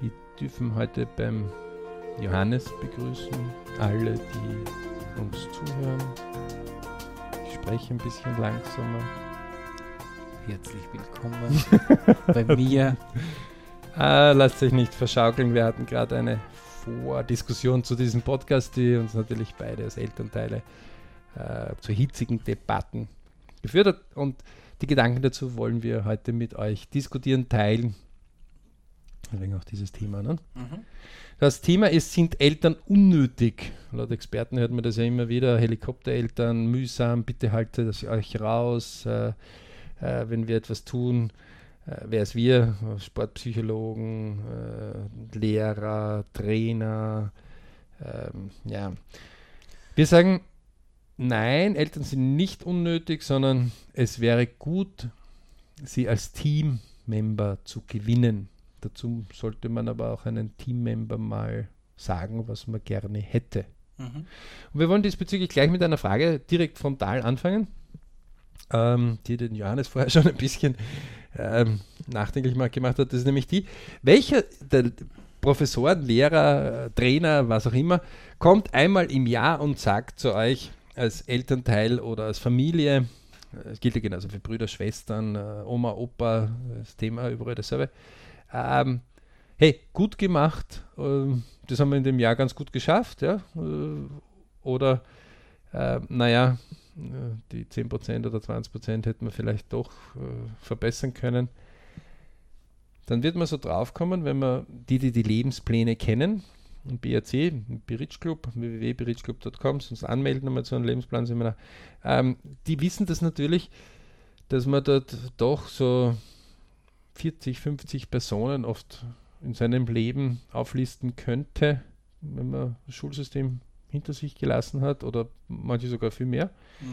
Wir dürfen heute beim Johannes begrüßen, alle, die uns zuhören. Ich spreche ein bisschen langsamer. Herzlich willkommen bei mir. Ah, lasst euch nicht verschaukeln, wir hatten gerade eine Vordiskussion zu diesem Podcast, die uns natürlich beide als Elternteile äh, zu hitzigen Debatten geführt hat. Und die Gedanken dazu wollen wir heute mit euch diskutieren, teilen. Deswegen auch dieses Thema. Ne? Mhm. Das Thema ist, sind Eltern unnötig? Laut Experten hört man das ja immer wieder. Helikoptereltern, mühsam, bitte haltet das euch raus. Äh, äh, wenn wir etwas tun, äh, wer es wir? Sportpsychologen, äh, Lehrer, Trainer. Ähm, ja. Wir sagen, nein, Eltern sind nicht unnötig, sondern es wäre gut, sie als Teammember zu gewinnen. Dazu sollte man aber auch einen Teammember mal sagen, was man gerne hätte. Mhm. Und wir wollen diesbezüglich gleich mit einer Frage direkt frontal anfangen, ähm, die den Johannes vorher schon ein bisschen ähm, nachdenklich mal gemacht hat. Das ist nämlich die, welcher der Professoren, Lehrer, Trainer, was auch immer, kommt einmal im Jahr und sagt zu euch als Elternteil oder als Familie, es gilt ja genauso für Brüder, Schwestern, äh, Oma, Opa, das Thema überall dasselbe, ähm, hey, gut gemacht, äh, das haben wir in dem Jahr ganz gut geschafft, ja, äh, oder äh, naja, äh, die 10% oder 20% hätten wir vielleicht doch äh, verbessern können. Dann wird man so draufkommen, wenn man die, die die Lebenspläne kennen, im BRC, im Beritsch Club, www.berichclub.com, sonst anmelden nochmal zu einem Lebensplanseminar. Ähm, die wissen das natürlich, dass man dort doch so 40, 50 Personen oft in seinem Leben auflisten könnte, wenn man das Schulsystem hinter sich gelassen hat oder manche sogar viel mehr,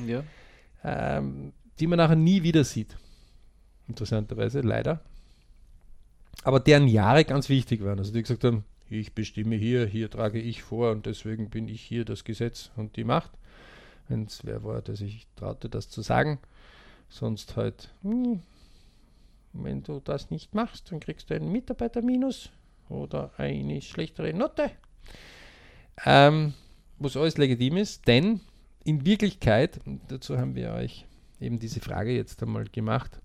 ja. ähm, die man nachher nie wieder sieht. Interessanterweise, leider. Aber deren Jahre ganz wichtig waren. Also die gesagt haben, ich bestimme hier, hier trage ich vor und deswegen bin ich hier das Gesetz und die Macht. Wenn es wer war, der sich traute, das zu sagen. Sonst halt, wenn du das nicht machst, dann kriegst du einen Mitarbeiterminus oder eine schlechtere Note. Ähm, was alles legitim ist, denn in Wirklichkeit, dazu haben wir euch eben diese Frage jetzt einmal gemacht,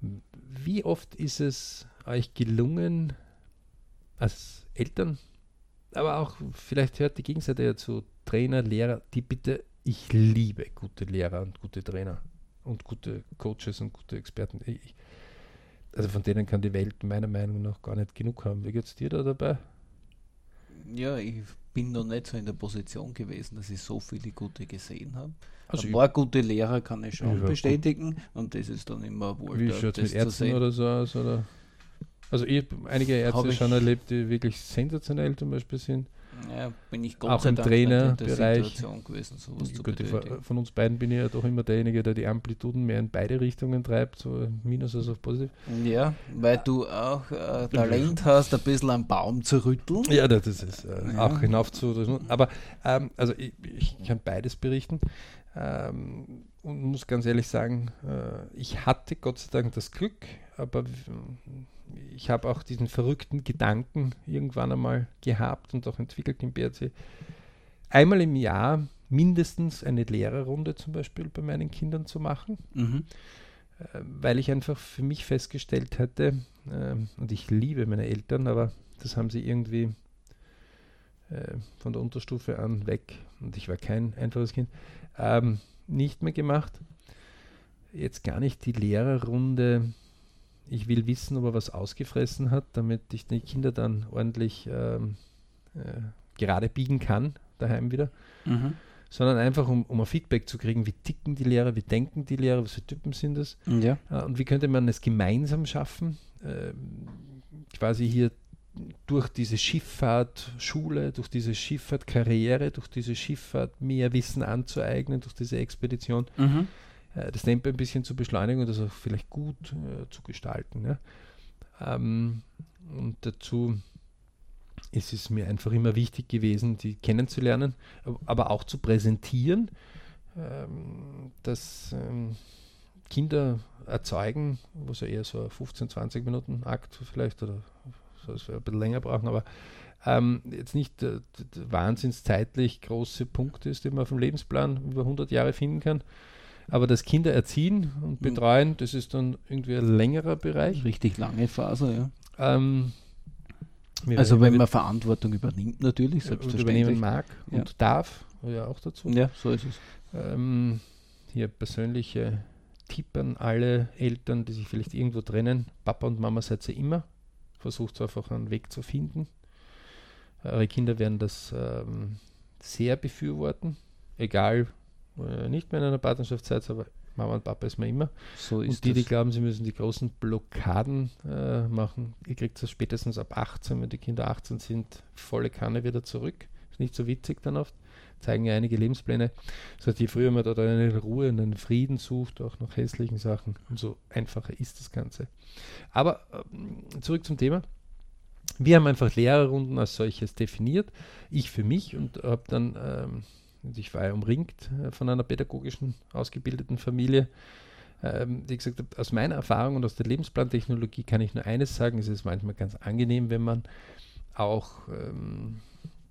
wie oft ist es euch gelungen, als Eltern, aber auch vielleicht hört die Gegenseite ja zu Trainer, Lehrer, die bitte, ich liebe gute Lehrer und gute Trainer und gute Coaches und gute Experten. Ich, also von denen kann die Welt meiner Meinung nach gar nicht genug haben. Wie geht es dir da dabei? Ja, ich bin noch nicht so in der Position gewesen, dass ich so viele gute gesehen habe. Also Ein paar gute Lehrer kann ich schon bestätigen gut. und das ist dann immer wohl. Wie schaut es mit Ärzten oder so aus? Oder? Also ich habe einige Ärzte schon erlebt, die wirklich sensationell zum Beispiel sind. Ja, bin ich Gott auch im Trainerbereich gewesen, sowas zu gut, Von uns beiden bin ich ja doch immer derjenige, der die Amplituden mehr in beide Richtungen treibt, so minus als auch positiv. Ja, weil du auch äh, Talent hast, ein bisschen am Baum zu rütteln. Ja, das ist äh, ja. auch hinauf zu. Aber ähm, also ich, ich, kann beides berichten. Ähm, und muss ganz ehrlich sagen, äh, ich hatte Gott sei Dank das Glück, aber ich habe auch diesen verrückten Gedanken irgendwann einmal gehabt und auch entwickelt im BRC. Einmal im Jahr mindestens eine Lehrerrunde zum Beispiel bei meinen Kindern zu machen, mhm. äh, weil ich einfach für mich festgestellt hatte, äh, und ich liebe meine Eltern, aber das haben sie irgendwie äh, von der Unterstufe an weg, und ich war kein einfaches Kind, ähm, nicht mehr gemacht. Jetzt gar nicht die Lehrerrunde ich will wissen, ob er was ausgefressen hat, damit ich die Kinder dann ordentlich ähm, äh, gerade biegen kann, daheim wieder. Mhm. Sondern einfach, um, um ein Feedback zu kriegen, wie ticken die Lehrer, wie denken die Lehrer, was für Typen sind das ja. äh, und wie könnte man es gemeinsam schaffen, äh, quasi hier durch diese Schifffahrtschule, durch diese Schifffahrtkarriere, durch diese Schifffahrt mehr Wissen anzueignen, durch diese Expedition. Mhm äh, das Tempo ein bisschen zu beschleunigen und das auch vielleicht gut äh, zu gestalten. Ja. Ähm, und dazu ist es mir einfach immer wichtig gewesen, die kennenzulernen, aber auch zu präsentieren, ähm, dass ähm, Kinder erzeugen, was ja eher so ein 15, 20 Minuten Akt vielleicht oder es ein bisschen länger brauchen, aber ähm, jetzt nicht äh, wahnsinnszeitlich große Punkte ist, die man auf dem Lebensplan über 100 Jahre finden kann. Aber das Kinder erziehen und mhm. betreuen, das ist dann irgendwie ein längerer Bereich. Richtig lange Phase, ja. Ähm, also wenn man Verantwortung übernimmt natürlich, selbstverständlich. Übernehmen mag und ja. darf, ja auch dazu. Ja, so ist es. Ähm, hier persönliche Tipp an alle Eltern, die sich vielleicht irgendwo trennen. Papa und Mama seid ihr immer. Versucht einfach einen Weg zu finden. Eure Kinder werden das ähm, sehr befürworten, egal äh, nicht mehr in einer Partnerschaft seid, aber Mama und Papa ist man immer. So ist und die, das. die glauben, sie müssen die großen Blockaden äh, machen, ihr kriegt das spätestens ab 18, wenn die Kinder 18 sind, volle Kanne wieder zurück. Ist nicht so witzig dann oft. Zeigen ja einige Lebenspläne. Das heißt, je früher man da eine Ruhe und einen Frieden sucht, auch nach hässlichen Sachen, umso einfacher ist das Ganze. Aber äh, zurück zum Thema. Wir haben einfach Lehrerrunden als solches definiert. Ich für mich und habe dann ähm, ich war ja umringt äh, von einer pädagogischen ausgebildeten Familie. Ähm, die gesagt hat, aus meiner Erfahrung und aus der Lebensplantechnologie kann ich nur eines sagen, es ist manchmal ganz angenehm, wenn man auch ähm,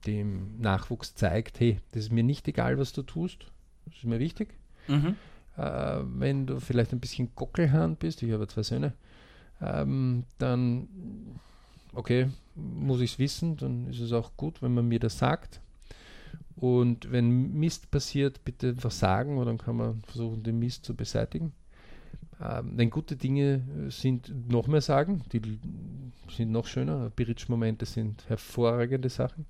dem Nachwuchs zeigt, hey, das ist mir nicht egal, was du tust, das ist mir wichtig. Mhm. Äh, wenn du vielleicht ein bisschen Gockelhand bist, ich habe zwei Söhne, ähm, dann, okay, muss ich es wissen, dann ist es auch gut, wenn man mir das sagt. Und wenn Mist passiert, bitte einfach sagen und dann kann man versuchen, den Mist zu beseitigen. Ähm, wenn gute Dinge äh, sind, noch mehr sagen, die sind noch schöner. Bridge-Momente sind hervorragende Sachen.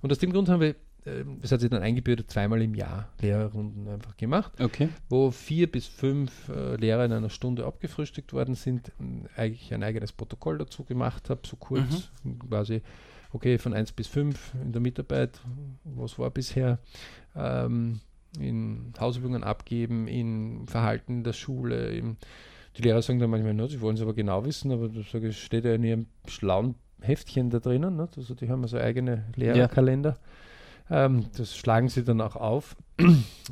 Und aus dem Grund haben wir, äh, das hat sich dann eingebürdet, zweimal im Jahr Lehrerrunden einfach gemacht, okay. wo vier bis fünf äh, Lehrer in einer Stunde abgefrühstückt worden sind, eigentlich ein eigenes Protokoll dazu gemacht habe, so kurz mhm. quasi okay, von 1 bis 5 in der Mitarbeit, was war bisher, ähm, in Hausübungen abgeben, in Verhalten der Schule. In, die Lehrer sagen dann manchmal, no, sie wollen es aber genau wissen, aber das sage ich, steht ja in ihrem schlauen Heftchen da drinnen. Ne? Also die haben also eigene Lehrerkalender. Ja. Ähm, das schlagen sie dann auch auf.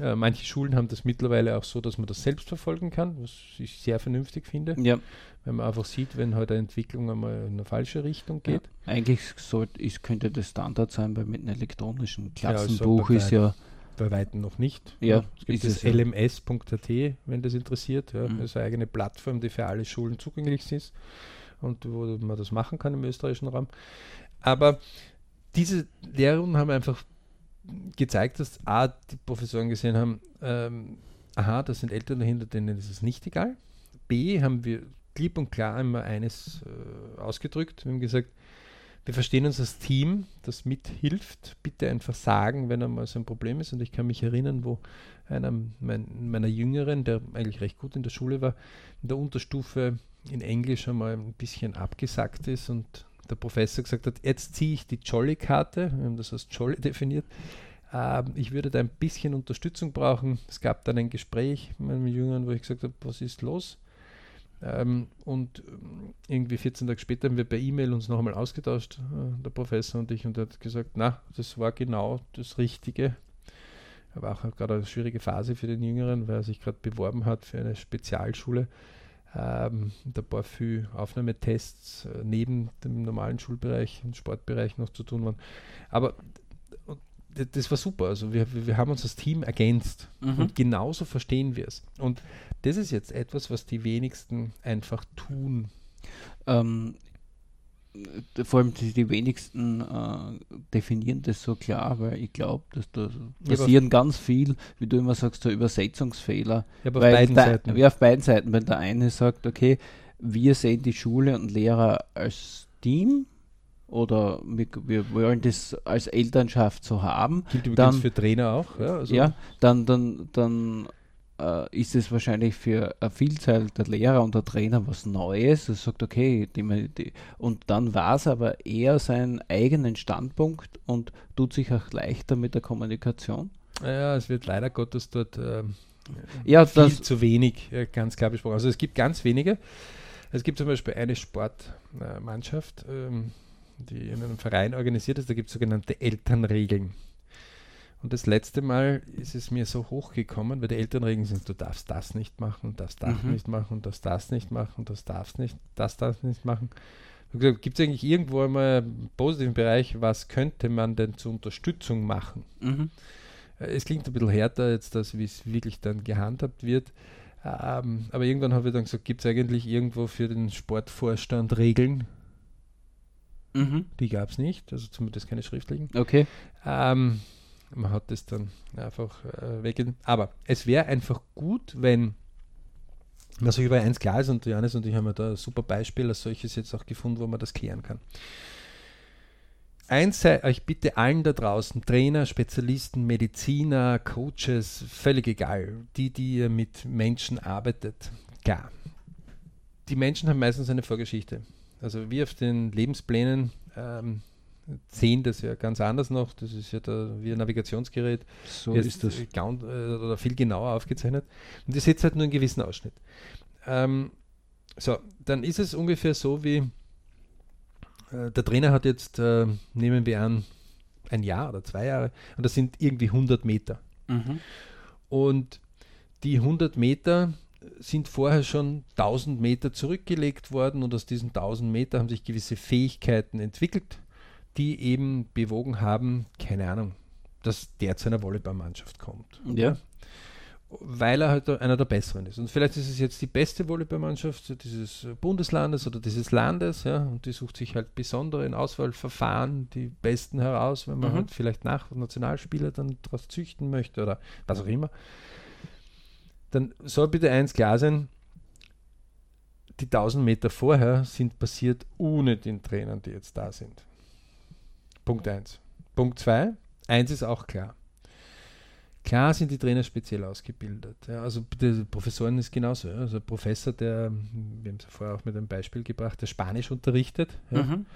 äh, manche Schulen haben das mittlerweile auch so, dass man das selbst verfolgen kann, was ich sehr vernünftig finde. Ja. Wenn man einfach sieht, wenn halt eine Entwicklung einmal in eine falsche Richtung geht. Ja, eigentlich sollte, ist, könnte das Standard sein, weil mit einem elektronischen Klassenbuch ja, ist ja bei Weitem noch nicht. Ja, es gibt das lms.at, wenn das interessiert. Ja. Mhm. Das ist eine eigene Plattform, die für alle Schulen zugänglich ist und wo man das machen kann im österreichischen Raum. Aber diese Lehrungen haben einfach gezeigt, dass A, die Professoren gesehen haben, ähm, aha, da sind Eltern dahinter, denen ist es nicht egal. B, haben wir klipp und klar immer eines äh, ausgedrückt. Wir haben gesagt, wir verstehen uns als Team, das mithilft. Bitte einfach sagen, wenn einmal so ein Problem ist. Und ich kann mich erinnern, wo einer mein, meiner Jüngeren, der eigentlich recht gut in der Schule war, in der Unterstufe in Englisch einmal ein bisschen abgesackt ist und der Professor gesagt hat, jetzt ziehe ich die Jolly-Karte, wir haben das als Jolly definiert, ähm, ich würde da ein bisschen Unterstützung brauchen. Es gab dann ein Gespräch mit meinem Jüngeren, wo ich gesagt habe, was ist los? Ähm, und ähm, irgendwie 14 Tage später haben wir per E-Mail uns noch einmal ausgetauscht, äh, der Professor und ich, und er hat gesagt, na, das war genau das Richtige. Aber auch gerade eine schwierige Phase für den Jüngeren, weil er sich gerade beworben hat für eine Spezialschule ähm, ein paar viel Aufnahmetests äh, neben dem normalen Schulbereich und Sportbereich noch zu tun waren. Aber das war super. Also wir, wir haben uns als Team ergänzt mhm. und genauso verstehen wir es. Und das ist jetzt etwas, was die wenigsten einfach tun. Ähm, vor allem die, die wenigsten äh, definieren das so klar, weil ich glaube, dass da passieren ja, ganz viel, wie du immer sagst, so Übersetzungsfehler. Ja, auf beiden der, Seiten. Ja, auf beiden Seiten. Wenn der eine sagt, okay, wir sehen die Schule und Lehrer als Team oder wir, wir wollen das als Elternschaft so haben. Gilt übrigens dann, für Trainer auch. Ja, also ja dann, dann, dann äh, ist es wahrscheinlich für eine Vielzahl der Lehrer und der Trainer was Neues. Er sagt, okay, die, die, und dann war es aber eher seinen eigenen Standpunkt und tut sich auch leichter mit der Kommunikation. Ja, es wird leider Gottes dort äh, ja, viel zu wenig, äh, ganz klar besprochen. Also es gibt ganz wenige. Es gibt zum Beispiel eine Sportmannschaft, ähm, die in einem Verein organisiert ist, da gibt es sogenannte Elternregeln. Und das letzte Mal ist es mir so hochgekommen, weil die Elternregeln sind, du darfst das nicht machen und das darf mhm. nicht machen und das das nicht machen und das darfst nicht, das darfst nicht machen. Gibt es eigentlich irgendwo einmal einen positiven Bereich, was könnte man denn zur Unterstützung machen? Mhm. Äh, Es klingt ein bisschen härter jetzt, das, wie es wirklich dann gehandhabt wird. Ähm, aber irgendwann habe ich dann gesagt, gibt es eigentlich irgendwo für den Sportvorstand Regeln? Mhm. Die gab es nicht, also zumindest keine schriftlichen. Okay. Ähm, man hat das dann einfach äh, weggegeben. Aber es wäre einfach gut, wenn also über eins klar ist und Johannes und ich haben ja da ein super Beispiel als solches jetzt auch gefunden, wo man das klären kann. Eins sei euch bitte allen da draußen, Trainer, Spezialisten, Mediziner, Coaches, völlig egal, die, die ihr mit Menschen arbeitet, klar. Die Menschen haben meistens eine Vorgeschichte. Also wir auf den Lebensplänen ähm, sehen das ja ganz anders noch. Das ist ja da wie ein Navigationsgerät. So Jetzt, ist das. äh, gaun- äh, oder viel genauer aufgezeichnet. Und ihr seht halt nur einen gewissen Ausschnitt. Ähm, so, dann ist es ungefähr so wie äh, der Trainer hat jetzt, äh, nehmen wir an, ein Jahr oder zwei Jahre und das sind irgendwie 100 Meter. Mhm. Und die 100 Meter sind vorher schon 1000 Meter zurückgelegt worden und aus diesen 1000 Meter haben sich gewisse Fähigkeiten entwickelt, die eben bewogen haben, keine Ahnung, dass der zu einer Volleyballmannschaft kommt. Ja. Weil er halt einer der Besseren ist. Und vielleicht ist es jetzt die beste Volleyballmannschaft dieses Bundeslandes oder dieses Landes, ja, und die sucht sich halt besondere in Auswahlverfahren die Besten heraus, wenn man Mhm. halt vielleicht nach Nationalspieler dann daraus züchten möchte oder was auch immer. Dann soll bitte eins klar sein, die 1000 Meter vorher sind passiert ohne den Trainern, die jetzt da sind. Punkt 1. Punkt 2, eins ist auch klar. Klar sind die Trainer speziell ausgebildet. Ja, also die Professoren ist genauso. Ja. Also Professor, der, wir haben es vorher auch mit einem Beispiel gebracht, der Spanisch unterrichtet, ja, Mhm.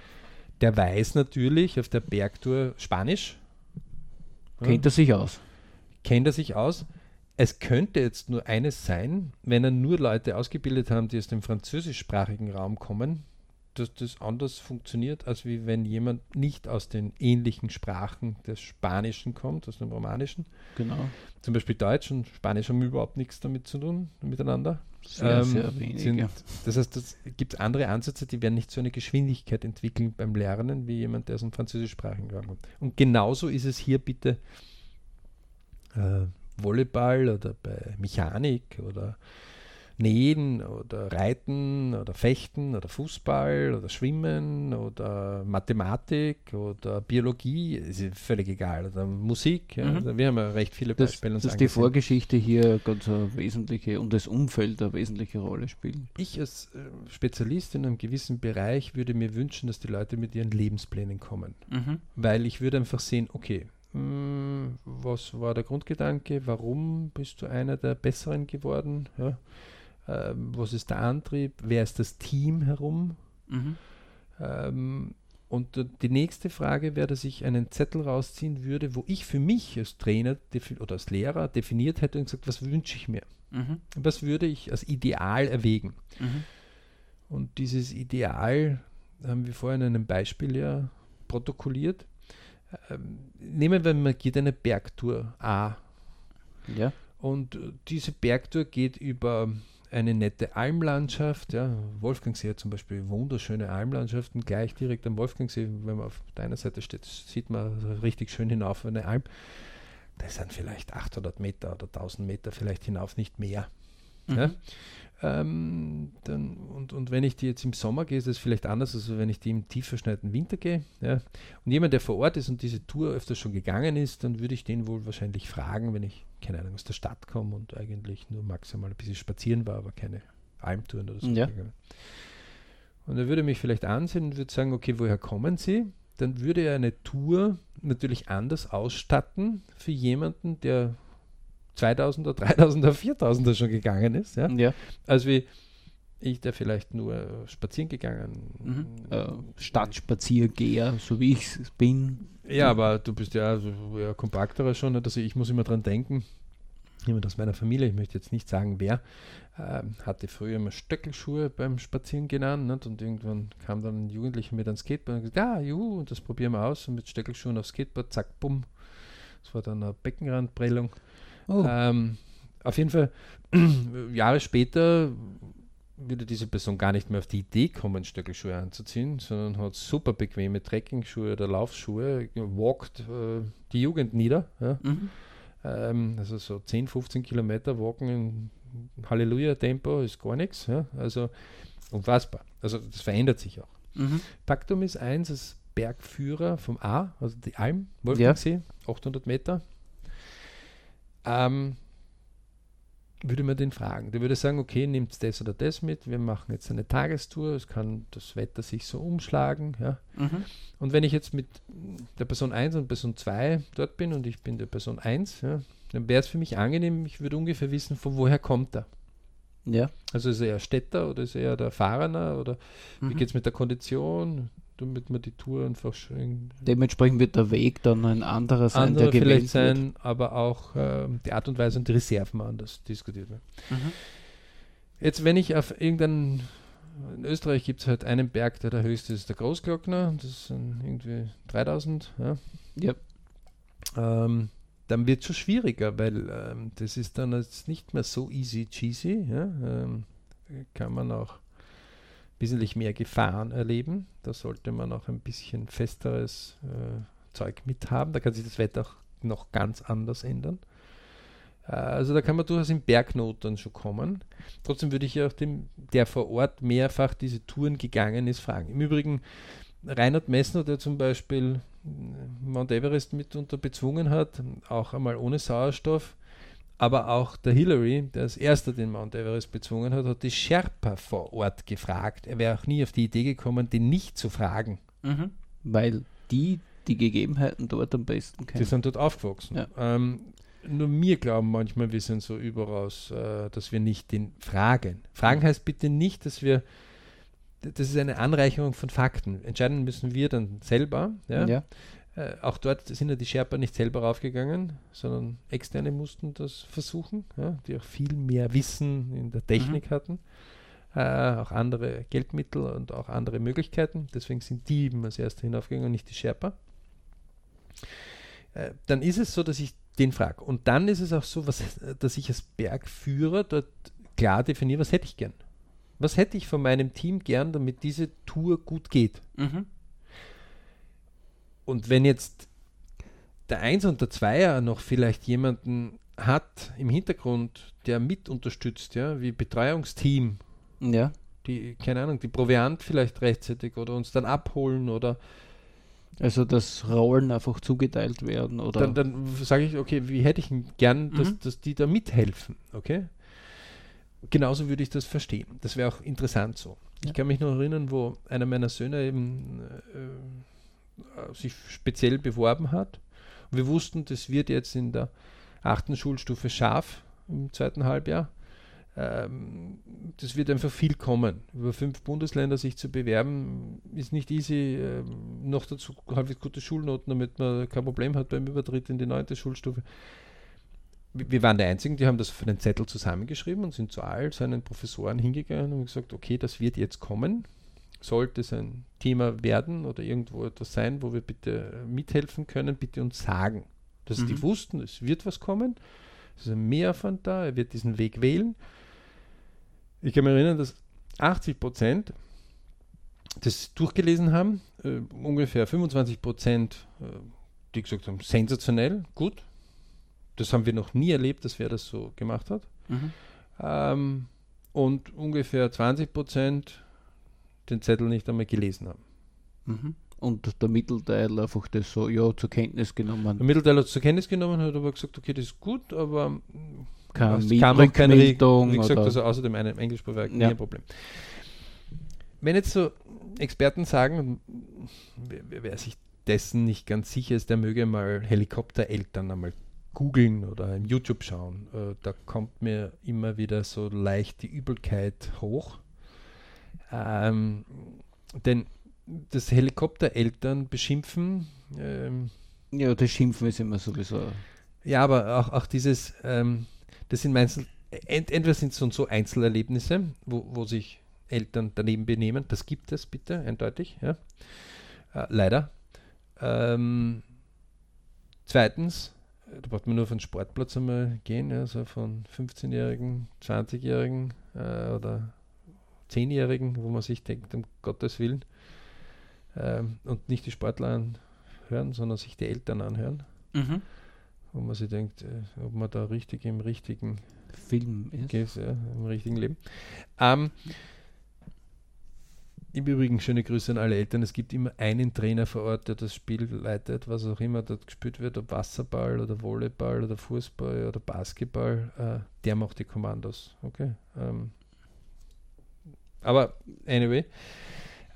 der weiß natürlich auf der Bergtour Spanisch. Kennt er sich aus? kennt er sich aus. Es könnte jetzt nur eines sein, wenn er nur Leute ausgebildet haben, die aus dem französischsprachigen Raum kommen, dass das anders funktioniert, als wie wenn jemand nicht aus den ähnlichen Sprachen des Spanischen kommt, aus dem Romanischen. Genau. Zum Beispiel Deutsch und Spanisch haben überhaupt nichts damit zu tun, miteinander. Sehr, Ähm, sehr wenig. sind-. Das heißt, es gibt andere Ansätze, die werden nicht so eine Geschwindigkeit entwickeln beim Lernen, wie jemand, der aus dem französischsprachigen Raum kommt. Und genauso ist es hier bitte äh, Volleyball oder bei Mechanik oder Nähen oder Reiten oder Fechten oder Fußball oder Schwimmen oder Mathematik oder Biologie, ist völlig egal, oder Musik. Ja. Mhm. Also wir haben ja recht viele Beispiele. dass die angesehen. Vorgeschichte hier ganz eine wesentliche und das Umfeld eine wesentliche Rolle spielen. Ich als äh, Spezialist in einem gewissen Bereich würde mir wünschen, dass die Leute mit ihren Lebensplänen kommen. Mhm. Weil ich würde einfach sehen, okay, mh, was war der Grundgedanke? Warum bist du einer der Besseren geworden? Ja? Ähm, was ist der Antrieb? Wer ist das Team herum? Mhm. Ähm, und die nächste Frage wäre, dass ich einen Zettel rausziehen würde, wo ich für mich als Trainer oder als Lehrer definiert hätte und gesagt, was wünsche ich mir? Mhm. Was würde ich als Ideal erwägen? Mhm. Und dieses Ideal haben wir vorhin in einem Beispiel ja protokolliert. Ähm, nehmen wir mal, geht eine Bergtour A. Ja. Und diese Bergtour geht über eine nette Almlandschaft. Ja. Wolfgangsee hat zum Beispiel wunderschöne Almlandschaften, gleich direkt am Wolfgangsee. Wenn man auf deiner Seite steht, sieht man richtig schön hinauf auf eine Alm. Das sind vielleicht 800 Meter oder 1000 Meter vielleicht hinauf, nicht mehr. Ja? Mhm. Ähm, dann, und, und wenn ich die jetzt im Sommer gehe, ist das vielleicht anders, als wenn ich die im tief verschneiten Winter gehe. Ja. Und jemand, der vor Ort ist und diese Tour öfter schon gegangen ist, dann würde ich den wohl wahrscheinlich fragen, wenn ich, keine Ahnung, aus der Stadt komme und eigentlich nur maximal ein bisschen spazieren war, aber keine Almtouren oder so. Ja. Und er würde mich vielleicht ansehen und würde sagen, okay, woher kommen Sie? Dann würde er eine Tour natürlich anders ausstatten für jemanden, der 2000er, 3000er, 4000er schon gegangen ist. Ja? Ja. Also wie ich, der vielleicht nur spazieren gegangen. Mhm. Äh, Stadtspaziergeher, so wie ich es bin. Ja, aber du bist ja, so eher kompakterer schon. Also ich muss immer dran denken, jemand aus meiner Familie, ich möchte jetzt nicht sagen wer, ähm, hatte früher immer Stöckelschuhe beim Spazieren genannt nicht? und irgendwann kam dann ein Jugendlicher mit einem Skateboard und gesagt, ja, juhu, und das probieren wir aus und mit Stöckelschuhen auf Skateboard, zack, bumm. Das war dann eine Beckenrandprellung. Oh. Ähm, auf jeden Fall, Jahre später würde diese Person gar nicht mehr auf die Idee kommen, Stöckelschuhe anzuziehen, sondern hat super bequeme Trekking-Schuhe oder Laufschuhe, walkt äh, die Jugend nieder. Ja? Mhm. Ähm, also so 10, 15 Kilometer walken in Halleluja-Tempo ist gar nichts. Ja? Also unfassbar. Also das verändert sich auch. Mhm. Faktum ist eins, als Bergführer vom A, also die Alm, Wolfgangsee, ja. 800 Meter. Ähm, würde man den fragen. Der würde sagen, okay, nimmt das oder das mit, wir machen jetzt eine Tagestour, es kann das Wetter sich so umschlagen. Ja. Mhm. Und wenn ich jetzt mit der Person 1 und Person 2 dort bin und ich bin der Person 1, ja, dann wäre es für mich angenehm, ich würde ungefähr wissen, von woher kommt er. Ja. Also ist er eher Städter oder ist er eher der Fahrener oder mhm. wie geht es mit der Kondition? Damit man die Tour einfach schön. Dementsprechend wird der Weg dann ein anderer sein, andere der vielleicht sein, wird. aber auch äh, die Art und Weise und die Reserven anders diskutiert werden. Mhm. Jetzt, wenn ich auf irgendeinen in Österreich gibt es halt einen Berg, der der höchste ist, der Großglockner, das sind irgendwie 3000. Ja. ja. Ähm, dann wird es schon schwieriger, weil ähm, das ist dann jetzt nicht mehr so easy cheesy. Ja. Ähm, kann man auch wesentlich mehr Gefahren erleben. Da sollte man auch ein bisschen festeres äh, Zeug mithaben. Da kann sich das Wetter auch noch ganz anders ändern. Äh, also da kann man durchaus in Bergnot dann schon kommen. Trotzdem würde ich auch dem, der vor Ort mehrfach diese Touren gegangen ist, fragen. Im Übrigen, Reinhard Messner, der zum Beispiel äh, Mount Everest mitunter bezwungen hat, auch einmal ohne Sauerstoff, aber auch der Hillary, der als erster den Mount Everest bezwungen hat, hat die Sherpa vor Ort gefragt. Er wäre auch nie auf die Idee gekommen, den nicht zu fragen. Mhm. Weil die die Gegebenheiten dort am besten kennen. Die sind dort aufgewachsen. Ja. Ähm, nur wir glauben manchmal, wir sind so überaus, äh, dass wir nicht den fragen. Fragen heißt bitte nicht, dass wir, das ist eine Anreicherung von Fakten. Entscheiden müssen wir dann selber. Ja? ja. Äh, auch dort sind ja die Sherpa nicht selber raufgegangen, sondern Externe mussten das versuchen, ja, die auch viel mehr Wissen in der Technik mhm. hatten, äh, auch andere Geldmittel und auch andere Möglichkeiten. Deswegen sind die eben als Erste hinaufgegangen und nicht die Sherpa. Äh, dann ist es so, dass ich den frage. Und dann ist es auch so, was, dass ich als Bergführer dort klar definiere, was hätte ich gern. Was hätte ich von meinem Team gern, damit diese Tour gut geht? Mhm. Und wenn jetzt der Eins und der Zweier noch vielleicht jemanden hat im Hintergrund, der mit unterstützt, ja, wie Betreuungsteam, ja. die, keine Ahnung, die Proviant vielleicht rechtzeitig oder uns dann abholen oder also dass Rollen einfach zugeteilt werden oder dann, dann sage ich, okay, wie hätte ich gern, dass, mhm. dass die da mithelfen, okay? Genauso würde ich das verstehen. Das wäre auch interessant so. Ja. Ich kann mich noch erinnern, wo einer meiner Söhne eben äh, sich speziell beworben hat. wir wussten, das wird jetzt in der achten Schulstufe scharf im zweiten Halbjahr. Ähm, das wird einfach viel kommen. Über fünf Bundesländer sich zu bewerben, ist nicht easy. Ähm, noch dazu halbwegs gute Schulnoten, damit man kein Problem hat beim Übertritt in die neunte Schulstufe. Wir waren die Einzigen, die haben das für den Zettel zusammengeschrieben und sind zu all seinen Professoren hingegangen und gesagt, okay, das wird jetzt kommen sollte es ein Thema werden oder irgendwo etwas sein, wo wir bitte mithelfen können, bitte uns sagen. Dass mhm. die wussten, es wird was kommen, es ist ein Mehraufwand da, er wird diesen Weg wählen. Ich kann mich erinnern, dass 80 Prozent das durchgelesen haben, äh, ungefähr 25 Prozent, äh, die gesagt haben, sensationell, gut. Das haben wir noch nie erlebt, dass wer das so gemacht hat. Mhm. Ähm, und ungefähr 20 Prozent den Zettel nicht einmal gelesen haben. Mhm. Und der Mittelteil einfach das so, ja, zur Kenntnis genommen. Der Mittelteil hat zur Kenntnis genommen, hat aber gesagt, okay, das ist gut, aber keine kam auch keine Meldung. Wie gesagt, also außerdem einem Englischsprachwerk, ja. kein Problem. Wenn jetzt so Experten sagen, wer, wer, sich dessen nicht ganz sicher ist, der möge mal Helikoptereltern einmal googeln oder im YouTube schauen. Äh, da kommt mir immer wieder so leicht die Übelkeit hoch ähm, denn das Helikoptereltern beschimpfen. Ähm, ja, das Schimpfen ist immer sowieso. Ja, aber auch, auch dieses, ähm, das sind meistens, ent, entweder sind es so, so Einzelerlebnisse, wo, wo sich Eltern daneben benehmen. Das gibt es bitte, eindeutig. Ja. Äh, leider. Ähm, zweitens, da braucht man nur von Sportplatz einmal gehen, also von 15-Jährigen, 20-Jährigen äh, oder Zehnjährigen, wo man sich denkt, um Gottes Willen, ähm, und nicht die Sportler anhören, sondern sich die Eltern anhören, Mhm. wo man sich denkt, äh, ob man da richtig im richtigen Film ist. Ja, im richtigen Leben. Ähm, Im Übrigen schöne Grüße an alle Eltern. Es gibt immer einen Trainer vor Ort, der das Spiel leitet, was auch immer dort gespielt wird, ob Wasserball oder Volleyball oder Fußball oder Basketball, äh, der macht die Kommandos. Okay. Ähm, aber anyway,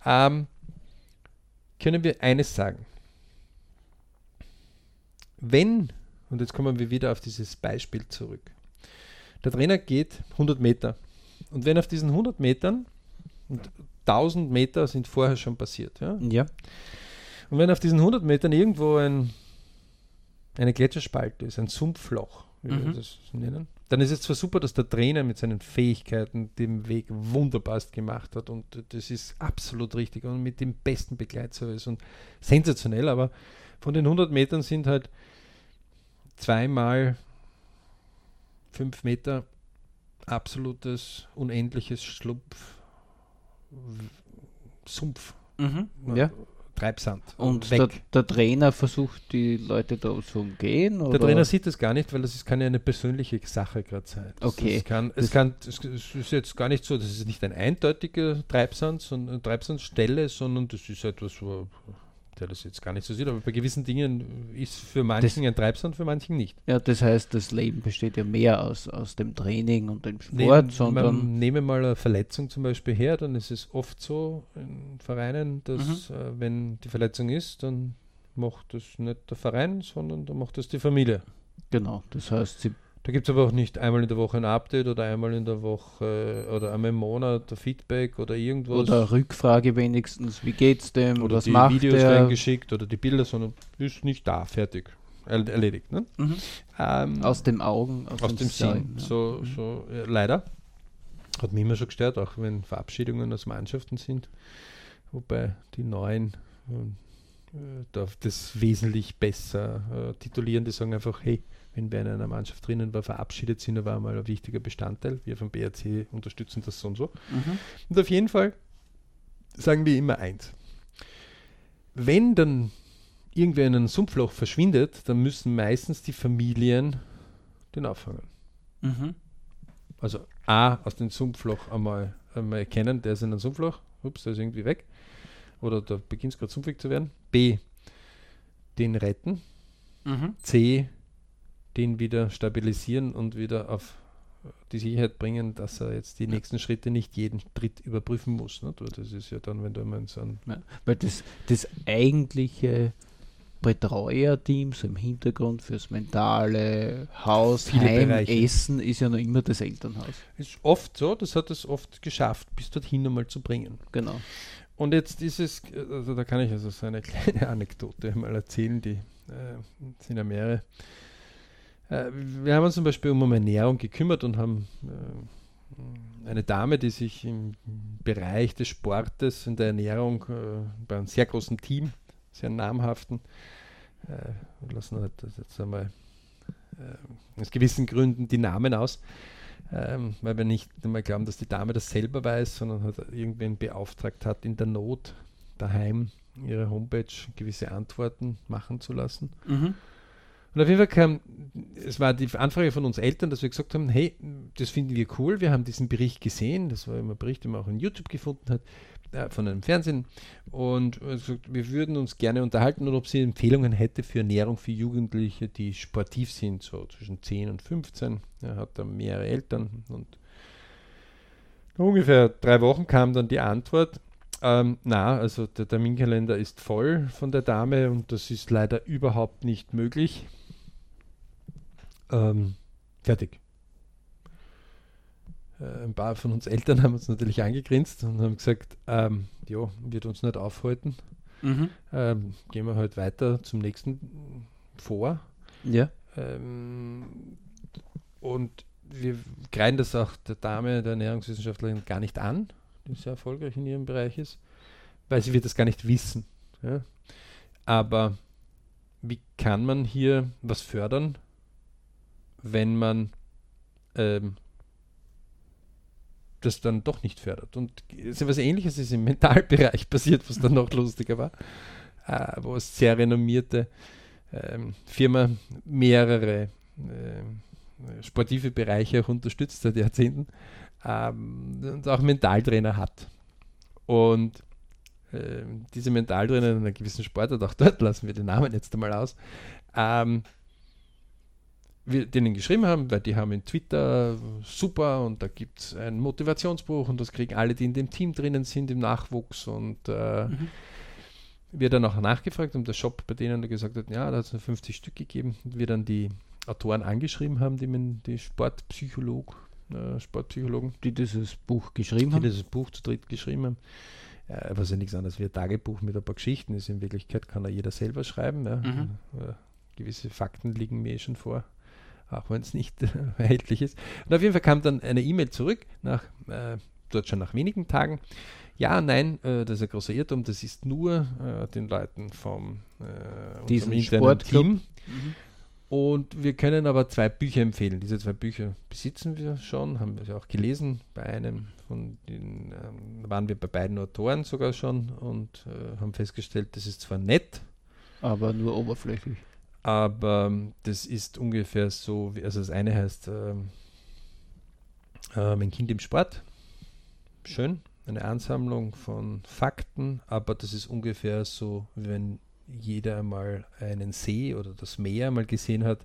ähm, können wir eines sagen. Wenn, und jetzt kommen wir wieder auf dieses Beispiel zurück, der Trainer geht 100 Meter. Und wenn auf diesen 100 Metern, und 1000 Meter sind vorher schon passiert, ja, Ja. und wenn auf diesen 100 Metern irgendwo ein, eine Gletscherspalte ist, ein Sumpfloch, wie wir Mhm. das nennen, dann ist es zwar super, dass der Trainer mit seinen Fähigkeiten den Weg wunderbarst gemacht hat und das ist absolut richtig und mit dem besten Begleitservice und sensationell, aber von den 100 Metern sind halt zweimal fünf Meter absolutes, unendliches Schlumpf, W- Sumpf, Mhm. Ja. Treibsand. Und der, der Trainer versucht die Leute da zu umgehen? Oder? Der Trainer sieht das gar nicht, weil das ist, kann ja eine persönliche Sache gerade sein. Das, Okay. Es, kann, es, kann, es, ist jetzt gar nicht so, das ist nicht ein eindeutiger Treibsand, sondern Treibsandstelle, sondern das ist etwas, wo der das jetzt gar nicht so sieht. Aber bei gewissen Dingen ist für manchen ein Treibsand, für manchen nicht. Ja, das heißt, das Leben besteht ja mehr aus, aus dem Training und dem Sport, Nehmen, sondern. man, nehme mal eine Verletzung zum Beispiel her, dann ist es oft so in Vereinen, dass Mhm. äh, wenn die Verletzung ist, dann macht das nicht der Verein, sondern dann macht das die Familie. Genau, das heißt, sie. Da gibt es aber auch nicht einmal in der Woche ein Update oder einmal in der Woche äh, oder einmal im Monat Feedback oder irgendwas. Oder Rückfrage wenigstens, wie geht's dem, oder was die macht Videos er? reingeschickt oder die Bilder, sondern ist nicht da, fertig. Er erledigt. Ne? Mhm. Ähm, Aus den Augen, aus, aus dem Sinn. Sein, ja. So, so ja, leider. Hat mich immer schon gestört, auch wenn Verabschiedungen aus Mannschaften sind. Wobei die neuen äh, da das wesentlich besser äh, titulieren. Die sagen einfach, hey, wenn wer in einer Mannschaft drinnen war, verabschiedet sind, er war mal ein wichtiger Bestandteil. Wir vom BRC unterstützen das so und so. Mhm. Und auf jeden Fall sagen wir immer eins. Wenn dann irgendwer in einem Sumpfloch verschwindet, dann müssen meistens die Familien den auffangen. Mhm. Also A, aus dem Sumpfloch einmal, einmal erkennen, der ist in einem Sumpfloch, ups, der ist irgendwie weg. Oder da beginnt es gerade sumpfig zu werden. B, den retten. Mhm. C, den wieder stabilisieren und wieder auf die Sicherheit bringen, dass er jetzt die Ja. nächsten Schritte nicht jeden Schritt überprüfen muss. Weil das ist ja dann, wenn du immer in so ein Ja, weil das, das eigentliche Betreuerteam so im Hintergrund fürs mentale Haus, Heim, Bereiche. Essen ist ja noch immer das Elternhaus. ist oft so, das hat es oft geschafft, bis dorthin einmal zu bringen. Genau. Und jetzt ist es, also da kann ich also so eine kleine Anekdote mal erzählen, die äh, sind ja mehrere. Äh, wir haben uns zum Beispiel um Ernährung gekümmert und haben äh, eine Dame, die sich im Bereich des Sportes und der Ernährung äh, bei einem sehr großen Team, sehr namhaften, wir lassen halt das jetzt einmal aus gewissen Gründen die Namen aus, ähm, weil wir nicht einmal glauben, dass die Dame das selber weiß, sondern halt irgendwen beauftragt hat, in der Not daheim ihre Homepage gewisse Antworten machen zu lassen. Mhm. Und auf jeden Fall kam, es war die Anfrage von uns Eltern, dass wir gesagt haben, hey, das finden wir cool, wir haben diesen Bericht gesehen, das war immer ein Bericht, den man auch in YouTube gefunden hat, äh, von einem Fernsehen und gesagt, wir würden uns gerne unterhalten und ob sie Empfehlungen hätte für Ernährung für Jugendliche, die sportiv sind, so zwischen 10 und 15. Er hat da mehrere Eltern und ungefähr drei Wochen kam dann die Antwort, ähm, na, also der Terminkalender ist voll von der Dame und das ist leider überhaupt nicht möglich. Ähm, fertig. Äh, ein paar von uns Eltern haben uns natürlich angegrinst und haben gesagt, ähm, jo, wird uns nicht aufhalten. Mhm. Ähm, gehen wir halt weiter zum nächsten vor. Ja. Ähm, und wir kreiden das auch der Dame, der Ernährungswissenschaftlerin, gar nicht an, die sehr erfolgreich in ihrem Bereich ist, weil sie wird das gar nicht wissen. Ja? Aber wie kann man hier was fördern, wenn man ähm, das dann doch nicht fördert. Und so was ähnliches ist im Mentalbereich passiert, was dann noch lustiger war, äh, wo es sehr renommierte ähm, Firma mehrere äh, sportive Bereiche auch unterstützt seit Jahrzehnten ähm, und auch Mentaltrainer hat. Und äh, diese Mentaltrainer in einer gewissen Sportart, auch dort lassen wir den Namen jetzt einmal aus, ähm, wir denen geschrieben haben, weil die haben in Twitter super und da gibt es ein Motivationsbuch und das kriegen alle, die in dem Team drinnen sind, im Nachwuchs und äh, mhm. wir dann auch nachgefragt und der Shop bei denen gesagt hat, ja, da hat es nur 50 Stück gegeben und wir dann die Autoren angeschrieben haben, die, die Sportpsycholog, äh, Sportpsychologen, die dieses Buch geschrieben die haben, die dieses Buch zu dritt geschrieben haben. Was ja nichts anderes wie ein Tagebuch mit ein paar Geschichten ist. In Wirklichkeit kann er jeder selber schreiben. Ja. Mhm. Äh, gewisse Fakten liegen mir eh schon vor auch wenn es nicht erhältlich ist. Und auf jeden Fall kam dann eine E-Mail zurück, nach, äh, dort schon nach wenigen Tagen. Ja, nein, äh, das ist ein großer Irrtum, das ist nur äh, den Leuten vom äh, Diesen Team. Mhm. Und wir können aber zwei Bücher empfehlen. Diese zwei Bücher besitzen wir schon, haben wir auch gelesen. Bei einem von den ähm, waren wir bei beiden Autoren sogar schon und äh, haben festgestellt, das ist zwar nett, aber nur oberflächlich. Aber ähm, das ist ungefähr so, wie, also das eine heißt ähm, äh, Mein Kind im Sport. Schön, eine Ansammlung von Fakten, aber das ist ungefähr so, wenn jeder einmal einen See oder das Meer mal gesehen hat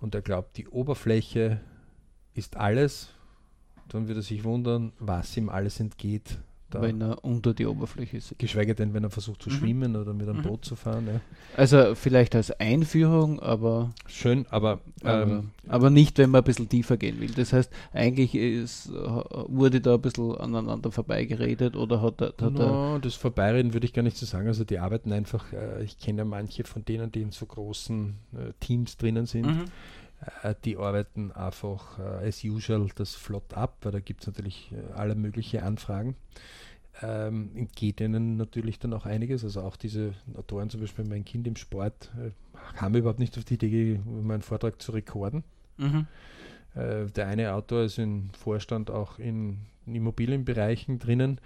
und er glaubt, die Oberfläche ist alles, dann wird er sich wundern, was ihm alles entgeht, da. Wenn er unter die Oberfläche ist. Geschweige denn, wenn er versucht zu mhm. schwimmen oder mit einem mhm. Boot zu fahren. Ja. Also vielleicht als Einführung, aber. Schön, aber. Aber, ähm, aber, nicht, wenn man ein bisschen tiefer gehen will. Das heißt, eigentlich ist, wurde da ein bisschen aneinander vorbeigeredet oder hat, hat no, Das Vorbeireden würde ich gar nicht so sagen. Also die arbeiten einfach, äh, ich kenne ja manche von denen, die in so großen äh, Teams drinnen sind. Mhm die arbeiten einfach äh, as usual das flott ab, weil da gibt es natürlich äh, alle möglichen Anfragen ähm, entgeht ihnen natürlich dann auch einiges. Also auch diese Autoren, zum Beispiel mein Kind im Sport, äh, haben überhaupt nicht auf die Idee, meinen Vortrag zu rekorden. Mhm. Äh, der eine Autor ist im Vorstand auch in Immobilienbereichen drinnen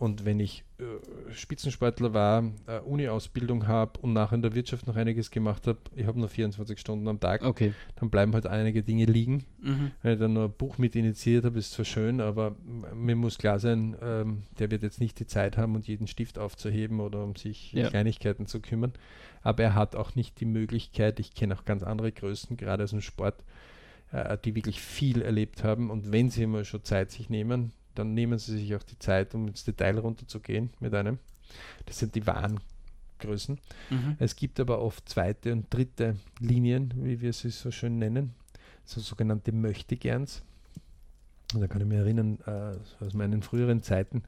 und wenn ich äh, Spitzensportler war, äh, Uni-Ausbildung habe und nachher in der Wirtschaft noch einiges gemacht habe, ich habe nur 24 Stunden am Tag, okay. dann bleiben halt einige Dinge liegen. Mhm. Wenn ich dann nur ein Buch mit initiiert habe, ist zwar schön, aber mir muss klar sein, ähm, der wird jetzt nicht die Zeit haben, um jeden Stift aufzuheben oder um sich ja. Kleinigkeiten zu kümmern. Aber er hat auch nicht die Möglichkeit, ich kenne auch ganz andere Größen, gerade aus dem Sport, äh, die wirklich viel erlebt haben und wenn sie immer schon Zeit sich nehmen, dann nehmen sie sich auch die Zeit, um ins Detail runterzugehen mit einem. Das sind die wahren Größen. Mhm. Es gibt aber oft zweite und dritte Linien, wie wir sie so schön nennen, so sogenannte Möchtegerns. Und da kann ich mich erinnern, äh, aus meinen früheren Zeiten,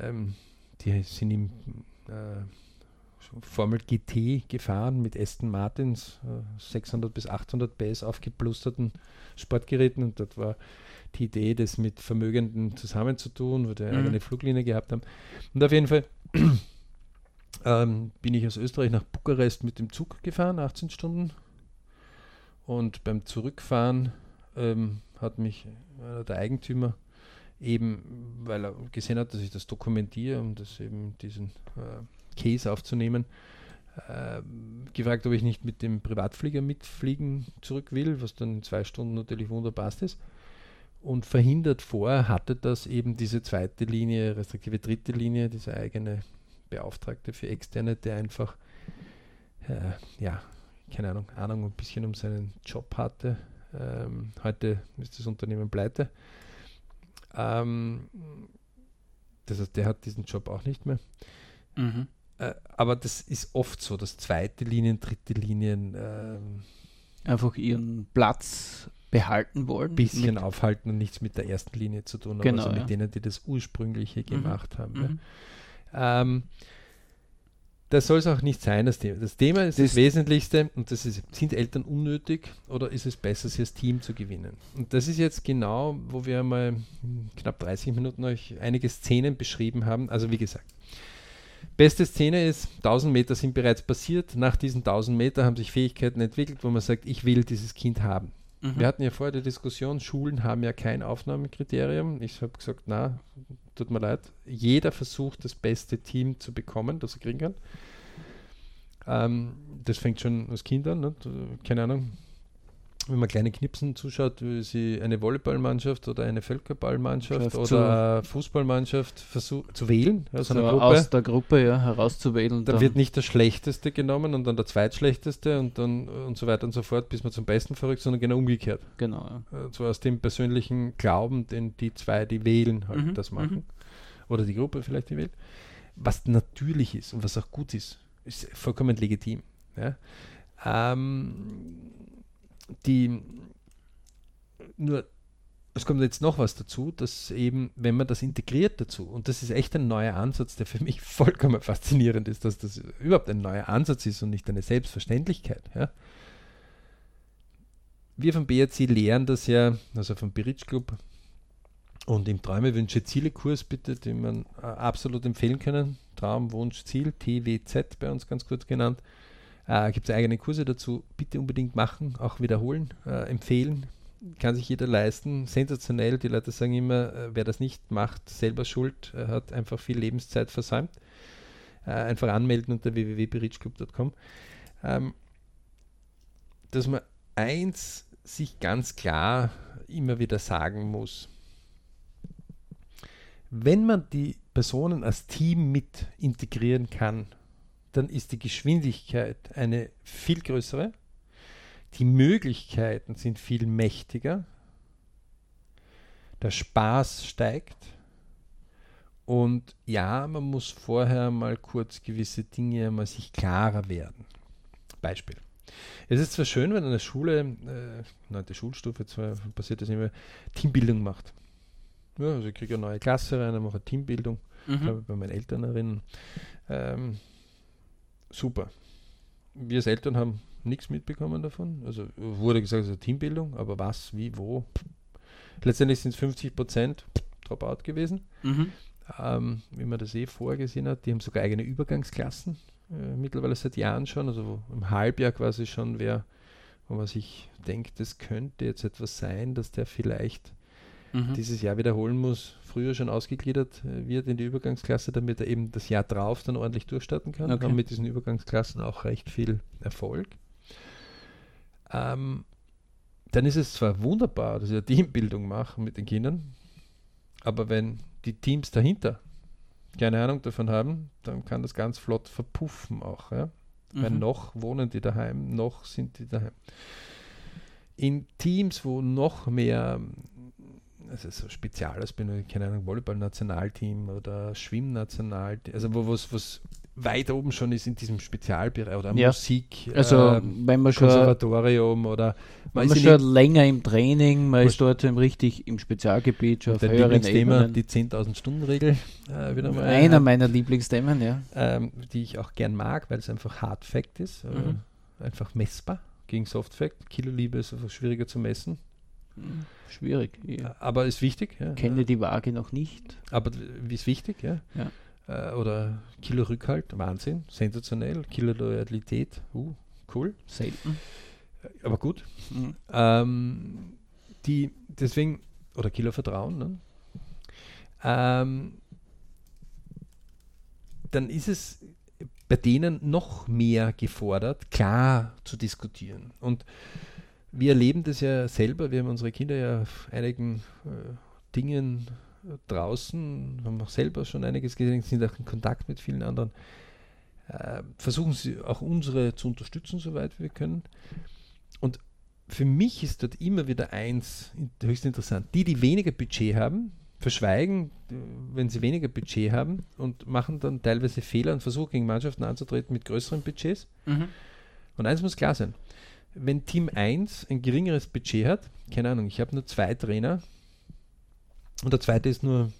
ähm, die sind im äh, Formel GT gefahren mit Aston Martins, äh, 600 bis 800 PS aufgeplusterten Sportgeräten und dort war die Idee, das mit Vermögenden zusammenzutun, wo die mhm. eigene Fluglinie gehabt haben. Und auf jeden Fall ähm, bin ich aus Österreich nach Bukarest mit dem Zug gefahren, 18 Stunden. Und beim Zurückfahren ähm, hat mich äh, der Eigentümer eben, weil er gesehen hat, dass ich das dokumentiere, um das eben diesen äh, Case aufzunehmen, äh, gefragt, ob ich nicht mit dem Privatflieger mitfliegen zurück will, was dann in zwei Stunden natürlich wunderbar ist und verhindert vorher hatte das eben diese zweite Linie, respektive dritte Linie, diese eigene Beauftragte für Externe, der einfach, äh, ja, keine Ahnung, Ahnung, ein bisschen um seinen Job hatte. Ähm, heute ist das Unternehmen pleite. Ähm, das heißt, der hat diesen Job auch nicht mehr. Mhm. Äh, aber das ist oft so, dass zweite Linien, dritte Linien ähm, einfach ihren Platz behalten wollen. Ein bisschen aufhalten und nichts mit der ersten Linie zu tun, genau, also mit ja. denen, die das ursprüngliche mhm. gemacht haben. Mhm. Ja. Ähm, das soll es auch nicht sein, das Thema. Das Thema ist das, das Wesentlichste und das ist, sind Eltern unnötig oder ist es besser, sie als Team zu gewinnen? Und das ist jetzt genau, wo wir mal knapp 30 Minuten euch einige Szenen beschrieben haben. Also wie gesagt, Beste Szene ist, 1000 Meter sind bereits passiert. Nach diesen 1000 Meter haben sich Fähigkeiten entwickelt, wo man sagt, ich will dieses Kind haben. Mhm. Wir hatten ja vorher die Diskussion, Schulen haben ja kein Aufnahmekriterium. Ich habe gesagt, na, tut mir leid. Jeder versucht, das beste Team zu bekommen, das er kriegen kann. Ähm, das fängt schon als Kind an. Nicht? Keine Ahnung, wenn man kleine Knipsen zuschaut, wie sie eine Volleyballmannschaft oder eine Völkerballmannschaft oder Fußballmannschaft versucht zu wählen aus, also Gruppe, aus der Gruppe ja, herauszuwählen. Da wird nicht der Schlechteste genommen und dann der Zweitschlechteste und dann und so weiter und so fort, bis man zum Besten verrückt, sondern genau umgekehrt. Genau. Ja. So aus dem persönlichen Glauben, den die zwei, die wählen, halt mhm. das machen. Mhm. Oder die Gruppe vielleicht, die wählt. Was natürlich ist und was auch gut ist, ist vollkommen legitim. Ja? Ähm, die nur es kommt jetzt noch was dazu, dass eben, wenn man das integriert dazu, und das ist echt ein neuer Ansatz, der für mich vollkommen faszinierend ist, dass das überhaupt ein neuer Ansatz ist und nicht eine Selbstverständlichkeit. Ja. Wir vom BRC lehren das ja, also vom Beritsch Club und im Träume Wünsche Ziele Kurs bitte, den man äh, absolut empfehlen können. Traum, Wunsch, Ziel, TWZ bei uns ganz kurz genannt. Äh, Gibt es eigene Kurse dazu. Bitte unbedingt machen, auch wiederholen, äh, empfehlen. Kann sich jeder leisten. Sensationell. Die Leute sagen immer, äh, wer das nicht macht, selber schuld, hat einfach viel Lebenszeit versäumt. Äh, einfach anmelden unter www.berichclub.com. Ähm, dass man eins sich ganz klar immer wieder sagen muss. Wenn man die Personen als Team mit integrieren kann, dann ist die Geschwindigkeit eine viel größere. Die Möglichkeiten sind viel mächtiger. Der Spaß steigt. Und ja, man muss vorher mal kurz gewisse Dinge mal sich klarer werden. Beispiel. Es ist zwar schön, wenn eine Schule, äh, neunte Schulstufe, zwar passiert das immer, Teambildung macht. Ja, also ich kriege eine neue Klasse rein, mache Teambildung. Mhm. bei meinen Eltern erinnern. Ähm, super. Wir als Eltern haben nichts mitbekommen davon. Also wurde gesagt, also Teambildung, aber was, wie, wo. Letztendlich sind es 50 Prozent Dropout gewesen. Mhm. Ähm, wie man das eh vorgesehen hat, die haben sogar eigene Übergangsklassen, äh, mittlerweile seit Jahren schon, also im Halbjahr quasi schon wer, wo man sich denkt, das könnte jetzt etwas sein, dass der vielleicht mhm. dieses Jahr wiederholen muss, früher schon ausgegliedert äh, wird in die Übergangsklasse, damit er eben das Jahr drauf dann ordentlich durchstarten kann. Okay. Haben mit diesen Übergangsklassen auch recht viel Erfolg. Ähm, dann ist es zwar wunderbar, dass wir Teambildung machen mit den Kindern, aber wenn die Teams dahinter keine Ahnung davon haben, dann kann das ganz flott verpuffen auch. Ja? Mhm. Weil noch wohnen die daheim, noch sind die daheim. In Teams, wo noch mehr also so Speziales bin, keine Ahnung, Volleyball-Nationalteam oder Schwimm-Nationalteam, also wo was, was weit oben schon ist in diesem Spezialbereich oder ja. Musik, also äh, wenn man schon Konservatorium oder man, man ist schon länger im Training, man ist dort im richtig im Spezialgebiet schon auf höheren Thema die 10.000 Stunden Regel äh, wieder mal einer meiner Lieblingsthemen, ja, ähm, die ich auch gern mag, weil es einfach Hard Fact ist, äh, mhm. einfach messbar gegen Soft Fact. Kiloliebe ist einfach schwieriger zu messen. Mhm. Schwierig. Ja. Aber ist wichtig. Ja. Kenne die Waage noch nicht. Aber ist wichtig, ja. ja. Äh, oder Kilo Rückhalt, Wahnsinn, sensationell. Kilo Loyalität, uh, cool. Selten. Aber gut. Mhm. Ähm, die, deswegen, oder Kilo Vertrauen, ne? ähm, dann ist es bei denen noch mehr gefordert, klar zu diskutieren. Und wir erleben das ja selber. Wir haben unsere Kinder ja auf einigen äh, Dingen äh, draußen, haben auch selber schon einiges gesehen, sind auch in Kontakt mit vielen anderen. Äh, versuchen sie auch unsere zu unterstützen, soweit wir können. Und für mich ist dort immer wieder eins höchst interessant. Die, die weniger Budget haben, verschweigen, wenn sie weniger Budget haben und machen dann teilweise Fehler und versuchen gegen Mannschaften anzutreten mit größeren Budgets. Mhm. Und eins muss klar sein, wenn Team 1 ein geringeres Budget hat, keine Ahnung, ich habe nur zwei Trainer und der zweite ist nur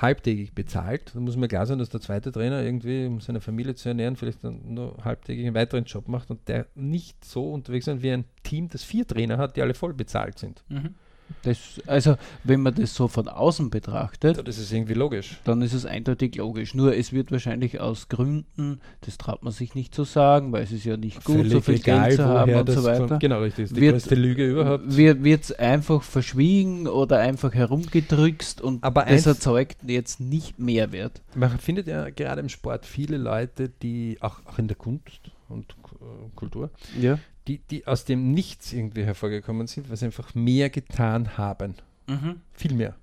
halbtägig bezahlt, dann muss mir klar sein, dass der zweite Trainer irgendwie, um seine Familie zu ernähren, vielleicht dann nur halbtägig einen weiteren Job macht und der nicht so unterwegs ist wie ein Team, das vier Trainer hat, die alle voll bezahlt sind. Mhm. Das, also, wenn man das so von außen betrachtet, das ist irgendwie logisch. dann ist es eindeutig logisch. Nur es wird wahrscheinlich aus Gründen, das traut man sich nicht zu sagen, weil es ist ja nicht gut, so viel Geld zu haben und so weiter. Genau, richtig. Die Wird- größte Lüge überhaupt. Wird es einfach verschwiegen oder einfach herumgedrückt und Aber das erzeugt jetzt nicht Mehrwert. Man findet ja gerade im Sport viele Leute, die auch, auch in der Kunst und äh, Kultur, Ja. Die, die aus dem Nichts irgendwie hervorgekommen sind, weil sie einfach mehr getan haben. Viel mehr.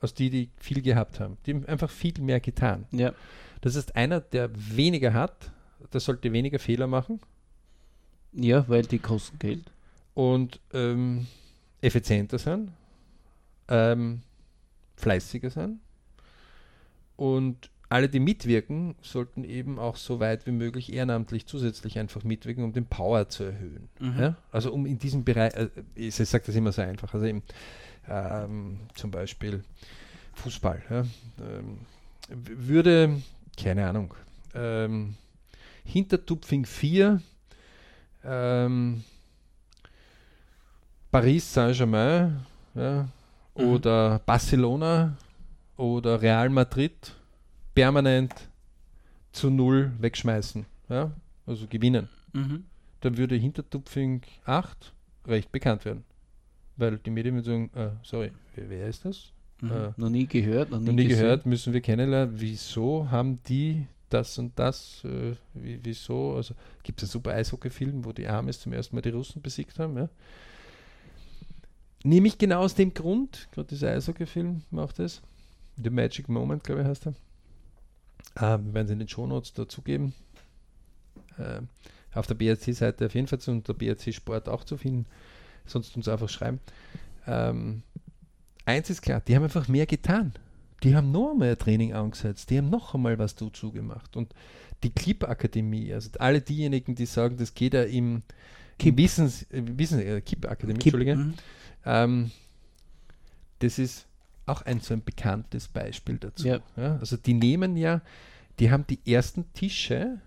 Als die, die viel gehabt haben. Die haben einfach viel mehr getan. Ja. Das heißt, einer, der weniger hat, der sollte weniger Fehler machen ja, weil die kosten Geld. und ähm, effizienter sein, ähm, fleißiger sein. Und alle, die mitwirken, sollten eben auch so weit wie möglich ehrenamtlich zusätzlich einfach mitwirken, um den Power zu erhöhen. Mhm. Ja? Also um in diesem Bereich, äh, ich sage das immer so einfach, also eben ähm, zum Beispiel Fußball. Ja? Ähm, würde, keine Ahnung, ähm, Hintertupfing 4, ähm, Paris Saint-Germain ja, Mhm. oder Barcelona oder Real Madrid permanent zu null wegschmeißen. Ja? Also gewinnen. Mhm. Dann würde Hintertupfing 8 recht bekannt werden. Weil die Medien würden sagen, äh, sorry, wer, ist das? Mhm. Äh, noch nie gehört, noch nie, Noch nie gehört, müssen wir kennenlernen. Wieso haben die das und das? Äh, wie, wieso? Also gibt es einen super Eishockey-Film, wo die Amis zum ersten Mal die Russen besiegt haben. Ja? Nämlich genau aus dem Grund, gerade dieser Eishockey-Film macht es. The Magic Moment, glaube ich, heißt er. Ähm, wir werden es in den Shownotes dazugeben. Ähm, auf der BRC-Seite auf jeden Fall zu und der BRC Sport auch zu finden. Sonst uns einfach schreiben. Ähm, eins ist klar, die haben einfach mehr getan. Die haben noch einmal ein Training angesetzt, die haben noch einmal was dazu gemacht. Und die Clip-Akademie, also alle diejenigen, die sagen, das geht ja im, Kipp. Wissens, äh, Wissen, äh, Entschuldige, mhm. ähm, das ist auch ein so ein bekanntes Beispiel dazu. Ja. Ja, also die nehmen ja, die haben die ersten Tische,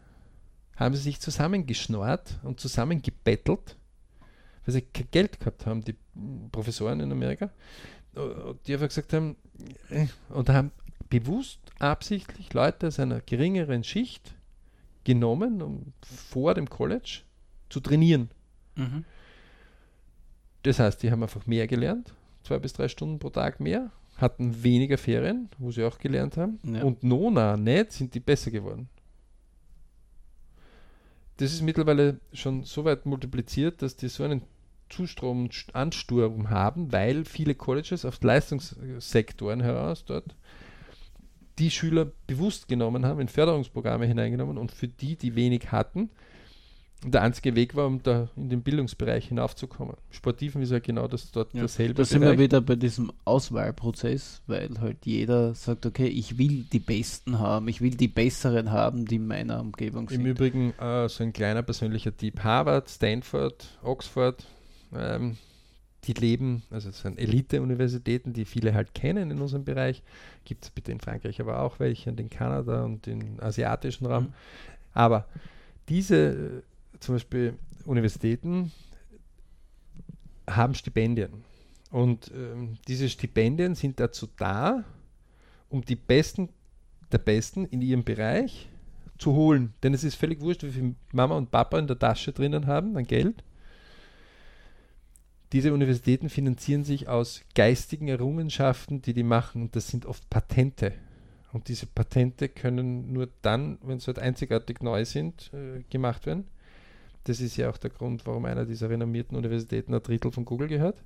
haben sie sich zusammengeschnorrt und zusammengebettelt, weil sie kein Geld gehabt haben, die Professoren in Amerika, die einfach gesagt haben, und haben bewusst, absichtlich Leute aus einer geringeren Schicht genommen, um vor dem College zu trainieren. Mhm. Das heißt, die haben einfach mehr gelernt, zwei bis drei Stunden pro Tag mehr, hatten weniger Ferien, wo sie auch gelernt haben, Ja. und Nona nicht sind die besser geworden. Das ist mittlerweile schon so weit multipliziert, dass die so einen Zustrom und St- Ansturm haben, weil viele Colleges auf Leistungssektoren heraus dort die Schüler bewusst genommen haben, in Förderungsprogramme hineingenommen und für die, die wenig hatten, der einzige Weg war, um da in den Bildungsbereich hinaufzukommen. Sportiven ist ja genau das dort Ja, dasselbe. Da sind wir wieder bei diesem Auswahlprozess, weil halt jeder sagt, okay, ich will die Besten haben, ich will die Besseren haben, die in meiner Umgebung Im sind. Übrigen äh, so ein kleiner persönlicher Tipp. Harvard, Stanford, Oxford, ähm, die leben, also es sind Elite-Universitäten, die viele halt kennen in unserem Bereich. Gibt es bitte in Frankreich aber auch welche und in Kanada und im asiatischen Raum. Mhm. Aber diese zum Beispiel Universitäten haben Stipendien. Und ähm, diese Stipendien sind dazu da, um die Besten der Besten in ihrem Bereich zu holen. Denn es ist völlig wurscht, wie viel Mama und Papa in der Tasche drinnen haben an Geld. Diese Universitäten finanzieren sich aus geistigen Errungenschaften, die die machen. Und das sind oft Patente. Und diese Patente können nur dann, wenn sie halt einzigartig neu sind, äh, gemacht werden. Das ist ja auch der Grund, warum einer dieser renommierten Universitäten ein Drittel von Google gehört.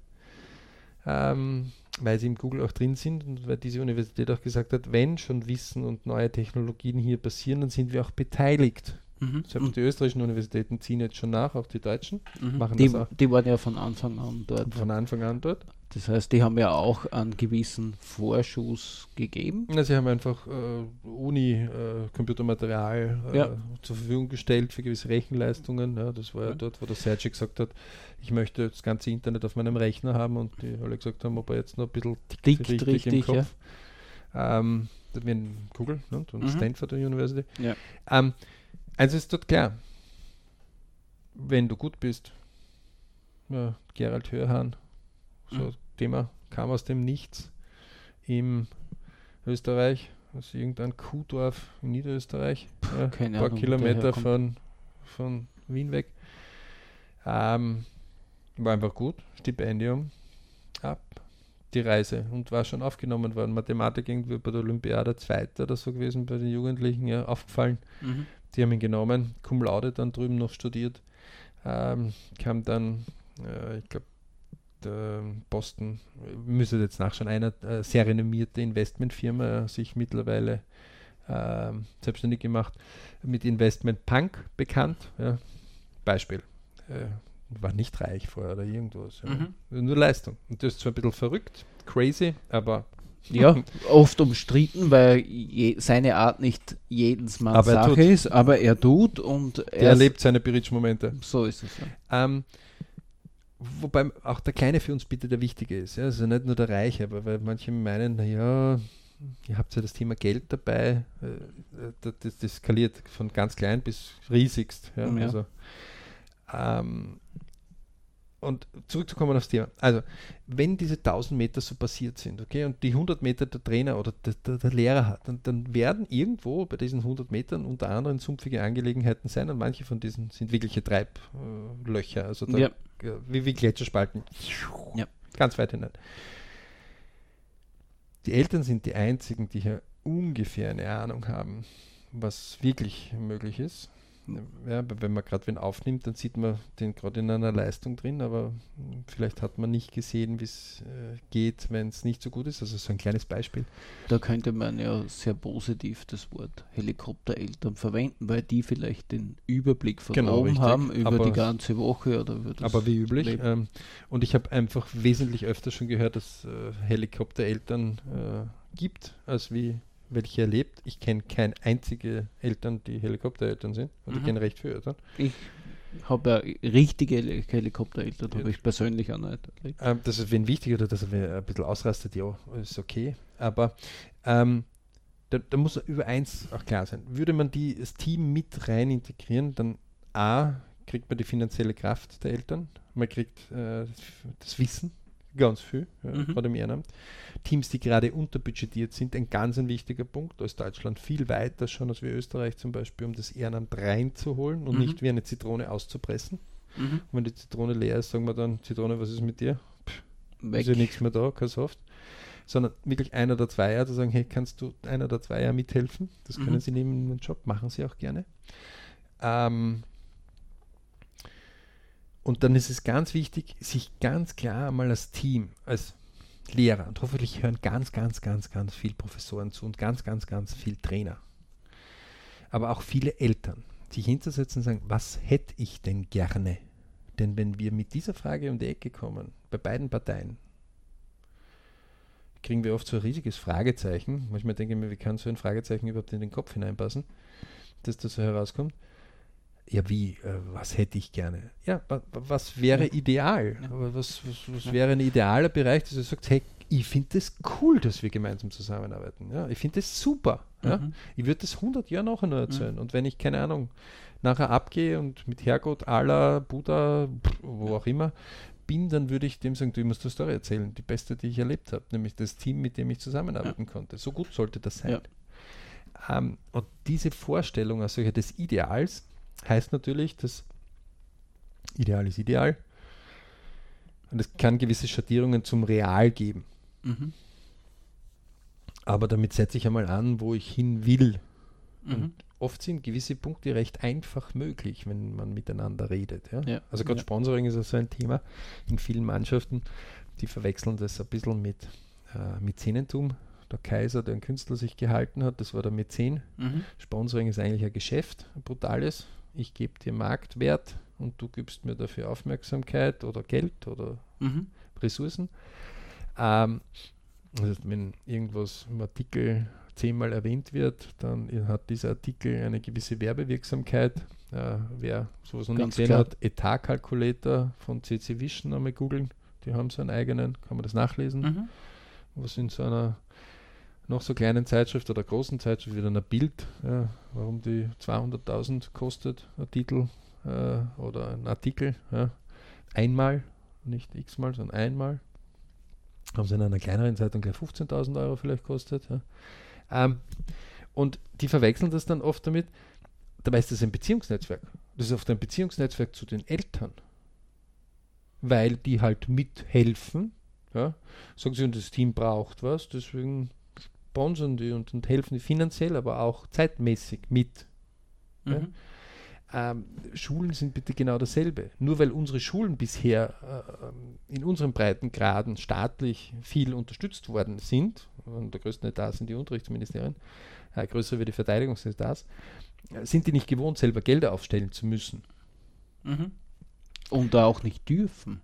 Ähm, weil sie im Google auch drin sind und weil diese Universität auch gesagt hat, wenn schon Wissen und neue Technologien hier passieren, dann sind wir auch beteiligt. Mhm. Selbst Und, die österreichischen Universitäten ziehen jetzt schon nach, auch die deutschen, mhm. machen die, das auch. die waren ja von Anfang an dort. von Anfang an dort. Das heißt, die haben ja auch einen gewissen Vorschuss gegeben. Na, sie haben einfach äh, Uni-Computermaterial äh, Ja. zur Verfügung gestellt für gewisse Rechenleistungen. Ja, das war ja Ja. dort, wo der Sergey gesagt hat, ich möchte das ganze Internet auf meinem Rechner haben und die alle gesagt haben, ob er jetzt noch ein bisschen tickt Tickt richtig, richtig, im Kopf. Ähm, das wäre Google ne, und Mhm. Stanford University. Ja. Ähm, also ist dort klar, wenn du gut bist, ja, Gerald Hörhan, so Mhm. Thema kam aus dem Nichts im Österreich, aus irgendein Kuhdorf in Niederösterreich, ja, ein paar Ahnung, Kilometer von, von Wien weg. Ähm, war einfach gut, Stipendium ab die Reise und war schon aufgenommen worden. Mathematik irgendwie bei der Olympiade Zweiter oder so gewesen bei den Jugendlichen, ja, aufgefallen. Mhm. Die haben ihn genommen, cum laude dann drüben noch studiert, ähm, kam dann, äh, ich glaube, Boston, äh, müsste jetzt nachschauen, einer äh, sehr renommierte Investmentfirma, äh, sich mittlerweile ähm, selbstständig gemacht, mit Investment Punk bekannt. Ja. Beispiel. Äh, war nicht reich vorher oder irgendwas. Ja. Mhm. Nur Leistung. Und das ist zwar ein bisschen verrückt, crazy, aber Ja, oft umstritten, weil je, seine Art nicht jedens Manns Aber er Sache tut. ist, aber er tut und er er erlebt seine Berichtsmomente. So ist es. Ja. Ähm, wobei auch der Kleine für uns bitte der Wichtige ist. Ja? Also nicht nur der Reiche, aber weil manche meinen, naja, ihr habt ja das Thema Geld dabei, äh, das, das, das skaliert von ganz klein bis riesigst. Ja? Ja. Also, ähm, und zurückzukommen aufs Thema. Also, wenn diese 1000 Meter so passiert sind, okay, und die 100 Meter der Trainer oder der, der, der Lehrer hat, dann, dann werden irgendwo bei diesen 100 Metern unter anderem sumpfige Angelegenheiten sein und manche von diesen sind wirkliche Treiblöcher, also da, Ja. Wie, wie Gletscherspalten. Ja. Ganz weit hinein. Die Eltern sind die einzigen, die hier ungefähr eine Ahnung haben, was wirklich möglich ist. Ja, wenn man gerade wen aufnimmt, dann sieht man den gerade in einer Leistung drin, aber vielleicht hat man nicht gesehen, wie es äh, geht, wenn es nicht so gut ist. Also so ein kleines Beispiel. Da könnte man ja sehr positiv das Wort Helikoptereltern verwenden, weil die vielleicht den Überblick von Genau, oben richtig. haben über Aber- die ganze Woche oder über das aber wie üblich. Ähm, und ich habe einfach wesentlich öfter schon gehört, dass äh, Helikoptereltern äh, gibt, als wie welche erlebt. Ich kenne keine einzige Eltern, die Helikoptereltern sind. Und ich Mhm. kenne recht viele Eltern. Ich habe ja richtige Heli- Helikoptereltern, Ja. habe ich persönlich auch nicht erlebt. Ähm, dass es wen wichtig oder dass er ein bisschen ausrastet, ja, ist okay. Aber ähm, da, da muss über eins auch klar sein. Würde man die, das Team mit rein integrieren, dann A, kriegt man die finanzielle Kraft der Eltern, man kriegt äh, das Wissen, ganz viel, ja, Mhm. gerade im Ehrenamt. Teams, die gerade unterbudgetiert sind, ein ganz ein wichtiger Punkt. Da ist Deutschland viel weiter schon als wir Österreich zum Beispiel, um das Ehrenamt reinzuholen und Mhm. nicht wie eine Zitrone auszupressen. Mhm. Und wenn die Zitrone leer ist, sagen wir dann, Zitrone, was ist mit dir? Weg. ist ja nichts mehr da, kein Soft. Sondern wirklich ein oder zwei Jahre zu sagen, hey, kannst du ein oder zwei Jahre mithelfen? Das können Mhm. sie neben dem Job, machen sie auch gerne. Ähm, und dann ist es ganz wichtig, sich ganz klar einmal als Team, als Lehrer, und hoffentlich hören ganz, ganz, ganz, ganz viel Professoren zu und ganz, ganz, ganz viel Trainer. Aber auch viele Eltern, sich hinzusetzen und sagen, was hätte ich denn gerne? Denn wenn wir mit dieser Frage um die Ecke kommen, bei beiden Parteien, kriegen wir oft so ein riesiges Fragezeichen. Manchmal denke ich mir, wie kann so ein Fragezeichen überhaupt in den Kopf hineinpassen, dass das so herauskommt. Ja, wie, äh, was hätte ich gerne? Ja, wa, wa- was wäre Ja. ideal? Ja. Was, was, was Ja. wäre ein idealer Bereich, dass du sagst, hey, ich finde das cool, dass wir gemeinsam zusammenarbeiten. Ja, ich finde das super. Ja? Mhm. Ich würde das 100 Jahre nachher noch erzählen. Und wenn ich, keine Ahnung, nachher abgehe und mit Herrgott, Allah, Buddha, wo auch immer, bin, dann würde ich dem sagen, du ich muss eine Story erzählen, die beste, die ich erlebt habe, nämlich das Team, mit dem ich zusammenarbeiten konnte. So gut sollte das sein. Ja. Ähm, und diese Vorstellung als solche des Ideals heißt natürlich, dass Ideal ist Ideal. Und es kann gewisse Schattierungen zum Real geben. Mhm. Aber damit setze ich einmal an, wo ich hin will. Mhm. Und oft sind gewisse Punkte recht einfach möglich, wenn man miteinander redet. Ja? Ja. Also gerade Ja. Sponsoring ist ja so ein Thema in vielen Mannschaften, die verwechseln das ein bisschen mit äh, Mäzenentum. Der Kaiser, der ein Künstler sich gehalten hat, das war der Mäzen. Mhm. Sponsoring ist eigentlich ein Geschäft, ein brutales. Ich gebe dir Marktwert und du gibst mir dafür Aufmerksamkeit oder Geld oder Mhm. Ressourcen. Ähm, also wenn irgendwas im Artikel zehnmal erwähnt wird, dann hat dieser Artikel eine gewisse Werbewirksamkeit. Äh, wer sowas noch nicht gesehen hat, Etat-Kalkulator von CC Vision einmal googeln. Die haben so einen eigenen, kann man das nachlesen, Mhm. was in so einer noch so kleinen Zeitschrift oder großen Zeitschrift wie einer Bild, ja, warum die 200.000 kostet, ein Titel äh, oder ein Artikel, ja, einmal, nicht x-mal, sondern einmal. Haben sie in einer kleineren Zeitung gleich 15.000 Euro vielleicht kostet. Ja. Ähm, und die verwechseln das dann oft damit, dabei ist das ein Beziehungsnetzwerk. Das ist oft ein Beziehungsnetzwerk zu den Eltern. Weil die halt mithelfen. Ja. Sagen sie, und das Team braucht was, deswegen sponsern die und, und helfen die finanziell, aber auch zeitmäßig mit. Mhm. Ja. Ähm, Schulen sind bitte genau dasselbe. Nur weil unsere Schulen bisher äh, in unseren Breitengraden staatlich viel unterstützt worden sind, und der größte Etat sind die Unterrichtsministerien, äh, größer wie die Verteidigungsetats, äh, sind die nicht gewohnt, selber Gelder aufstellen zu müssen. Mhm. Und da auch nicht dürfen.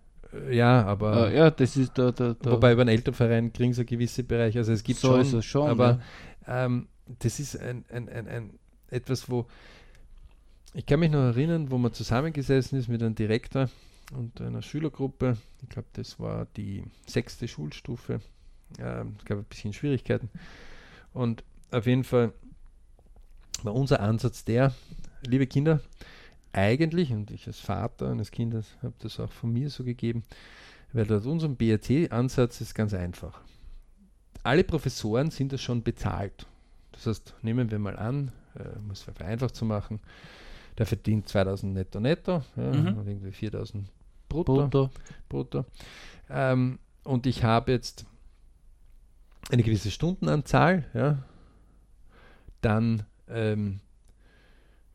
Ja, aber. Äh, ja, das ist da, da, da. Wobei über einen Elternverein kriegen sie gewisse Bereiche. Also es gibt so schon, schon, aber ja. ähm, das ist ein, ein, ein, ein etwas, wo ich kann mich noch erinnern, wo man zusammengesessen ist mit einem Direktor und einer Schülergruppe. Ich glaube, das war die sechste Schulstufe. Ähm, es gab ein bisschen Schwierigkeiten. Und auf jeden Fall war unser Ansatz der, liebe Kinder, eigentlich, und ich als Vater eines Kindes habe das auch von mir so gegeben, weil dort unserem BRT-Ansatz ist ganz einfach. Alle Professoren sind das schon bezahlt. Das heißt, nehmen wir mal an, äh, um es vereinfacht zu machen, der verdient 2000 netto netto, ja, mhm. irgendwie 4000 brutto. brutto. brutto. Ähm, und ich habe jetzt eine gewisse Stundenanzahl, ja, dann ähm,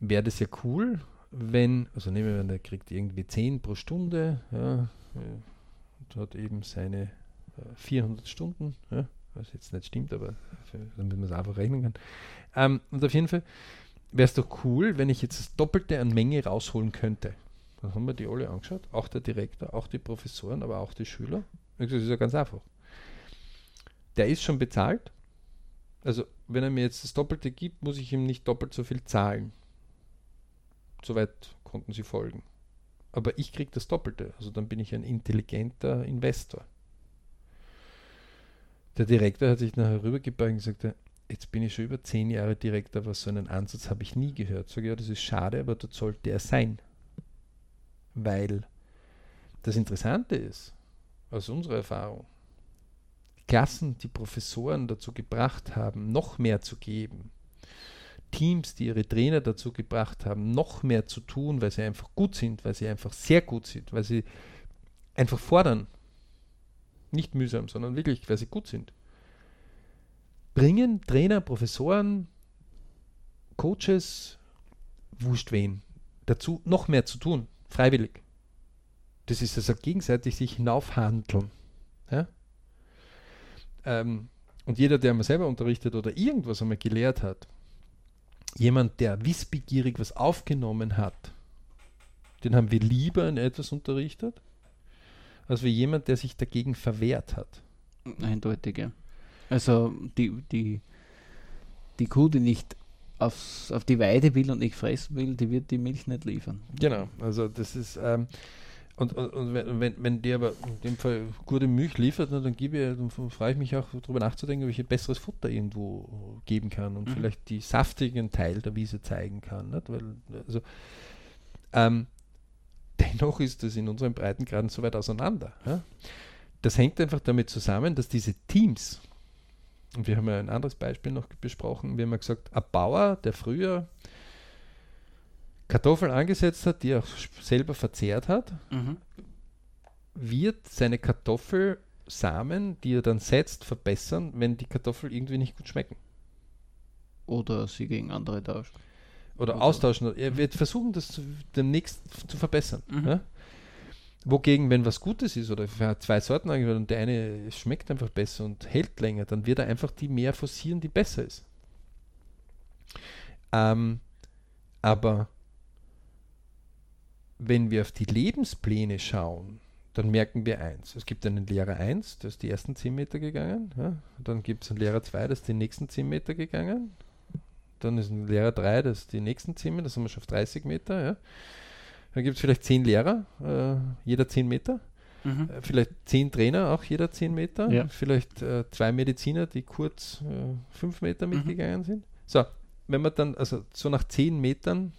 wäre das ja cool, wenn, also nehmen wir an, der kriegt irgendwie 10 pro Stunde, ja, und hat eben seine äh, 400 Stunden, ja, was jetzt nicht stimmt, aber für, damit man es einfach rechnen kann. Ähm, und auf jeden Fall wäre es doch cool, wenn ich jetzt das Doppelte an Menge rausholen könnte. Dann haben wir die alle angeschaut, auch der Direktor, auch die Professoren, aber auch die Schüler. Das ist ja ganz einfach. Der ist schon bezahlt. Also, wenn er mir jetzt das Doppelte gibt, muss ich ihm nicht doppelt so viel zahlen. Soweit konnten sie folgen. Aber ich kriege das Doppelte. Also dann bin ich ein intelligenter Investor. Der Direktor hat sich nachher rübergebeugt und gesagt, jetzt bin ich schon über zehn Jahre Direktor, aber so einen Ansatz habe ich nie gehört. Sag ja, das ist schade, aber dort sollte er sein. Weil das Interessante ist, aus unserer Erfahrung, Klassen, die Professoren dazu gebracht haben, noch mehr zu geben, Teams, die ihre Trainer dazu gebracht haben, noch mehr zu tun, weil sie einfach gut sind, weil sie einfach sehr gut sind, weil sie einfach fordern. Nicht mühsam, sondern wirklich, weil sie gut sind bringen Trainer, Professoren, Coaches, wurscht wen, dazu noch mehr zu tun, freiwillig. Das ist also gegenseitig sich hinaufhandeln. Ja? Ähm, und jeder, der mal selber unterrichtet oder irgendwas einmal gelehrt hat, jemand, der wissbegierig was aufgenommen hat, den haben wir lieber in etwas unterrichtet, als wie jemand, der sich dagegen verwehrt hat. Eindeutig, ja. Also die, die, die Kuh, die nicht aufs, auf die Weide will und nicht fressen will, die wird die Milch nicht liefern. Genau, also das ist ähm, und, und, und, wenn, wenn die aber in dem Fall gute Milch liefert, dann gebe dann freue ich mich auch darüber nachzudenken, ob ich ein besseres Futter irgendwo geben kann und mhm. vielleicht die saftigen Teil der Wiese zeigen kann. Nicht? Weil, also, ähm, dennoch ist das in unseren Breitengraden so weit auseinander. Ja? Das hängt einfach damit zusammen, dass diese Teams, und wir haben ja ein anderes Beispiel noch besprochen. Wir haben ja gesagt, ein Bauer, der früher Kartoffeln angesetzt hat, die er auch selber verzehrt hat, mhm. wird seine Kartoffelsamen, die er dann setzt, verbessern, wenn die Kartoffeln irgendwie nicht gut schmecken. Oder sie gegen andere tauscht. Oder, Oder austauschen. Er wird versuchen, das demnächst zu verbessern. Mhm. Ja? Wogegen, wenn was Gutes ist oder zwei Sorten angehört und der eine schmeckt einfach besser und hält länger, dann wird er einfach die mehr forcieren, die besser ist. Ähm, aber wenn wir auf die Lebenspläne schauen, dann merken wir eins. Es gibt einen Lehrer 1, der ist die ersten 10 Meter gegangen. Ja? Dann gibt es einen Lehrer 2, der ist die nächsten 10 Meter gegangen. Dann ist ein Lehrer 3, das ist die nächsten 10 Meter, das sind wir schon auf 30 Meter. Ja? Dann gibt es vielleicht zehn Lehrer, äh, jeder zehn Meter. Mhm. Äh, vielleicht zehn Trainer, auch jeder zehn Meter. Ja. Vielleicht äh, zwei Mediziner, die kurz äh, fünf Meter mhm. mitgegangen mhm. sind. So, wenn man dann, also so nach zehn Metern,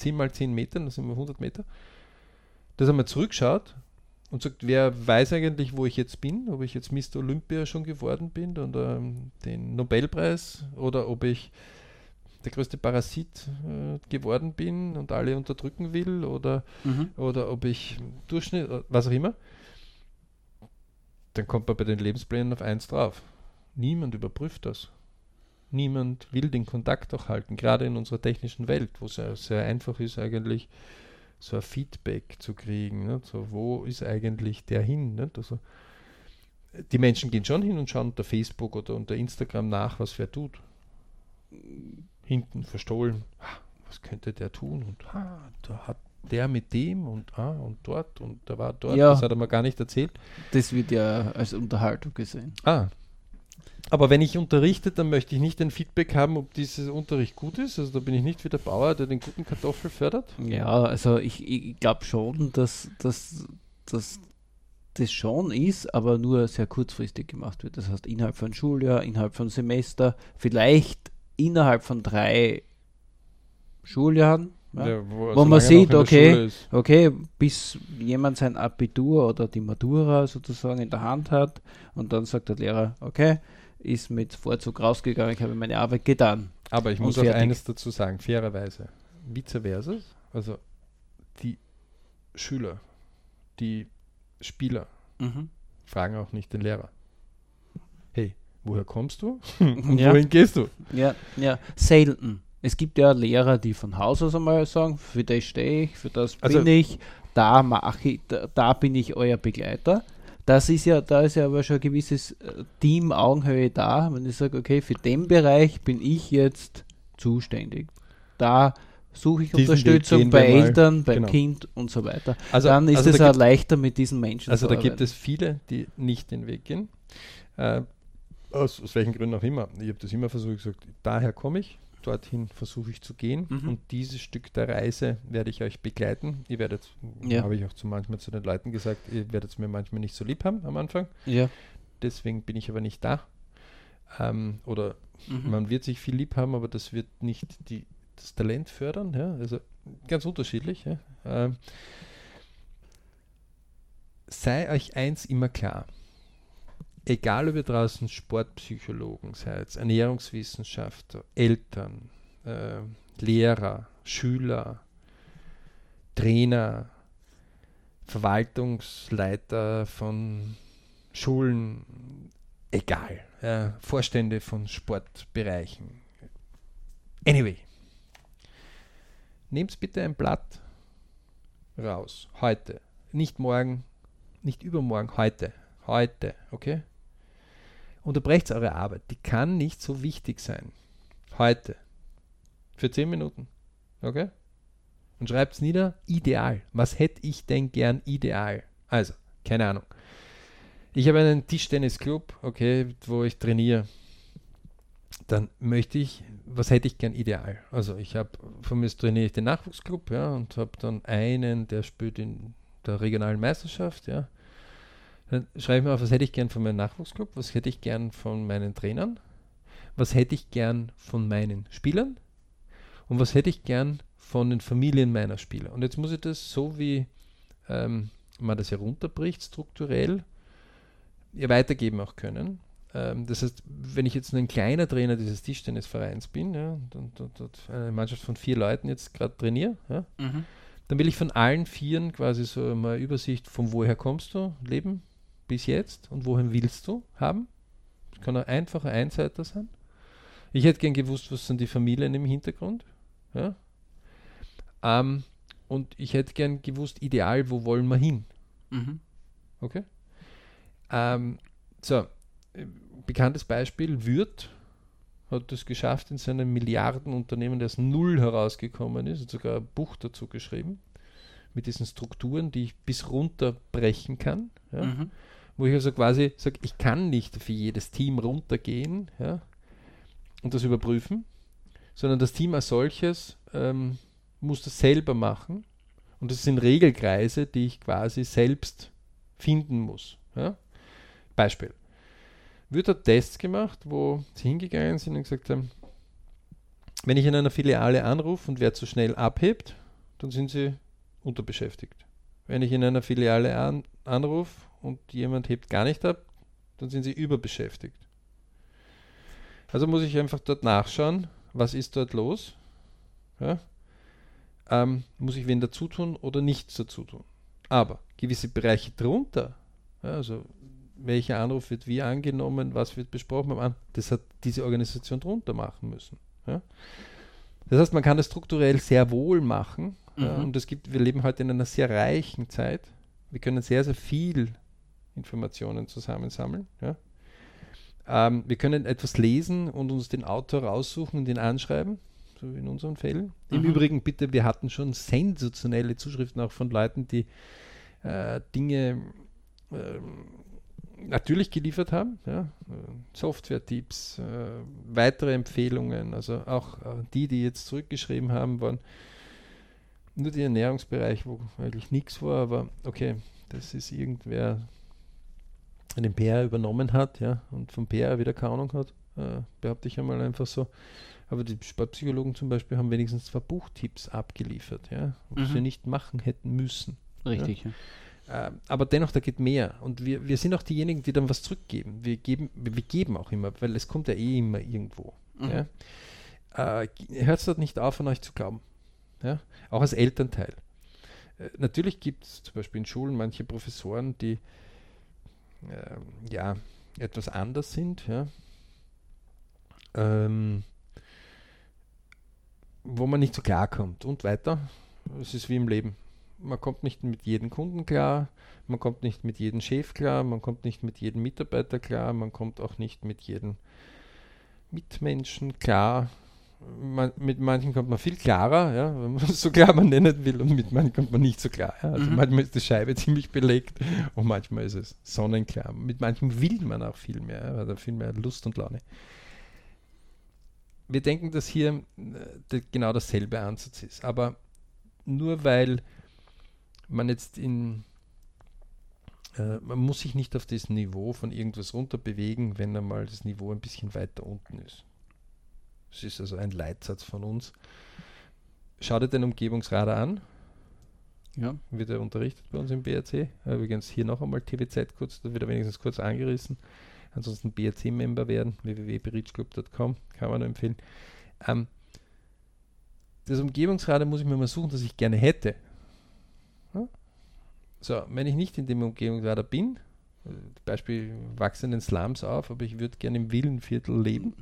zehn mal zehn Metern, das sind wir 100 Meter, dass man zurückschaut, und sagt, wer weiß eigentlich, wo ich jetzt bin, ob ich jetzt Mr. Olympia schon geworden bin und ähm, den Nobelpreis oder ob ich der größte Parasit äh, geworden bin und alle unterdrücken will oder, Mhm. oder ob ich Durchschnitt, äh, was auch immer, dann kommt man bei den Lebensplänen auf eins drauf. Niemand überprüft das. Niemand will den Kontakt auch halten, gerade in unserer technischen Welt, wo es ja sehr einfach ist, eigentlich so ein Feedback zu kriegen. Nicht? So, wo ist eigentlich der hin? Nicht? Also, die Menschen gehen schon hin und schauen unter Facebook oder unter Instagram nach, was wer tut. Hinten verstohlen, was könnte der tun? Und ah, da hat der mit dem und ah, und dort und da war dort, Ja. das hat er mir gar nicht erzählt. Das wird ja als Unterhaltung gesehen. Ah. Aber wenn ich unterrichte, dann möchte ich nicht ein Feedback haben, ob dieser Unterricht gut ist. Also da bin ich nicht wie der Bauer, der den guten Kartoffel fördert. Ja, also ich, ich glaube schon, dass, dass, dass das schon ist, aber nur sehr kurzfristig gemacht wird. Das heißt, innerhalb von Schuljahr, innerhalb von Semester, vielleicht innerhalb von drei Schuljahren. Ja. Ja, wo, Wo man sieht, okay. Okay, bis jemand sein Abitur oder die Matura sozusagen in der Hand hat und dann sagt der Lehrer, okay, ist mit Vorzug rausgegangen, ich habe meine Arbeit getan. Aber ich muss auch eines dazu sagen, fairerweise. Vice versa. Also die Schüler, die Spieler fragen auch nicht den Lehrer. Hey, woher kommst du? Und Ja. wohin gehst du? Ja, ja, selten. Es gibt ja Lehrer, die von Haus aus einmal sagen, für das stehe ich, für das Also- bin ich, da mache ich, da, da bin ich euer Begleiter. Das ist ja, da ist ja aber schon ein gewisses äh, Team-Augenhöhe da, wenn ich sage, okay, für den Bereich bin ich jetzt zuständig. Da suche ich Diesen Unterstützung bei. Eltern, beim Genau. Kind und so weiter. Also, Dann ist also es da auch leichter mit diesen Menschen Also zu da gibt arbeiten. es viele, die nicht den Weg gehen. Äh, aus, aus welchen Gründen auch immer. Ich habe das immer versucht, gesagt, daher komme ich, dorthin versuche ich zu gehen Mhm. und dieses Stück der Reise werde ich euch begleiten. Ihr werdet, Ja. habe ich auch zu manchmal zu den Leuten gesagt, ihr werdet es mir manchmal nicht so lieb haben am Anfang. Ja. Deswegen bin ich aber nicht da. Ähm, oder Mhm. man wird sich viel lieb haben, aber das wird nicht die, das Talent fördern. Ja? Also ganz unterschiedlich. Ja? Ähm, sei euch eins immer klar. Egal ob ihr draußen Sportpsychologen seid, Ernährungswissenschaftler, Eltern, äh, Lehrer, Schüler, Trainer, Verwaltungsleiter von Schulen, egal, ja, Vorstände von Sportbereichen. Anyway, nehmt bitte ein Blatt raus, heute, nicht morgen, nicht übermorgen, heute, heute, okay? Unterbrecht eure Arbeit, die kann nicht so wichtig sein. Heute, für 10 Minuten, okay? Und schreibt es nieder, ideal. Was hätte ich denn gern ideal? Also, keine Ahnung. Ich habe einen Tischtennisclub, okay, wo ich trainiere. Dann möchte ich, was hätte ich gern ideal? Also ich habe, von mir trainiere ich den Nachwuchsclub, ja, und habe dann einen, der spielt in der regionalen Meisterschaft, ja. Dann schreibe ich mir auf, was hätte ich gern von meinem Nachwuchsclub, was hätte ich gern von meinen Trainern, was hätte ich gern von meinen Spielern und was hätte ich gern von den Familien meiner Spieler. Und jetzt muss ich das so wie ähm, man das herunterbricht, strukturell, ja, weitergeben auch können. Ähm, das heißt, wenn ich jetzt nur ein kleiner Trainer dieses Tischtennisvereins bin ja, und, und, und, und eine Mannschaft von vier Leuten jetzt gerade trainiere, ja, Mhm. dann will ich von allen Vieren quasi so mal Übersicht, von woher kommst du, Leben bis jetzt und wohin willst du haben. Das kann ein einfacher Einseiter sein. Ich hätte gern gewusst, was sind die Familien im Hintergrund. Ja? Ähm, und ich hätte gern gewusst, ideal, wo wollen wir hin. Mhm. Okay? Ähm, so, bekanntes Beispiel, Würth hat es geschafft in seinem Milliardenunternehmen, das null herausgekommen ist, hat sogar ein Buch dazu geschrieben, mit diesen Strukturen, die ich bis runter brechen kann. Ja? Mhm. Wo ich also quasi sage, ich kann nicht für jedes Team runtergehen ja, und das überprüfen, sondern das Team als solches ähm, muss das selber machen. Und das sind Regelkreise, die ich quasi selbst finden muss. Ja? Beispiel. Wird hat Tests gemacht, wo sie hingegangen sind und gesagt haben, wenn ich in einer Filiale anrufe und wer zu schnell abhebt, dann sind sie unterbeschäftigt. Wenn ich in einer Filiale an, anrufe und jemand hebt gar nicht ab, dann sind sie überbeschäftigt. Also muss ich einfach dort nachschauen, was ist dort los. Ja? Ähm, muss ich wen dazu tun oder nichts dazu tun. Aber gewisse Bereiche drunter, ja, also welcher Anruf wird wie angenommen, was wird besprochen, das hat diese Organisation drunter machen müssen. Ja? Das heißt, man kann das strukturell sehr wohl machen. Mhm. Ja, und es gibt, wir leben heute in einer sehr reichen Zeit. Wir können sehr, sehr viel Informationen zusammensammeln. Ja? Ähm, wir können etwas lesen und uns den Autor raussuchen und ihn anschreiben, so wie in unseren Fällen. Mhm. Im Übrigen, bitte, wir hatten schon sensationelle Zuschriften auch von Leuten, die äh, Dinge äh, natürlich geliefert haben. Ja? Software-Tipps, äh, weitere Empfehlungen, also auch äh, die, die jetzt zurückgeschrieben haben, waren nur der Ernährungsbereich, wo eigentlich nichts war, aber okay, das ist irgendwer den PR übernommen hat, ja, und vom PR wieder keine Ahnung hat, äh, behaupte ich einmal einfach so. Aber die Sportpsychologen zum Beispiel haben wenigstens zwei Buchtipps abgeliefert, ja, was mhm. sie nicht machen hätten müssen. Richtig, ja. ja. Äh, aber dennoch, da geht mehr. Und wir, wir sind auch diejenigen, die dann was zurückgeben. Wir geben, wir, geben auch immer, weil es kommt ja eh immer irgendwo. Mhm. Ja. Äh, Hört es dort nicht auf, an euch zu glauben. Ja? Auch als Elternteil. Äh, natürlich gibt es zum Beispiel in Schulen manche Professoren, die äh, ja, etwas anders sind, ja. Ähm, wo man nicht so klar kommt und weiter. Es ist wie im Leben. Man kommt nicht mit jedem Kunden klar, man kommt nicht mit jedem Chef klar, man kommt nicht mit jedem Mitarbeiter klar, man kommt auch nicht mit jedem Mitmenschen klar man, mit manchen kommt man viel klarer, ja, wenn man so klar man nennen will, und mit manchen kommt man nicht so klar. Ja. Also mhm. manchmal ist die Scheibe ziemlich belegt und manchmal ist es sonnenklar. Mit manchen will man auch viel mehr, ja, viel mehr Lust und Laune. Wir denken, dass hier äh, genau dasselbe Ansatz ist, aber nur weil man jetzt in äh, man muss sich nicht auf das Niveau von irgendwas runterbewegen, wenn einmal das Niveau ein bisschen weiter unten ist. Das ist also ein Leitsatz von uns. Schau dir den Umgebungsradar an. Ja. Wird er unterrichtet bei uns im BRC. Übrigens hier noch einmal TVZ kurz, da wird er wenigstens kurz angerissen. Ansonsten BRC-Member werden, www.berichclub.com, kann man nur empfehlen. Ähm, das Umgebungsradar muss ich mir mal suchen, das ich gerne hätte. So, wenn ich nicht in dem Umgebungsradar bin, äh, Beispiel wachse in den Slums auf, aber ich würde gerne im Villenviertel leben,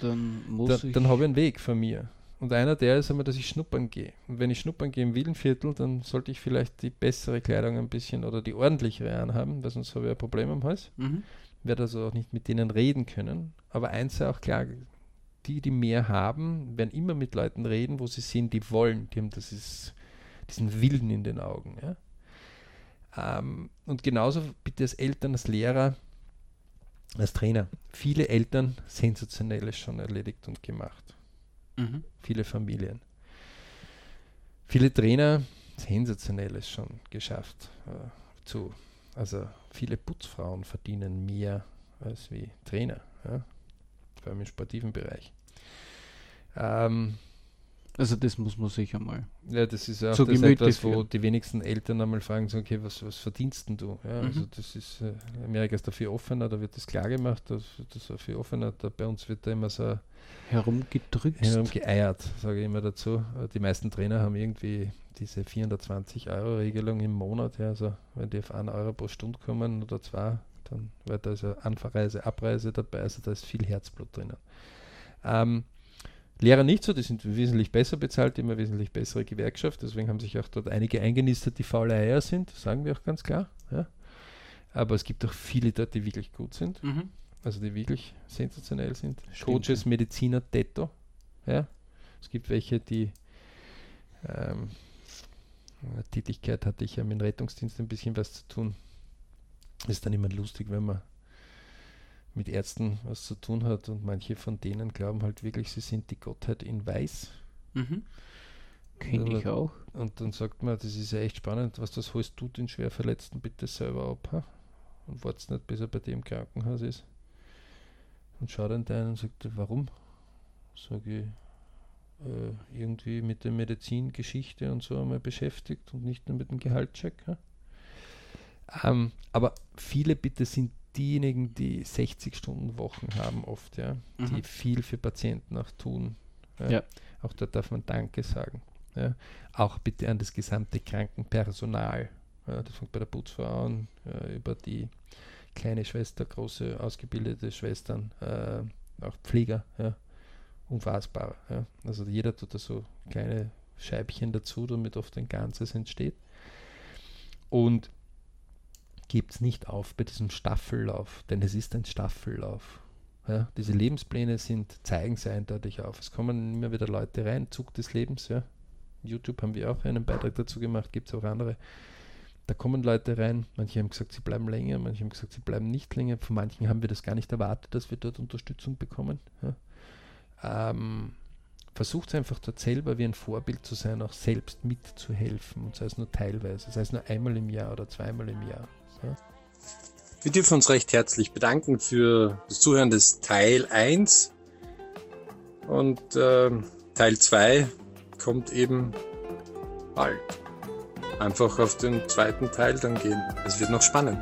dann da. Dann habe ich einen Weg von mir. Und einer der ist einmal, dass ich schnuppern gehe. Und wenn ich schnuppern gehe im Villenviertel, dann sollte ich vielleicht die bessere Kleidung ein bisschen oder die ordentlichere anhaben, weil sonst habe ich ein Problem am Hals. Mhm. Werde also auch nicht mit denen reden können. Aber eins ist auch klar, die, die mehr haben, werden immer mit Leuten reden, wo sie sehen, die wollen. Die haben das ist, diesen Willen in den Augen. Ja? Ähm, und genauso bitte als Eltern, als Lehrer, als Trainer viele Eltern Sensationelles schon erledigt und gemacht. Mhm. Viele Familien. Viele Trainer Sensationelles schon geschafft. Äh, zu, also viele Putzfrauen verdienen mehr als wie Trainer, ja? vor allem im sportiven Bereich. Ähm, also das muss man sicher mal. Ja, das ist auch so das etwas, wo die wenigsten Eltern einmal fragen, so, okay, was, was verdienst denn du? Ja, mhm. Also das ist, äh, Amerika ist dafür offener, da wird das klar gemacht, das, das ist dafür offener, da bei uns wird da immer so herumgedrückt. Herumgeeiert, sage ich immer dazu. Äh, die meisten Trainer haben irgendwie diese 420 Euro Regelung im Monat, ja, also wenn die auf 1 Euro pro Stunde kommen oder zwei, dann, weil da ist ja Anfahrreise, Abreise dabei, also da ist viel Herzblut drinnen. Ähm, Lehrer nicht so, die sind wesentlich besser bezahlt, immer wesentlich bessere Gewerkschaft, deswegen haben sich auch dort einige eingenistet, die faule Eier sind, sagen wir auch ganz klar. Ja. Aber es gibt auch viele dort, die wirklich gut sind, mhm. also die wirklich sensationell sind. Stimmt, Coaches. Mediziner, Tetto. Ja. Es gibt welche, die ähm, Tätigkeit hatte ich ja mit dem Rettungsdienst ein bisschen was zu tun. Ist dann immer lustig, wenn man mit Ärzten was zu tun hat und manche von denen glauben halt wirklich, sie sind die Gottheit in Weiß. Mhm. Kenne ich auch. Und dann sagt man, das ist ja echt spannend, was das holst du den Schwerverletzten bitte selber ab ha? und wartest nicht, bis er bei dir im Krankenhaus ist. Und schaut dann deinen und sagt, warum? Sage ich, äh, irgendwie mit der Medizingeschichte und so einmal beschäftigt und nicht nur mit dem Gehaltscheck. Ähm, aber viele bitte sind diejenigen, die 60 Stunden Wochen haben oft, ja, mhm. die viel für Patienten auch tun. Ja? ja. Auch da darf man Danke sagen. Ja? Auch bitte an das gesamte Krankenpersonal. Ja, das fängt bei der Putzfrau an, über die kleine Schwester, große ausgebildete Schwestern, äh, auch Pfleger, ja, unfassbar. Ja. Also jeder tut da so kleine Scheibchen dazu, damit oft ein Ganzes entsteht. Und gibt es nicht auf bei diesem Staffellauf, denn es ist ein Staffellauf. Ja, diese Lebenspläne sind, zeigen sie eindeutig auf. Es kommen immer wieder Leute rein, Zug des Lebens. Ja. YouTube haben wir auch einen Beitrag dazu gemacht, gibt es auch andere. Da kommen Leute rein, manche haben gesagt, sie bleiben länger, manche haben gesagt, sie bleiben nicht länger. Von manchen haben wir das gar nicht erwartet, dass wir dort Unterstützung bekommen. Ja. Ähm, versucht einfach dort selber wie ein Vorbild zu sein, auch selbst mitzuhelfen und sei es nur teilweise, sei es nur einmal im Jahr oder zweimal im Jahr. Wir dürfen uns recht herzlich bedanken für das Zuhören des Teil 1 und äh, Teil 2 kommt eben bald einfach auf den zweiten Teil dann gehen. Es wird noch spannend.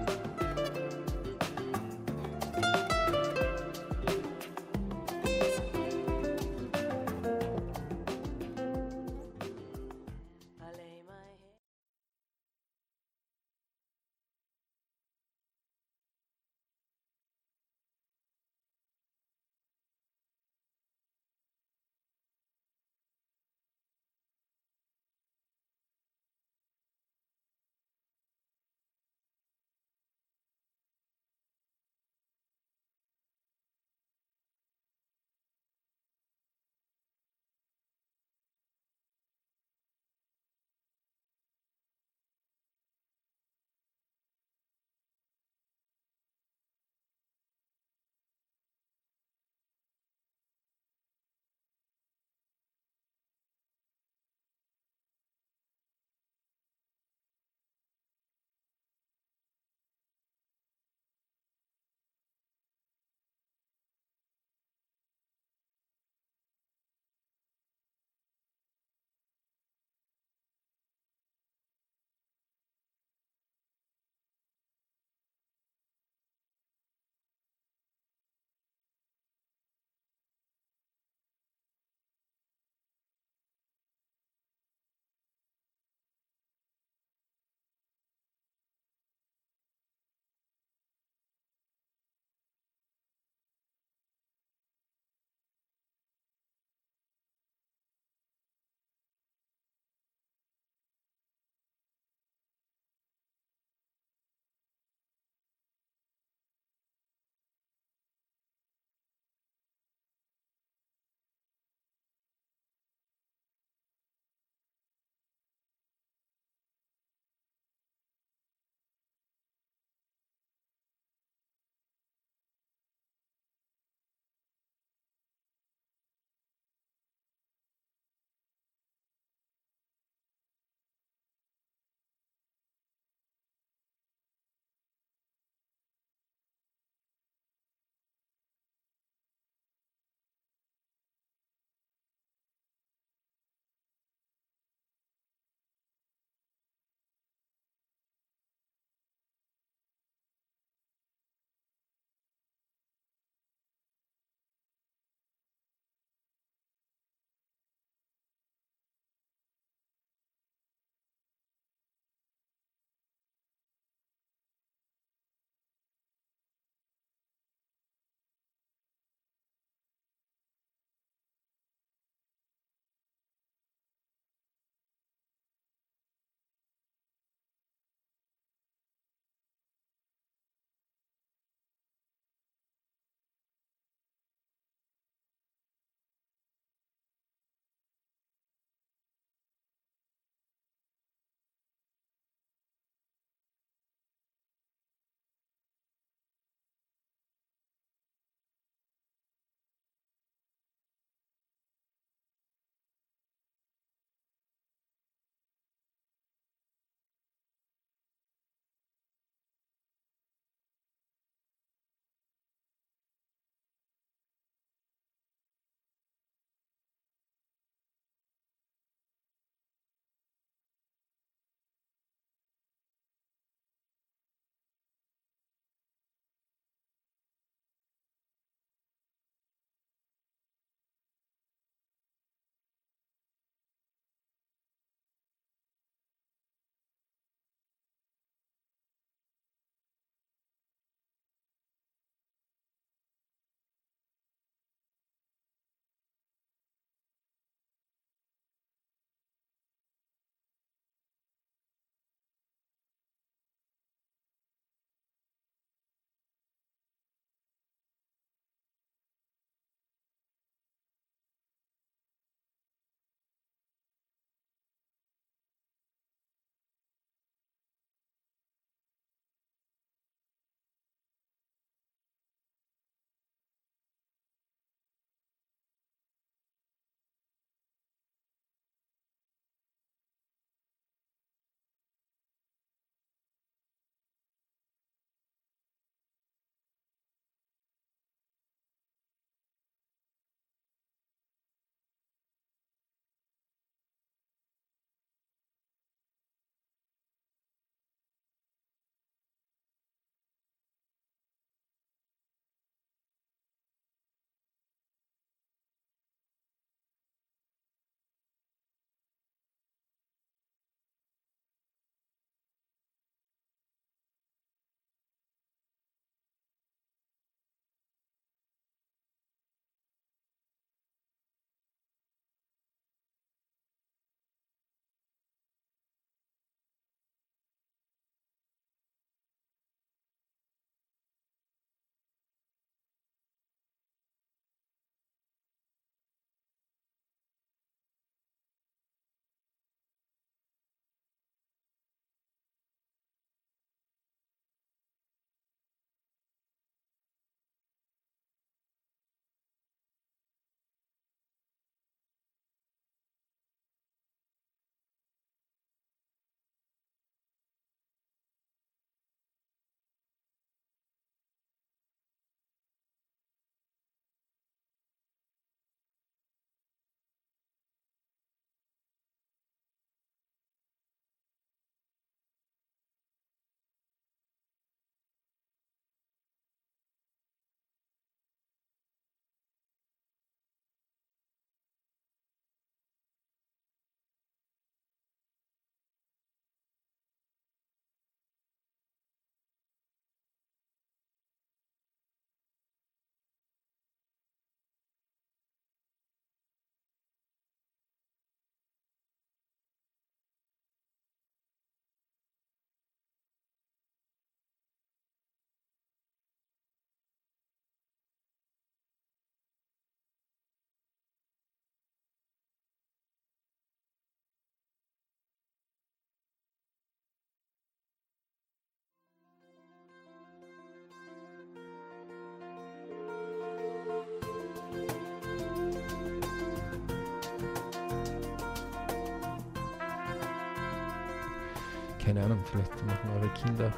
Keine Ahnung, vielleicht machen eure Kinder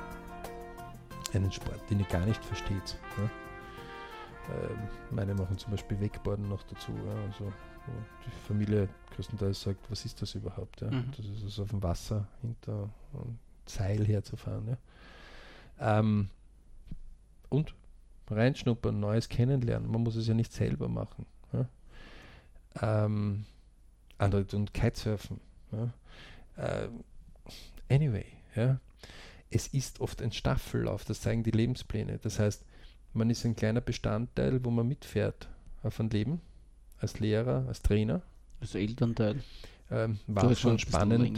einen Sport, den ihr gar nicht versteht. Ähm, meine machen zum Beispiel Wakeboarden noch dazu. Ja? Also, wo die Familie größtenteils sagt, was ist das überhaupt? Ja? Mhm. Das ist also auf dem Wasser hinter einem Seil herzufahren. Ja? Ähm, und reinschnuppern, Neues kennenlernen. Man muss es ja nicht selber machen. Ja? Ähm, andere tun Kitesurfen. Ja? Ähm, anyway, ja? es ist oft ein Staffellauf, das zeigen die Lebenspläne. Das heißt, man ist ein kleiner Bestandteil, wo man mitfährt auf ein Leben, als Lehrer, als Trainer. Als Elternteil. Ähm, war schon spannend,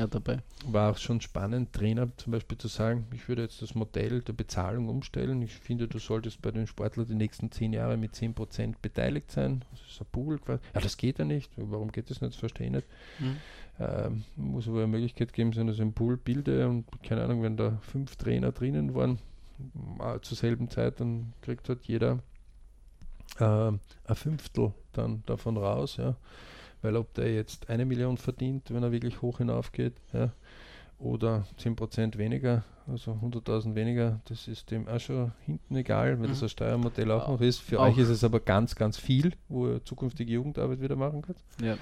war auch schon spannend, Trainer zum Beispiel zu sagen, ich würde jetzt das Modell der Bezahlung umstellen. Ich finde, du solltest bei den Sportlern die nächsten zehn Jahre mit 10% beteiligt sein. Das ist ein Pool quasi. Ja, das geht ja nicht. Warum geht das nicht? Das verstehe ich nicht. Mhm. Ähm, muss aber eine Möglichkeit geben, dass ich einen Pool bilde und keine Ahnung, wenn da fünf Trainer drinnen waren, äh, zur selben Zeit, dann kriegt halt jeder ähm, ein Fünftel dann davon raus, ja. Weil ob der jetzt eine Million verdient, wenn er wirklich hoch hinaufgeht, ja, oder 10% weniger, also 100.000 weniger, das ist dem auch schon hinten egal, weil das Mhm. ein Steuermodell auch Au- noch ist. Für auch- euch ist es aber ganz, ganz viel, wo ihr zukünftige Jugendarbeit wieder machen könnt. Ja.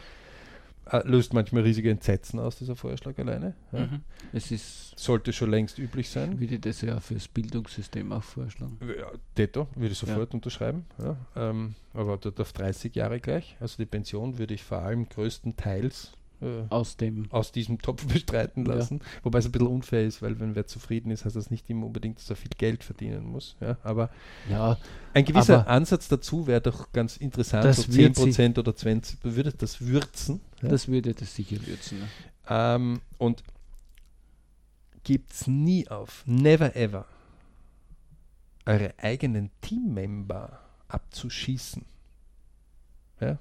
Äh, löst manchmal riesige Entsetzen aus, dieser Vorschlag alleine. Ja. Mhm. Es ist, Sollte schon längst üblich sein. würde ich das ja fürs Bildungssystem auch vorschlagen. Ja, Detto, würde ich sofort unterschreiben. Ja. Ähm, aber dort auf 30 Jahre gleich. Also die Pension würde ich vor allem größtenteils äh, Aus dem, aus diesem Topf bestreiten Ja. lassen. Wobei es ein bisschen unfair ist, weil wenn wer zufrieden ist, heißt das nicht immer unbedingt, dass er viel Geld verdienen muss. Ja. Aber ja, ein gewisser Ansatz dazu wäre doch ganz interessant, Das so wird 10% oder 20%, würde das würzen. Ja. das würde das sicher würzen. Ne? Ähm, und gibt's nie auf, never ever, eure eigenen Teammember abzuschießen. Ja?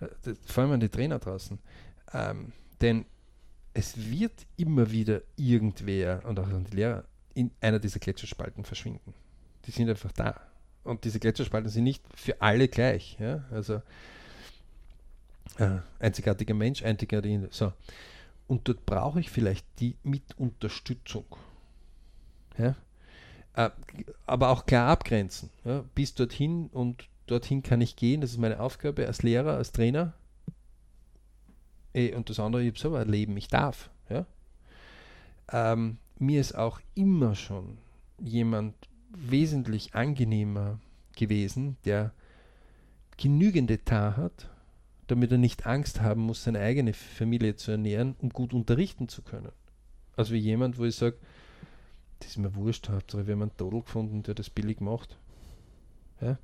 Äh, vor allem an die Trainer draußen. Ähm, denn es wird immer wieder irgendwer und auch die Lehrer in einer dieser Gletscherspalten verschwinden. Die sind einfach da. Und diese Gletscherspalten sind nicht für alle gleich. Ja? Also äh, einzigartiger Mensch, einzigartiger. So. Und dort brauche ich vielleicht die mit Unterstützung. Ja? Äh, aber auch klar abgrenzen. Ja? Bis dorthin und dorthin kann ich gehen. Das ist meine Aufgabe als Lehrer, als Trainer. Eh, Und das andere, ich habe selber ein Leben, ich darf. Ja? Ähm, mir ist auch immer schon jemand wesentlich angenehmer gewesen, der genügend Etat hat, damit er nicht Angst haben muss, seine eigene Familie zu ernähren, um gut unterrichten zu können. Also wie jemand, wo ich sage, das ist mir wurscht, Hauptsache wir haben einen Todel gefunden, der das billig macht. Ja?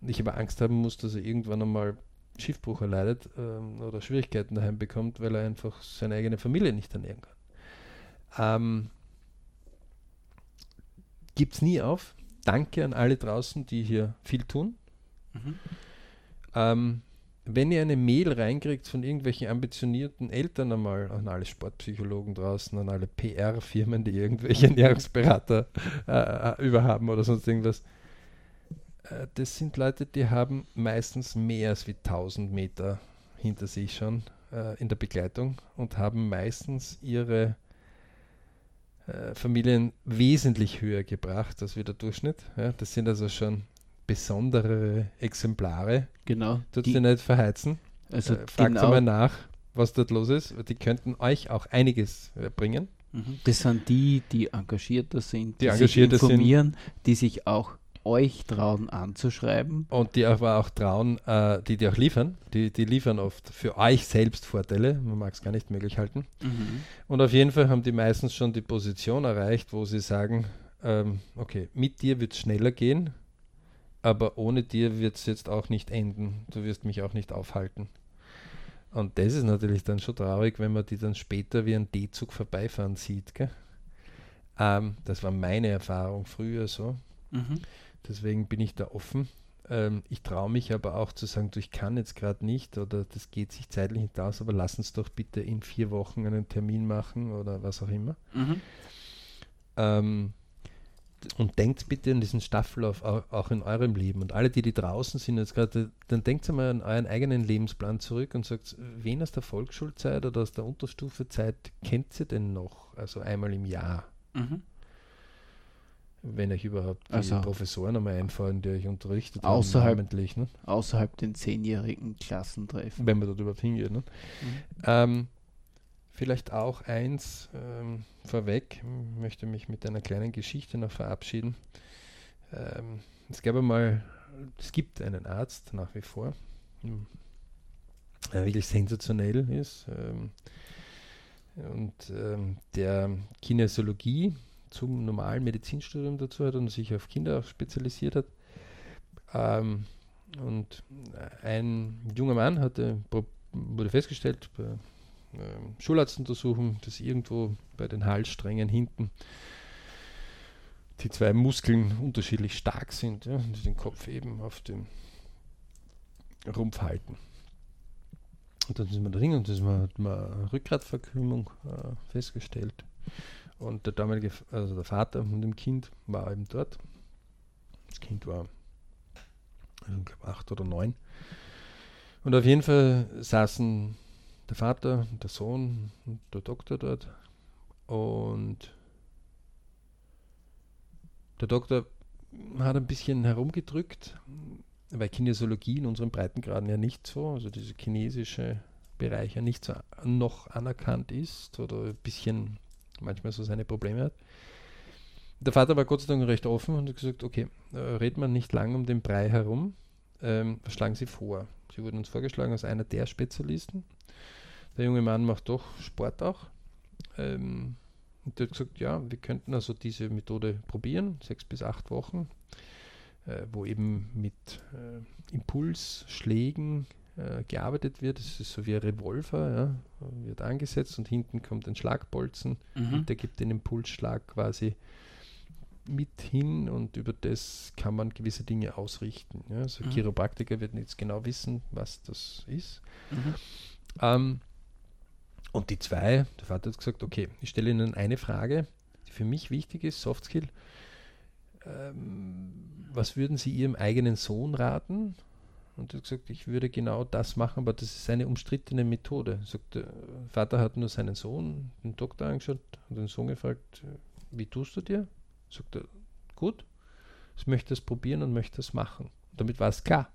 Und ich aber Angst haben muss, dass er irgendwann einmal Schiffbruch erleidet ähm, oder Schwierigkeiten daheim bekommt, weil er einfach seine eigene Familie nicht ernähren kann. Ähm, Gibt es nie auf. Danke an alle draußen, die hier viel tun. Mhm. Ähm, wenn ihr eine Mail reinkriegt von irgendwelchen ambitionierten Eltern einmal, an alle Sportpsychologen draußen, an alle PR-Firmen, die irgendwelche Ernährungsberater äh, äh, überhaben oder sonst irgendwas, das sind Leute, die haben meistens mehr als wie 1000 Meter hinter sich schon äh, in der Begleitung und haben meistens ihre äh, Familien wesentlich höher gebracht als wie der Durchschnitt. Ja, das sind also schon besondere Exemplare. Genau. Tut sie nicht verheizen. also äh, fragt genau, mal nach, was dort los ist. Die könnten euch auch einiges äh, bringen. Mhm. Das sind die, die engagierter sind, Die die, engagierter sich sind. informieren, die sich auch euch trauen anzuschreiben. Und die aber auch trauen, äh, die die auch liefern. Die, die liefern oft für euch selbst Vorteile. Man mag es gar nicht möglich halten. Und auf jeden Fall haben die meistens schon die Position erreicht, wo sie sagen, ähm, okay, mit dir wird es schneller gehen, aber ohne dir wird es jetzt auch nicht enden. Du wirst mich auch nicht aufhalten. Und das ist natürlich dann schon traurig, wenn man die dann später wie ein D-Zug vorbeifahren sieht. Gell? Ähm, das war meine Erfahrung früher so. Mhm. Deswegen bin ich da offen. Ähm, ich traue mich aber auch zu sagen, du, ich kann jetzt gerade nicht oder das geht sich zeitlich nicht aus, aber lass uns doch bitte in vier Wochen einen Termin machen oder was auch immer. Mhm. Ähm, Und denkt bitte an diesen Staffellauf auch, auch in eurem Leben. Und alle, die, die draußen sind jetzt gerade, dann denkt mal an euren eigenen Lebensplan zurück und sagt, wen aus der Volksschulzeit oder aus der Unterstufezeit kennt ihr denn noch? Also einmal im Jahr. Mhm. Wenn euch überhaupt die Also- Professoren einmal einfallen, die euch unterrichtet Außerhalb- namentlich, ne? Außerhalb den zehnjährigen Klassentreffen. wenn man dort überhaupt hingeht. Ne? Ähm, vielleicht auch eins ähm, vorweg, ich möchte mich mit einer kleinen Geschichte noch verabschieden. Ähm, es gab einmal, es gibt einen Arzt nach wie vor, der wirklich sensationell ist ähm, und ähm, der Kinesiologie zum normalen Medizinstudium dazu hat und sich auf Kinder spezialisiert hat. Ähm, und ein junger Mann hatte, wurde festgestellt bei ähm, Schularztuntersuchung, dass irgendwo bei den Halssträngen hinten die zwei Muskeln unterschiedlich stark sind, ja, die den Kopf eben auf dem Rumpf halten. Und dann sind wir da drin und das hat man Rückgratverkrümmung äh, festgestellt. Und der damalige, also der Vater von dem Kind war eben dort. Das Kind war also acht oder neun. Und auf jeden Fall saßen der Vater, der Sohn und der Doktor dort. Und der Doktor hat ein bisschen herumgedrückt, weil Kinesiologie in unseren Breitengraden ja nicht so, also dieser chinesische Bereich ja nicht so noch anerkannt ist oder ein bisschen manchmal so seine Probleme hat. Der Vater war Gott sei Dank recht offen und hat gesagt, okay, äh, redet man nicht lang um den Brei herum, ähm, was schlagen Sie vor? Sie wurden uns vorgeschlagen als einer der Spezialisten. Der junge Mann macht doch Sport auch. Ähm, und der hat gesagt, ja, wir könnten also diese Methode probieren, sechs bis acht Wochen, äh, wo eben mit äh, Impulsschlägen äh, gearbeitet wird. Das ist so wie ein Revolver, ja, wird angesetzt und hinten kommt ein Schlagbolzen Mhm. der gibt den Impulsschlag quasi mit hin und über das kann man gewisse Dinge ausrichten. Ja? Also Mhm. Chiropraktiker werden jetzt genau wissen, was das ist. Mhm. Ähm, und die zwei, der Vater hat gesagt, okay, ich stelle Ihnen eine Frage, die für mich wichtig ist, Soft Skill. Ähm, was würden Sie Ihrem eigenen Sohn raten? Und er hat gesagt, ich würde genau das machen, aber das ist eine umstrittene Methode. Sagt, der Vater hat nur seinen Sohn, den Doktor angeschaut, und den Sohn gefragt, wie tust du dir? Sagt er, gut, ich möchte das probieren und möchte das machen. Damit war es klar.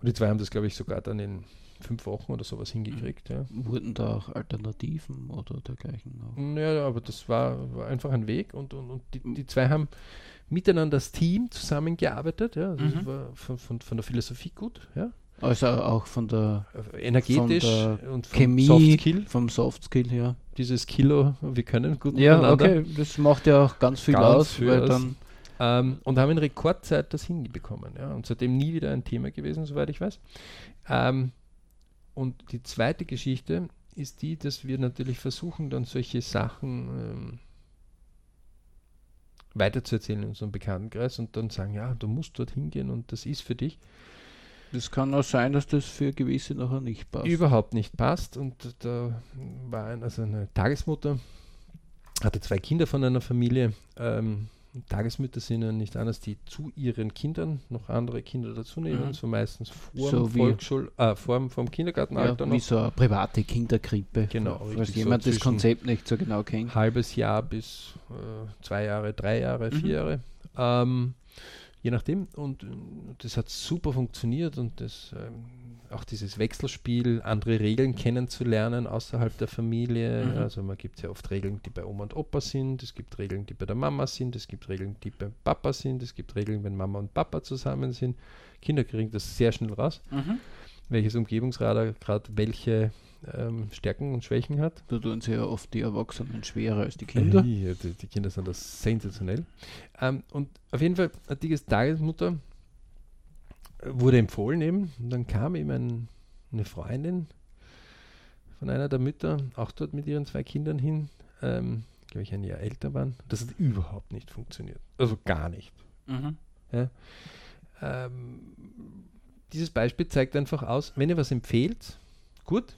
Und die zwei haben das, glaube ich, sogar dann in fünf Wochen oder sowas hingekriegt. Ja. Wurden da auch Alternativen oder dergleichen noch? Ja, aber das war, war einfach ein Weg und, und, und die, die zwei haben miteinander als Team zusammengearbeitet. Ja. Also Mhm. das war von, von, von der Philosophie gut, ja. Also auch von der Äh, energetisch Von und vom Chemie, Soft Skill. vom Soft Skill her. Dieses Kilo, wir können gut Ja, miteinander. okay, das macht ja auch ganz viel Ganz aus, viel weil aus. dann Ähm, und haben in Rekordzeit das hinbekommen. Ja? Und seitdem nie wieder ein Thema gewesen, soweit ich weiß. Ähm, und die zweite Geschichte ist die, dass wir natürlich versuchen, dann solche Sachen ähm, weiterzuerzählen in unserem Bekanntenkreis und dann sagen, ja, du musst dort hingehen und das ist für dich. das kann auch sein, dass das für gewisse nachher nicht passt. überhaupt nicht passt. Und da war ein, also eine Tagesmutter, hatte zwei Kinder von einer Familie. Ähm, Tagesmütter sind ja nicht anders, die zu ihren Kindern noch andere Kinder dazu nehmen, Mhm. so meistens vor So dem wie- Volksschul, äh, vor, dem- vom Kindergartenalter ja, wie noch. so eine private Kinderkrippe. Genau, Falls richtig so jemand das Konzept nicht so genau kennt. halbes Jahr bis äh, zwei Jahre, drei Jahre, vier Mhm. Jahre. Ähm, je nachdem. Und äh, das hat super funktioniert und das, ähm, auch dieses Wechselspiel, andere Regeln kennenzulernen außerhalb der Familie. Mhm. Also man gibt ja oft Regeln, die bei Oma und Opa sind, es gibt Regeln, die bei der Mama sind, es gibt Regeln, die beim Papa sind, es gibt Regeln, wenn Mama und Papa zusammen sind. Kinder kriegen das sehr schnell raus, Mhm. welches Umgebungsradar gerade welche ähm, Stärken und Schwächen hat. Da tun sie ja oft die Erwachsenen schwerer als die Kinder. Ja, die, die Kinder sind das sensationell. Ähm, und auf jeden Fall die Tagesmutter äh, wurde empfohlen eben. Und dann kam eben ein, eine Freundin von einer der Mütter, auch dort mit ihren zwei Kindern hin, ähm, glaube ich ein Jahr älter waren. Das hat überhaupt nicht funktioniert. Also gar nicht. Mhm. Ähm, dieses Beispiel zeigt einfach aus, wenn ihr was empfehlt, gut.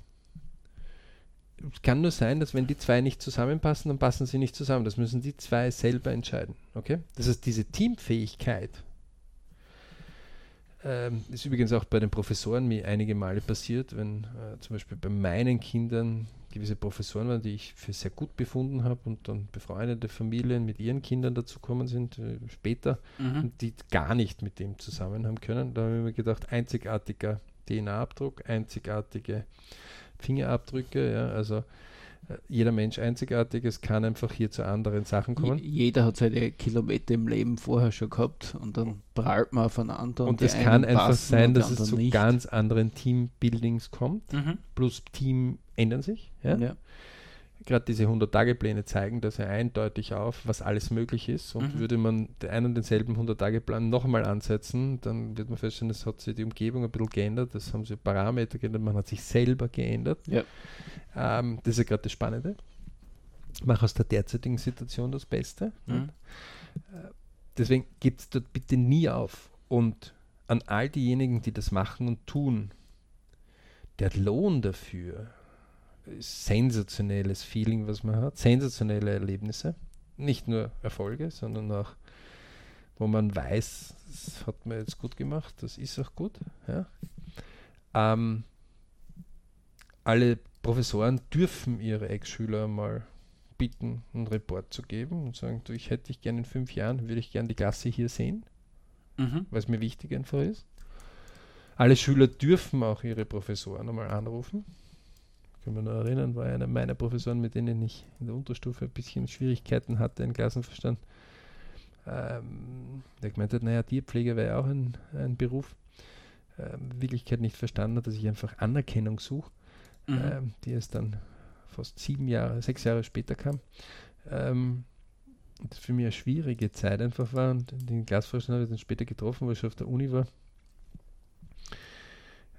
es kann nur sein, dass wenn die zwei nicht zusammenpassen, dann passen sie nicht zusammen. Das müssen die zwei selber entscheiden. Okay? Das heißt, diese Teamfähigkeit ähm, ist übrigens auch bei den Professoren mir einige Male passiert, wenn äh, zum Beispiel bei meinen Kindern gewisse Professoren waren, die ich für sehr gut befunden habe und dann befreundete Familien mit ihren Kindern dazukommen sind äh, später Mhm. die gar nicht mit dem zusammen haben können. Da habe ich mir gedacht, einzigartiger DNA-Abdruck, einzigartige Fingerabdrücke, ja, also jeder Mensch einzigartig, es kann einfach hier zu anderen Sachen kommen. Jeder hat seine Kilometer im Leben vorher schon gehabt und dann prallt man aufeinander. Und die es kann einfach sein, und dass es zu nicht. ganz anderen Teambuildings kommt, Mhm. plus Team ändern sich. Ja? Ja. Gerade diese 100-Tage-Pläne zeigen das ja eindeutig auf, was alles möglich ist. Und Mhm. würde man den einen und denselben 100-Tage-Plan nochmal ansetzen, dann wird man feststellen, es hat sich die Umgebung ein bisschen geändert, es haben sich Parameter geändert, man hat sich selber geändert. Ja. Ähm, das ist ja gerade das Spannende. Mach aus der derzeitigen Situation das Beste. Mhm. Deswegen gibt es dort bitte nie auf. Und an all diejenigen, die das machen und tun, der Lohn dafür sensationelles Feeling, was man hat, sensationelle Erlebnisse. Nicht nur Erfolge, sondern auch, wo man weiß, das hat man jetzt gut gemacht, das ist auch gut. Ja. Ähm, alle Professoren dürfen ihre Ex-Schüler mal bitten, einen Report zu geben und sagen, du, ich hätte dich gerne in fünf Jahren, würde ich gerne die Klasse hier sehen, Mhm. es mir wichtig einfach ist. Alle Schüler dürfen auch ihre Professoren einmal anrufen. Kann mich noch erinnern, war einer meiner Professoren, mit denen ich in der Unterstufe ein bisschen Schwierigkeiten hatte, in Klassenverstand. Ähm, der gemeint hat, naja, Tierpflege wäre ja auch ein, ein Beruf. Ähm, Wirklichkeit nicht verstanden hat, dass ich einfach Anerkennung suche Mhm. ähm, die es dann fast sieben Jahre, sechs Jahre später kam. Ähm, das für mich eine schwierige Zeit einfach war und den Glasvorstand habe ich dann später getroffen, weil ich schon auf der Uni war.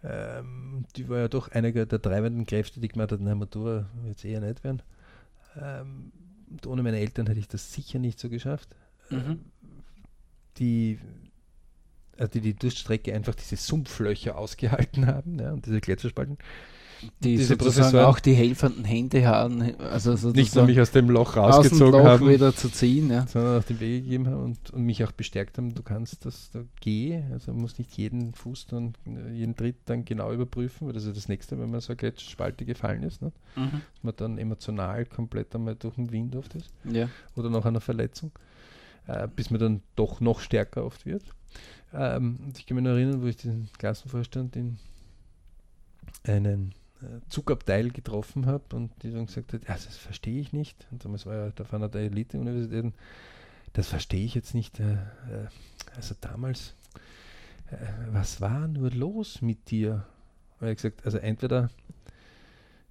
Ähm, die war ja doch einige der treibenden Kräfte, die gemeint hat, nein, Matura wird es eher nicht werden. Ähm, und ohne meine Eltern hätte ich das sicher nicht so geschafft. Mhm. Ähm, die, also die die Durststrecke einfach diese Sumpflöcher ausgehalten haben ja, und diese Gletscherspalten. Die diese sozusagen auch die helfenden Hände haben, also Nicht nur mich aus dem Loch aus rausgezogen Loch haben, wieder zu ziehen. Ja. sondern auch den Weg gegeben haben und, und mich auch bestärkt haben, du kannst das, da geh, also man muss nicht jeden Fuß dann, jeden Tritt dann genau überprüfen, weil das ist das nächste, wenn man so eine Gletscherspalte gefallen ist, ne? Mhm. dass man dann emotional komplett einmal durch den Wind oft ist Ja. oder nach einer Verletzung, äh, bis man dann doch noch stärker oft wird. Ähm, und ich kann mich noch erinnern, wo ich den Klassenvorstand in einen Zugabteil getroffen habe und die dann gesagt hat, ja, das verstehe ich nicht. Und damals war ja auf einer der Elite-Universitäten, das verstehe ich jetzt nicht. Äh, äh, also damals, äh, was war nur los mit dir? Und er gesagt, also entweder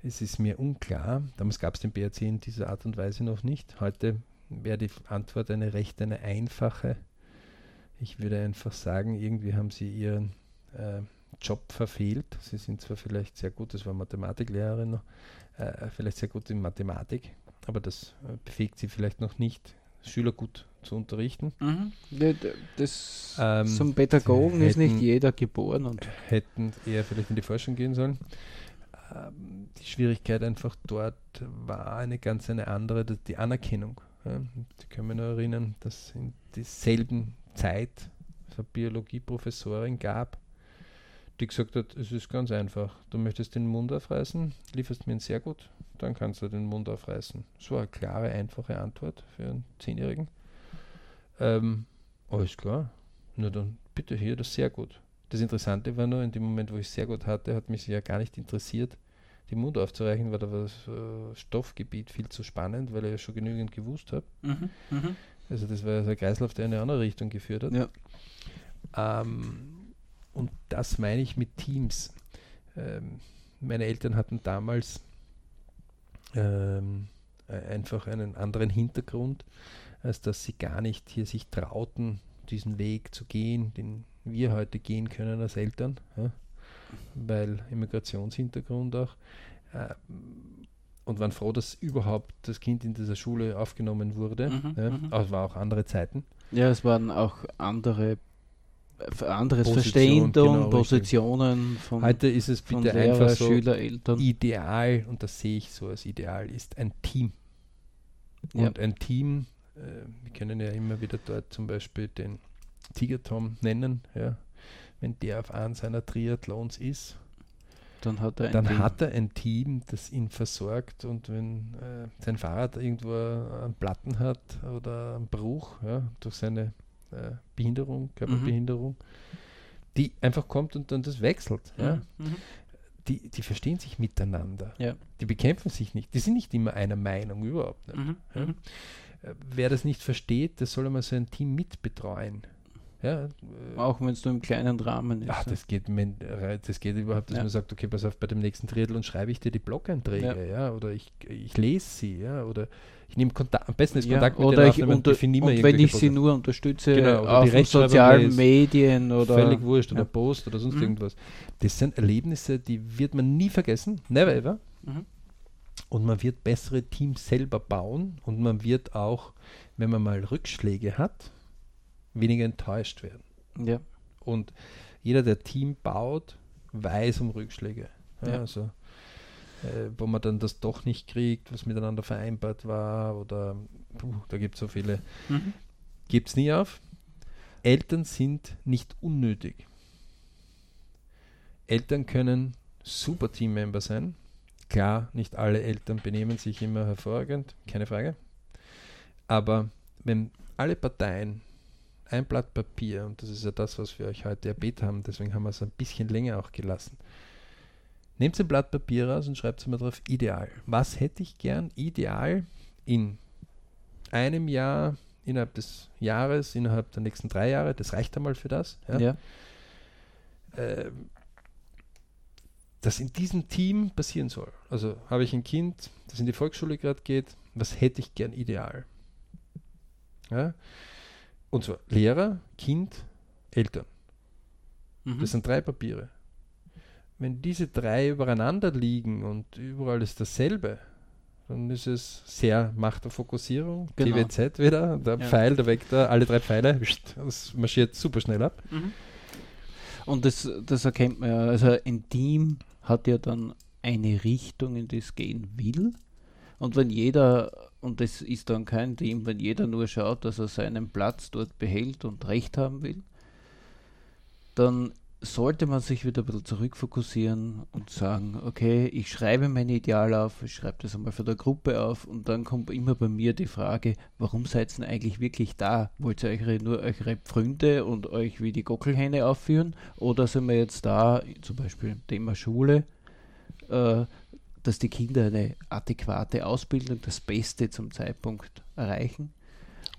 es ist mir unklar, damals gab es den BRC in dieser Art und Weise noch nicht. Heute wäre die Antwort eine recht, eine einfache. Ich würde einfach sagen, irgendwie haben sie ihren äh, Job verfehlt. Sie sind zwar vielleicht sehr gut, das war Mathematiklehrerin noch, äh, vielleicht sehr gut in Mathematik, aber das äh, befähigt sie vielleicht noch nicht, Schüler gut zu unterrichten. Mhm. Ja, das, Ähm, zum Pädagogen ist nicht hätten- jeder geboren und hätten eher vielleicht in die Forschung gehen sollen. Ähm, die Schwierigkeit einfach dort war eine ganz eine andere, die Anerkennung. Ja. Ich kann mich noch erinnern, dass in derselben Zeit es eine Biologieprofessorin gab, die gesagt hat, es ist ganz einfach, du möchtest den Mund aufreißen, lieferst mir ihn sehr gut, dann kannst du den Mund aufreißen. Das war eine klare, einfache Antwort für einen Zehnjährigen. Ähm, alles klar, na dann bitte hier das sehr gut. Das Interessante war nur, in dem Moment, wo ich sehr gut hatte, hat mich ja gar nicht interessiert, den Mund aufzureichen, weil da war das äh, Stoffgebiet viel zu spannend, weil ich ja schon genügend gewusst habe. Mhm. Mhm. Also das war ja so ein Kreislauf, der in eine andere Richtung geführt hat. Ja. Ähm, und das meine ich mit Teams. Ähm, meine Eltern hatten damals ähm, äh, einfach einen anderen Hintergrund, als dass sie gar nicht hier sich trauten, diesen Weg zu gehen, den wir heute gehen können als Eltern, ja? weil Immigrationshintergrund auch. Äh, und waren froh, dass überhaupt das Kind in dieser Schule aufgenommen wurde. Mhm, ja? mhm. Aber es waren auch andere Zeiten. ja, es waren auch andere anderes Position, Verstehen genau. Positionen von, Heute ist es von bitte Lehrer, einfach so, Schüler, Eltern. Ideal, und das sehe ich so als Ideal, ist ein Team. Ja. Und ein Team, äh, wir können ja immer wieder dort zum Beispiel den Tiger Tom nennen, ja. Wenn der auf einem seiner Triathlons ist, Dann hat er ein dann Team. hat er ein Team, das ihn versorgt und wenn äh, sein Fahrrad irgendwo einen Platten hat oder einen Bruch ja, durch seine äh, Behinderung, Körperbehinderung, die einfach kommt und dann das wechselt. Ja. Mhm. Die, die verstehen sich miteinander. Ja. Die bekämpfen sich nicht. Die sind nicht immer einer Meinung, überhaupt nicht. Mhm. Ja. Mhm. Wer das nicht versteht, der soll einmal so ein Team mitbetreuen. Ja, äh, Auch wenn es nur im kleinen Rahmen ist. Ach, ja. das geht, re- das geht überhaupt, dass Ja. man sagt, okay, pass auf, bei dem nächsten Triathlon schreibe ich dir die Blog-Einträge, ja. oder ich, ich lese sie, ja, oder ich nehme Kontakt, am besten ist Kontakt mit oder denen ich unter, definiere und wenn ich sie nur unterstütze Genau, auf die den sozialen. Medien oder völlig wurscht, oder. Post oder sonst Mhm. irgendwas. Das sind Erlebnisse, die wird man nie vergessen, never ever. Mhm. Und man wird bessere Teams selber bauen und man wird auch, wenn man mal Rückschläge hat, weniger enttäuscht werden. ja. Und jeder, der Team baut, weiß um Rückschläge. Ja, Ja. Also, äh, wo man dann das doch nicht kriegt, was miteinander vereinbart war, oder puh, da gibt es so viele. Mhm. Gibt es nie auf. Eltern sind nicht unnötig. Eltern können super Teammember sein. Klar, nicht alle Eltern benehmen sich immer hervorragend, keine Frage. Aber wenn alle Parteien ein Blatt Papier, und das ist ja das, was wir euch heute erbeten haben, deswegen haben wir es ein bisschen länger auch gelassen. Nehmt ein Blatt Papier raus und schreibt mal drauf ideal. Was hätte ich gern ideal in einem Jahr, innerhalb des Jahres, innerhalb der nächsten drei Jahre, das reicht einmal für das. Ja? Ja. ähm, das in diesem Team passieren soll. Also habe ich ein Kind, das in die Volksschule gerade geht, was hätte ich gern ideal? Ja? Und zwar Lehrer, Kind, Eltern. Mhm. Das sind drei Papiere. Wenn diese drei übereinander liegen und überall ist dasselbe, dann ist es sehr Macht der Fokussierung, Genau. TWZ wieder, der Ja. Pfeil, der Vektor, alle drei Pfeile, das marschiert super schnell ab. Mhm. Und das, das erkennt man ja. Also ein Team hat ja dann eine Richtung, in die es gehen will. Und wenn jeder, und das ist dann kein Team, wenn jeder nur schaut, dass er seinen Platz dort behält und Recht haben will, dann sollte man sich wieder ein bisschen zurückfokussieren und sagen, okay, ich schreibe mein Ideal auf, ich schreibe das einmal für der Gruppe auf und dann kommt immer bei mir die Frage, warum seid ihr denn eigentlich wirklich da? Wollt ihr eure, nur eure Pfründe und euch wie die Gockelhähne aufführen? Oder sind wir jetzt da, zum Beispiel im Thema Schule, äh, dass die Kinder eine adäquate Ausbildung, das Beste zum Zeitpunkt erreichen?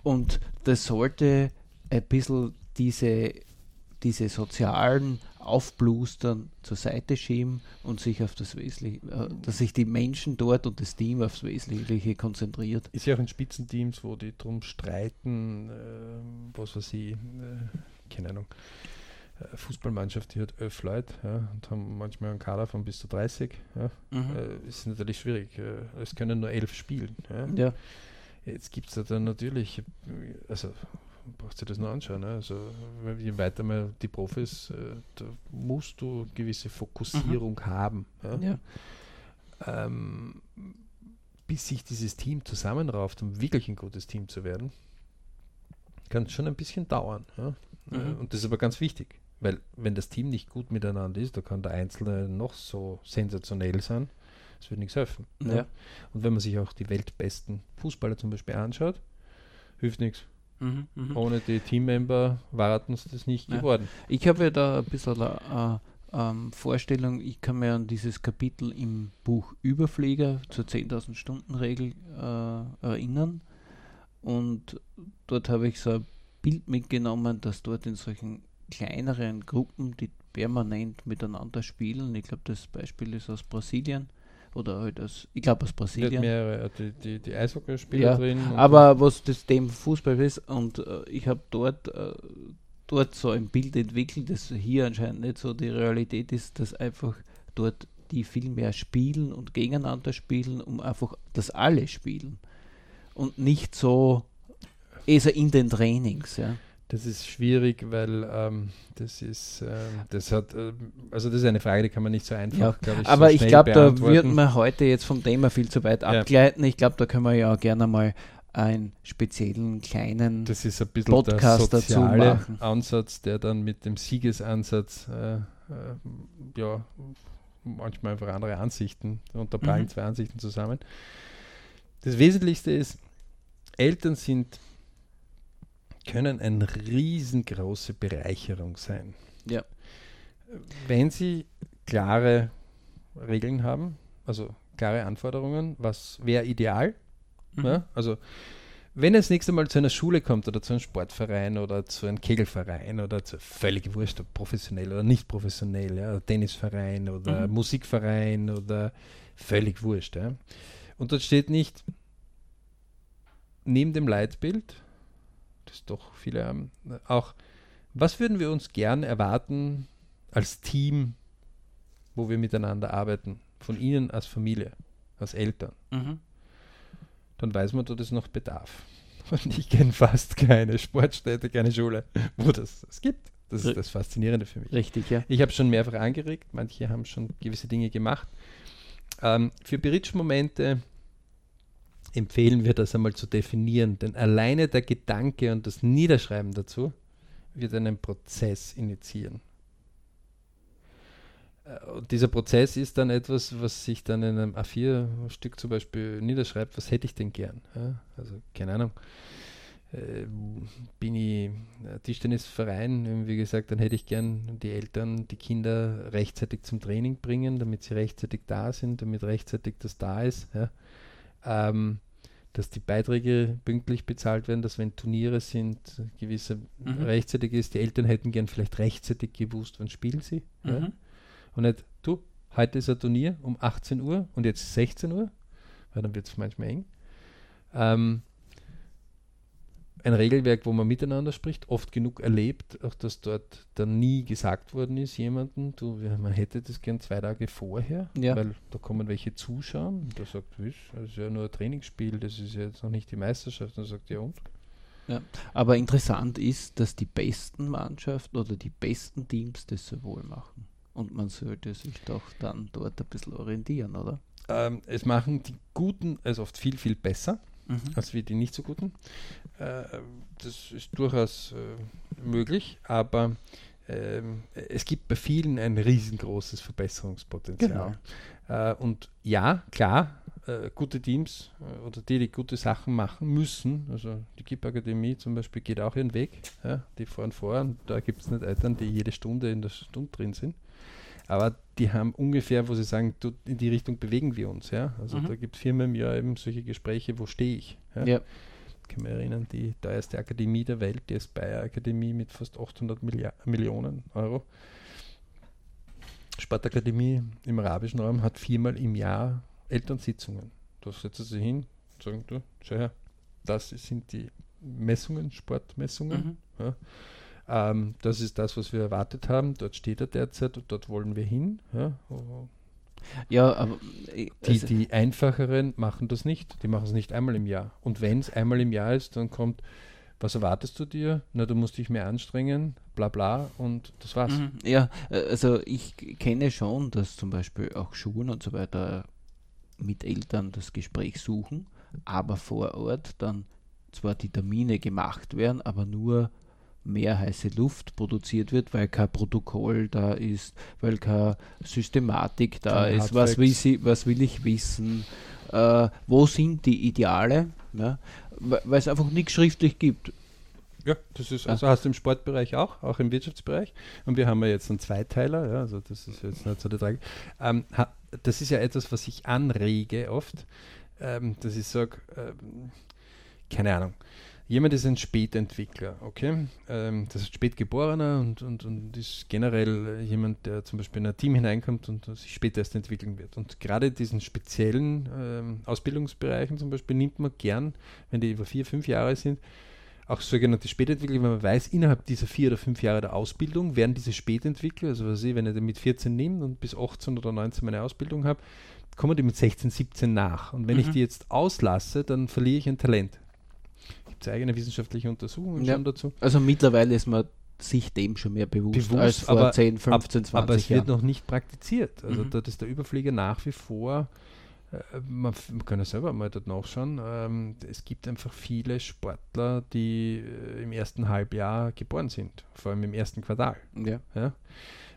Und das sollte ein bisschen diese diese sozialen Aufblustern zur Seite schieben und sich auf das Wesentliche, äh, dass sich die Menschen dort und das Team aufs Wesentliche konzentriert. Ist ja auch in Spitzenteams, wo die drum streiten, äh, was weiß ich, äh, keine Ahnung, Fußballmannschaft, die hat elf Leute ja, und haben manchmal einen Kader von bis zu 30. Ja, äh, ist natürlich schwierig. Äh, es können nur elf spielen. Ja. Ja, Jetzt gibt es da dann natürlich, also brauchst du das nur anschauen. Ne? Also je weiter mal die Profis, äh, da musst du gewisse Fokussierung haben. Ja? ja, ähm, bis sich dieses Team zusammenrauft, um wirklich ein gutes Team zu werden, kann es schon ein bisschen dauern. Ja? Mhm. Und das ist aber ganz wichtig, weil wenn das Team nicht gut miteinander ist, da kann der Einzelne noch so sensationell sein, es wird nichts helfen. Ja. Und wenn man sich auch die weltbesten Fußballer zum Beispiel anschaut, hilft nichts. Mhm, mhm. Ohne die Teammember war uns das nicht Ja. geworden. Ich habe ja da ein bisschen eine ähm, Vorstellung, ich kann mir an dieses Kapitel im Buch Überflieger zur 10.000 Stunden Regel äh, erinnern und dort habe ich so ein Bild mitgenommen, dass dort in solchen kleineren Gruppen, die permanent miteinander spielen, ich glaube das Beispiel ist aus Brasilien oder halt aus, ich glaube aus Brasilien. mehrere, äh, die, die, die Eishockeyspieler Ja, drin. Aber was das Thema Fußball ist, und äh, ich habe dort, äh, dort so ein Bild entwickelt, das hier anscheinend nicht so die Realität ist, dass einfach dort die viel mehr spielen und gegeneinander spielen, um einfach, dass alle spielen. Und nicht so, also in den Trainings, ja. Das ist schwierig, weil ähm, das ist, ähm, das hat, äh, also das ist eine Frage, die kann man nicht so einfach, Ja, glaube ich, Aber so ich glaube, da beantworten. würden wir heute jetzt vom Thema viel zu weit Ja. abgleiten. Ich glaube, da können wir ja gerne mal einen speziellen kleinen. Das ist ein bisschen Podcast der dazu machen. Ansatz, der dann mit dem Siegesansatz äh, äh, ja manchmal einfach andere Ansichten prallen Mhm. zwei Ansichten zusammen. Das Wesentlichste ist, Eltern sind können eine riesengroße Bereicherung sein. Ja. Wenn sie klare Regeln haben, also klare Anforderungen, was wäre ideal, Mhm. ja? Also, wenn das nächste Mal zu einer Schule kommt oder zu einem Sportverein oder zu einem Kegelverein oder zu völlig wurscht, ob professionell oder nicht professionell, ja, Tennisverein oder Mhm. Musikverein oder völlig wurscht. Ja. Und dort steht nicht neben dem Leitbild, das doch viele haben, auch, was würden wir uns gern erwarten als Team, wo wir miteinander arbeiten, von Ihnen als Familie, als Eltern Mhm. dann weiß man, dort ist noch Bedarf. Und ich kenne fast keine Sportstätte, keine Schule, wo das es gibt. Das ist das Faszinierende für mich. Richtig, ja. Ich habe schon mehrfach angeregt, manche haben schon gewisse Dinge gemacht. Ähm, für Bridge-Momente empfehlen wir das einmal zu definieren, denn alleine der Gedanke und das Niederschreiben dazu wird einen Prozess initiieren. Äh, Und dieser Prozess ist dann etwas, was sich dann in einem A4-Stück zum Beispiel niederschreibt, was hätte ich denn gern? Ja? Also keine Ahnung. Äh, bin ich äh, Tischtennisverein, wie gesagt, dann hätte ich gern die Eltern, die Kinder rechtzeitig zum Training bringen, damit sie rechtzeitig da sind, damit rechtzeitig das da ist. Ja? Ähm, dass die Beiträge pünktlich bezahlt werden, dass wenn Turniere sind, gewisse Mhm. rechtzeitig ist. Die Eltern hätten gern vielleicht rechtzeitig gewusst, wann spielen sie. Ja? Mhm. Und nicht, du, heute ist ein Turnier um 18 Uhr und jetzt 16 Uhr, weil dann wird es manchmal eng. Ähm, ein Regelwerk, wo man miteinander spricht, oft genug erlebt, auch dass dort dann nie gesagt worden ist, jemandem, du, man hätte das gern zwei Tage vorher, Ja. weil da kommen welche zuschauen und der sagt, "Wiss, das ist ja nur ein Trainingsspiel, das ist ja jetzt noch nicht die Meisterschaft. Und dann sagt, ja und? Aber interessant ist, dass die besten Mannschaften oder die besten Teams das so wohl machen. Und man sollte sich doch dann dort ein bisschen orientieren, oder? Ähm, es machen die Guten es oft viel, viel besser. Mhm. als wie die nicht so guten. Äh, das ist durchaus äh, möglich, aber ähm, es gibt bei vielen ein riesengroßes Verbesserungspotenzial. Äh, und ja, klar, gute Teams oder die, die gute Sachen machen müssen, also die KIP Akademie zum Beispiel geht auch ihren Weg, ja, die fahren vor und da gibt es nicht Eltern, die jede Stunde in der Stunde drin sind. Aber die haben ungefähr, wo sie sagen, du, in die Richtung bewegen wir uns. Ja? Also Mhm. da gibt es viermal im Jahr eben solche Gespräche, wo stehe ich. Ja? Ja. Ich kann mich erinnern, die teuerste Akademie der Welt, die Aspire Akademie mit fast 800 Millia Millionen Euro. Sportakademie im arabischen Raum hat viermal im Jahr Elternsitzungen. Da setzen sie hin und sagen, du, schau her, das sind die Messungen, Sportmessungen. Mhm. Ähm, das ist das, was wir erwartet haben. Dort steht er derzeit und dort wollen wir hin. Ja. Ja, aber äh, Die, also- die einfacheren machen das nicht. Die machen es nicht einmal im Jahr. Und wenn es einmal im Jahr ist, dann kommt, was erwartest du dir? Na, du musst dich mehr anstrengen, bla bla und das war's. Mhm. Ja, äh, also ich kenne schon, dass zum Beispiel auch Schulen und so weiter mit Eltern das Gespräch suchen, aber vor Ort dann zwar die Termine gemacht werden, aber nur mehr heiße Luft produziert wird, weil kein Protokoll da ist, weil keine Systematik da Keine ist, was will, sie, was will ich wissen, äh, wo sind die Ideale, ja? weil es einfach nichts schriftlich gibt. Ja, das ist, also hast du im Sportbereich auch, auch im Wirtschaftsbereich. Und wir haben ja jetzt einen Zweiteiler, ja, also das ist jetzt nicht so der Trag. Ähm, das ist ja etwas, was ich anrege oft, ähm, dass ich sage, ähm, keine Ahnung, jemand ist ein Spätentwickler, okay? Ähm, das ist Spätgeborener und, und, und ist generell jemand, der zum Beispiel in ein Team hineinkommt und sich später erst entwickeln wird. Und gerade diesen speziellen ähm, Ausbildungsbereichen zum Beispiel nimmt man gern, wenn die über vier, fünf Jahre sind, auch sogenannte Spätentwickler, wenn man weiß, innerhalb dieser vier oder fünf Jahre der Ausbildung werden diese Spätentwickler, also was ich, wenn ich den mit 14 nehme und bis 18 oder 19 meine Ausbildung habe, kommen die mit 16, 17 nach. Und wenn ich Mhm. die jetzt auslasse, dann verliere ich ein Talent. Gibt es eigene wissenschaftliche Untersuchungen Ja. schon dazu. Also mittlerweile ist man sich dem schon mehr bewusst, Bewusst, als vor aber- 10, 15, 20 Aber es Jahren. wird noch nicht praktiziert. Also Mhm. dort ist der Überflieger nach wie vor, äh, man, man kann ja selber mal dort nachschauen, ähm, es gibt einfach viele Sportler, die äh, im ersten Halbjahr geboren sind, vor allem im ersten Quartal. ja. Ja.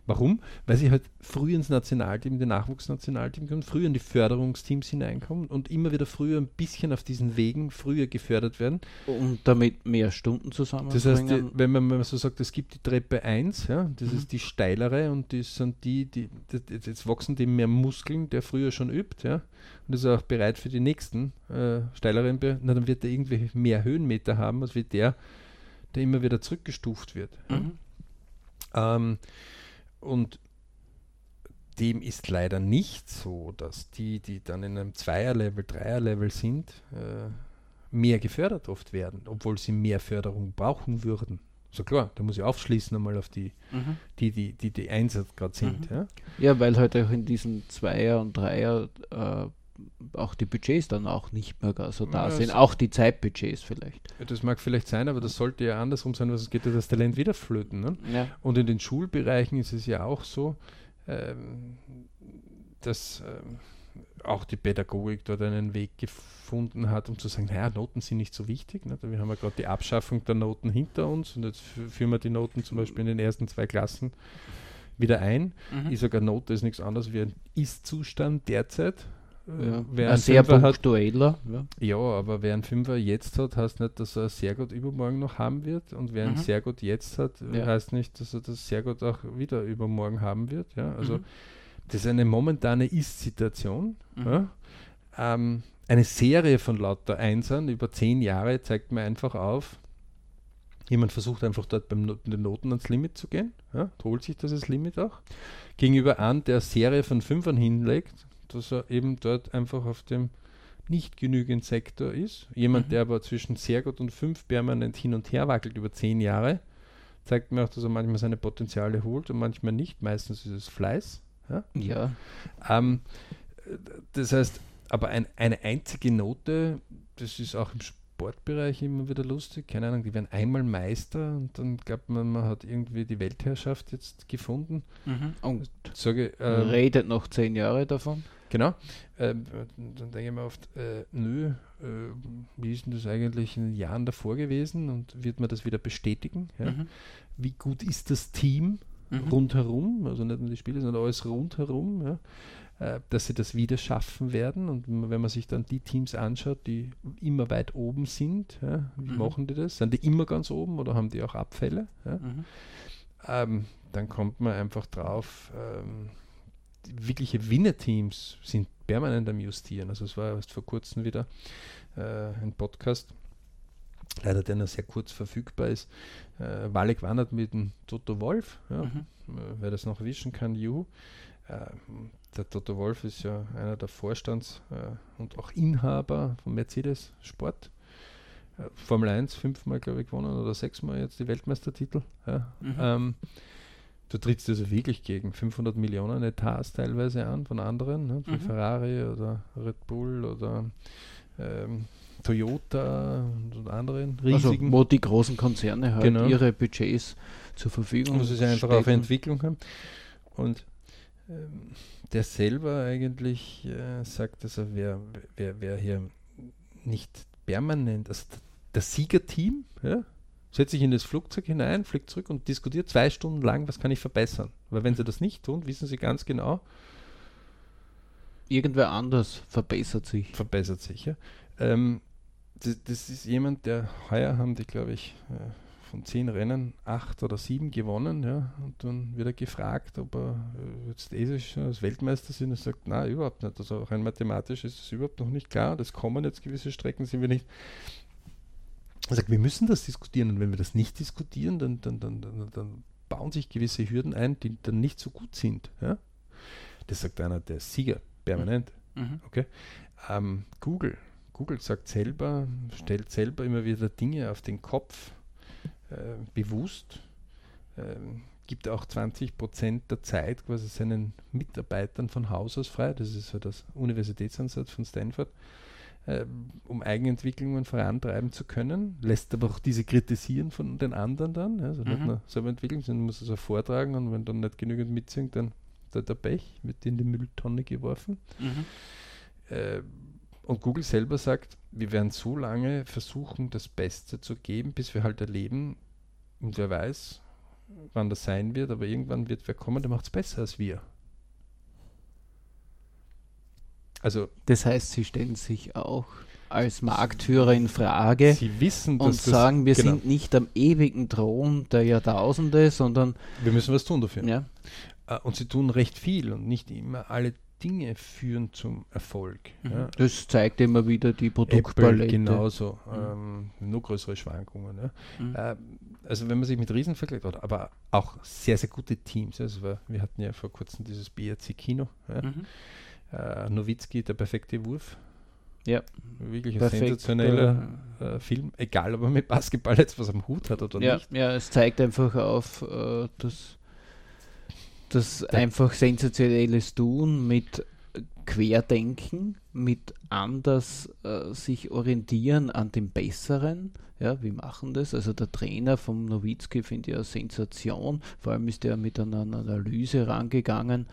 Warum? Weil sie halt früh ins Nationalteam, in den Nachwuchsnationalteam kommen, früher in die Förderungsteams hineinkommen und immer wieder früher ein bisschen auf diesen Wegen früher gefördert werden. Und damit mehr Stunden Das zusammenbringen. heißt, die, wenn, man, wenn man so sagt, es gibt die Treppe 1, ja, das Mhm. ist die steilere und das sind die, die, die, jetzt wachsen die mehr Muskeln, der früher schon übt, ja, und ist auch bereit für die nächsten äh, steileren, na, dann wird er irgendwie mehr Höhenmeter haben, als wie der, der immer wieder zurückgestuft wird. ja. Mhm. Ähm, und dem ist leider nicht so, dass die, die dann in einem Zweier-Level, Dreier-Level sind, äh, mehr gefördert oft werden, obwohl sie mehr Förderung brauchen würden. So klar, da muss ich aufschließen einmal auf die, Mhm. die, die, die, die Einsatz gerade sind. Mhm. Ja? Ja, weil halt auch in diesen Zweier und Dreier äh, auch die Budgets dann auch nicht mehr so da Ja, sind. Auch die Zeitbudgets vielleicht. Das mag vielleicht sein, aber das sollte ja andersrum sein, weil sonst geht ja das Talent wieder flöten. Ne? Ja. Und in den Schulbereichen ist es ja auch so, ähm, dass ähm, auch die Pädagogik dort einen Weg gefunden hat, um zu sagen, naja, Noten sind nicht so wichtig. Ne? Wir haben ja gerade die Abschaffung der Noten hinter uns und jetzt fü- führen wir die Noten zum Beispiel in den ersten zwei Klassen wieder ein. Mhm. Ich sage, Note ist nichts anderes wie ein Ist-Zustand derzeit. Äh, Ja. Wer Ein einen sehr Fünfer hat, punktueller. Ja. ja, aber wer einen Fünfer jetzt hat, heißt nicht, dass er sehr gut übermorgen noch haben wird. Und wer einen Mhm. sehr gut jetzt hat, äh, Ja. heißt nicht, dass er das sehr gut auch wieder übermorgen haben wird. Ja, also Mhm. das ist eine momentane Ist-Situation. Mhm. Ja. Ähm, eine Serie von lauter Einsern über zehn Jahre zeigt mir einfach auf, jemand versucht einfach dort beim Not den Noten ans Limit zu gehen, ja, holt sich das als Limit auch, gegenüber an, der Serie von Fünfern hinlegt, dass er eben dort einfach auf dem nicht genügend Sektor ist. Jemand, Mhm. der aber zwischen sehr gut und fünf permanent hin und her wackelt über zehn Jahre, zeigt mir auch, dass er manchmal seine Potenziale holt und manchmal nicht. Meistens ist es Fleiß. Ja? ja. Ähm, äh, das heißt, aber ein, eine einzige Note, das ist auch im Sportbereich immer wieder lustig. Keine Ahnung, die werden einmal Meister und dann glaubt man, man hat irgendwie die Weltherrschaft jetzt gefunden. Mhm. Und Sage, ähm, redet noch zehn Jahre davon. Genau. Ähm, dann denke ich mir oft, äh, nö, äh, wie ist denn das eigentlich in den Jahren davor gewesen und wird man das wieder bestätigen? Ja? Mhm. Wie gut ist das Team Mhm. rundherum, also nicht nur die Spieler, sondern alles rundherum, ja? äh, dass sie das wieder schaffen werden? Und wenn man sich dann die Teams anschaut, die immer weit oben sind, ja? wie Mhm. machen die das? Sind die immer ganz oben oder haben die auch Abfälle? Ja? Mhm. ähm, dann kommt man einfach drauf, ähm, wirkliche Winner-Teams sind permanent am Justieren. Also es war erst vor kurzem wieder äh, ein Podcast, leider der noch sehr kurz verfügbar ist. Äh, Walek wandert mit dem Toto Wolf, ja, Mhm. äh, wer das noch wischen kann, juhu. Äh, der Toto Wolf ist ja einer der Vorstands- äh, und auch Inhaber von Mercedes Sport. Äh, Formel 1 fünfmal, glaube ich, gewonnen oder sechsmal jetzt die Weltmeistertitel. Ja. Mhm. Ähm, du trittst also wirklich gegen 500 Millionen Etats teilweise an von anderen, ne, wie Mhm. Ferrari oder Red Bull oder ähm, Toyota und, anderen Also, riesigen. wo die großen Konzerne halt Genau. ihre Budgets zur Verfügung muss es ja einfach auf stecken. Entwicklung haben. Und ähm, der selber eigentlich äh, sagt, dass er wer, wer, wer hier nicht permanent, also das Siegerteam, ja, setzt sich in das Flugzeug hinein, fliegt zurück und diskutiert zwei Stunden lang, was kann ich verbessern. Weil wenn sie das nicht tun, wissen sie ganz genau, Irgendwer anders verbessert sich. verbessert sich. Ja. Ähm, das, das ist jemand, der heuer haben die, glaube ich, äh, von zehn Rennen acht oder sieben gewonnen, ja, und dann wird er gefragt, ob er äh, jetzt eh schon als Weltmeister sind. Er sagt, nein, überhaupt nicht. Also rein mathematisch ist es überhaupt noch nicht klar. Das kommen jetzt gewisse Strecken, sind wir nicht. Er sagt, wir müssen das diskutieren und wenn wir das nicht diskutieren, dann, dann, dann, dann, dann bauen sich gewisse Hürden ein, die dann nicht so gut sind. Ja? Das sagt einer der Sieger permanent. Mhm. Ähm, Google. Google sagt selber, stellt selber immer wieder Dinge auf den Kopf, äh, bewusst, ähm, gibt auch 20 Prozent der Zeit quasi seinen Mitarbeitern von Haus aus frei. Das ist so das Universitätsansatz von Stanford. Äh, um Eigenentwicklungen vorantreiben zu können, lässt aber auch diese kritisieren von den anderen dann, also nicht Mhm. nur selber entwickeln, sondern muss es auch vortragen und wenn dann nicht genügend mitsingt, dann der, der Pech, wird in die Mülltonne geworfen. Mhm. Äh, und Google selber sagt, wir werden so lange versuchen, das Beste zu geben, bis wir halt erleben, und wer weiß, wann das sein wird, aber irgendwann wird wer kommen, der macht es besser als wir. Also Das heißt, sie stellen sich auch als Marktführer in Frage sie wissen, und sagen, wir genau, sind nicht am ewigen Thron der Jahrtausende, sondern wir müssen was tun dafür. ja, Äh, Und sie tun recht viel und nicht immer alle Dinge führen zum Erfolg. Ja. das zeigt immer wieder die Apple Produktpalette. genauso, ähm, nur größere Schwankungen. Ja. Mhm. Ähm, also wenn man sich mit Riesen vergleicht, oder, aber auch sehr, sehr gute Teams. Also wir, wir hatten ja vor kurzem dieses BRC Kino. Ja. Äh, Nowitzki, der perfekte Wurf. Ja. Wirklich ein Perfekt, sensationeller äh, Film, egal ob er mit Basketball jetzt was am Hut hat oder Ja, nicht. ja, es zeigt einfach auf, äh, dass das einfach sensationelles Tun mit Querdenken, mit anders äh, sich orientieren an dem Besseren. Ja, wir machen das. Also der Trainer vom Nowitzki finde ich eine Sensation. Vor allem ist er mit einer Analyse rangegangen.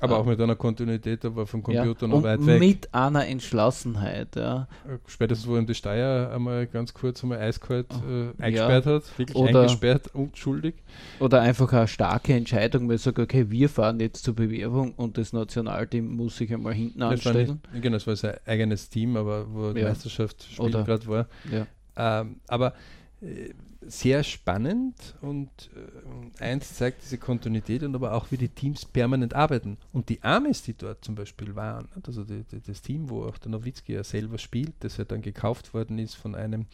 Aber auch mit einer Kontinuität, aber vom Computer ja, noch weit weg. mit einer Entschlossenheit. Ja. Äh, Spätestens, wo ihm die Steier einmal ganz kurz einmal eiskalt äh, Ja. eingesperrt hat, wirklich Oder- eingesperrt und schuldig. Oder einfach eine starke Entscheidung, weil ich sage, okay, wir fahren jetzt zur Bewerbung und das Nationalteam muss sich einmal hinten Das war anstellen. nicht, genau, es war sein eigenes Team, aber wo die Ja. Meisterschaft gerade war. Ja. Ähm, aber äh, sehr spannend und äh, eins zeigt diese Kontinuität und aber auch, wie die Teams permanent arbeiten. Und die Amis, die dort zum Beispiel waren, nicht? also die, die, das Team, wo auch der Nowitzki ja selber spielt, das ja dann gekauft worden ist von einem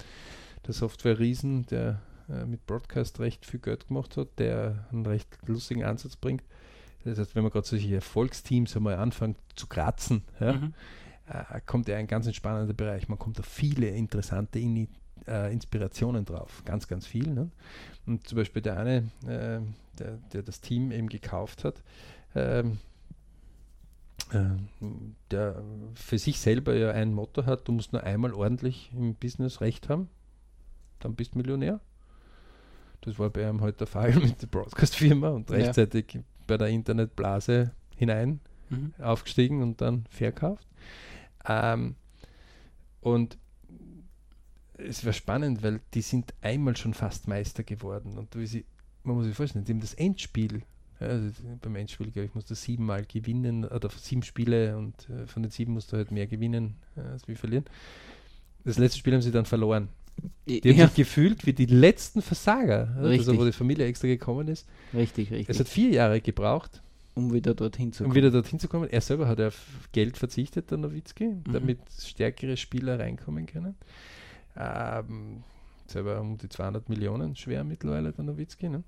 der Software-Riesen, der äh, mit Broadcast recht viel Geld gemacht hat, der einen recht lustigen Ansatz bringt. Das heißt, wenn man gerade solche Erfolgsteams einmal anfängt zu kratzen, ja, Mhm. äh, kommt ja ein ganz entspannender Bereich. Man kommt auf viele interessante Ini äh, Inspirationen drauf. Ganz, ganz viel. Ne? Und zum Beispiel der eine, äh, der, der das Team eben gekauft hat, ähm, äh, der für sich selber ja ein Motto hat, du musst nur einmal ordentlich im Business recht haben, dann bist du Millionär. Das war bei ihm heute der Fall mit der Broadcast-Firma und Ja. rechtzeitig bei der Internetblase hinein Mhm. aufgestiegen und dann verkauft. Ähm, und es war spannend, weil die sind einmal schon fast Meister geworden. Und wie sie, man muss sich vorstellen, die haben das Endspiel, also beim Endspiel, glaube ich, musst du siebenmal gewinnen oder sieben Spiele und äh, von den sieben musst du halt mehr gewinnen äh, als wir verlieren. Das letzte Spiel haben sie dann verloren. Die haben Ja, sich gefühlt wie die letzten Versager, also wo die Familie extra gekommen ist. richtig, Es richtig. hat vier Jahre gebraucht, um wieder dorthin zu um kommen. wieder dorthin zu kommen. Er selber hat auf Geld verzichtet, der Nowitzki, Mhm. damit stärkere Spieler reinkommen können. Ähm, selber um die 200 Millionen schwer mittlerweile, der Nowitzki. Ne?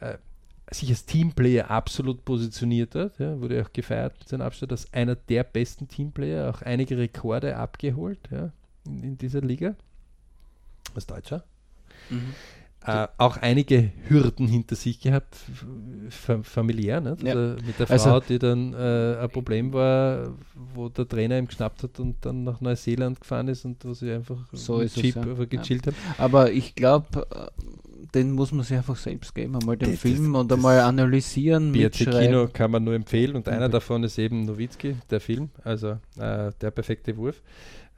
Äh, sich als Teamplayer absolut positioniert hat, ja, wurde auch gefeiert mit seinem Abstand als einer der besten Teamplayer, auch einige Rekorde abgeholt ja, in, in dieser Liga. Als Deutscher. Mhm. Äh, auch einige Hürden hinter sich gehabt, familiär, nicht? Ja. Also mit der Frau, Also- die dann äh, ein Problem war, wo der Trainer ihm geschnappt hat und dann nach Neuseeland gefahren ist und wo sie einfach So ist es, Jeep ja. einfach gechillt haben. Aber ich glaube, den muss man sich einfach selbst geben, einmal den Das- Film das- und einmal analysieren. Kino kann man nur empfehlen und einer davon ist eben Nowitzki, der Film, also äh, der perfekte Wurf.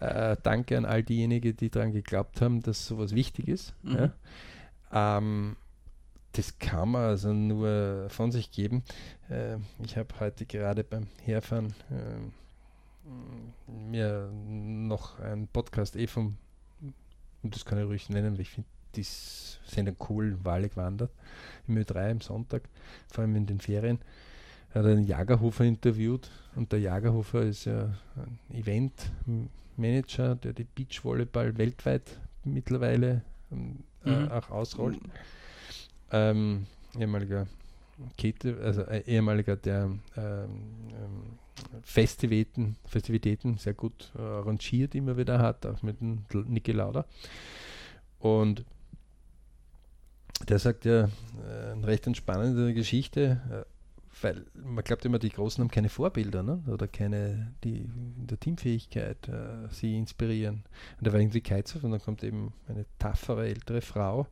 Äh, danke an all diejenigen, die daran geglaubt haben, dass sowas wichtig ist. Mhm. Ja. Ähm, das kann man also nur von sich geben. Äh, ich habe heute gerade beim Herfahren äh, mir noch einen Podcast eh vom, und das kann ich ruhig nennen, weil ich finde, die sind einen coolen Walle gewandert, im Ö3 am Sonntag, vor allem in den Ferien. Er hat einen Jagerhofer interviewt und der Jagerhofer ist ja ein Eventmanager, der die Beachvolleyball weltweit mittlerweile ähm, äh, Mhm. auch ausrollt. Ähm, ehemaliger Kete, also äh, ehemaliger, der ähm, ähm, Festivitäten, Festivitäten sehr gut äh, arrangiert immer wieder hat, auch mit dem Niki Lauda. Und der sagt ja, äh, eine recht entspannende Geschichte. Weil man glaubt immer, die Großen haben keine Vorbilder ne? oder keine, die in der Teamfähigkeit äh, sie inspirieren. Und da war irgendwie Kitesurf und dann kommt eben eine taffere ältere Frau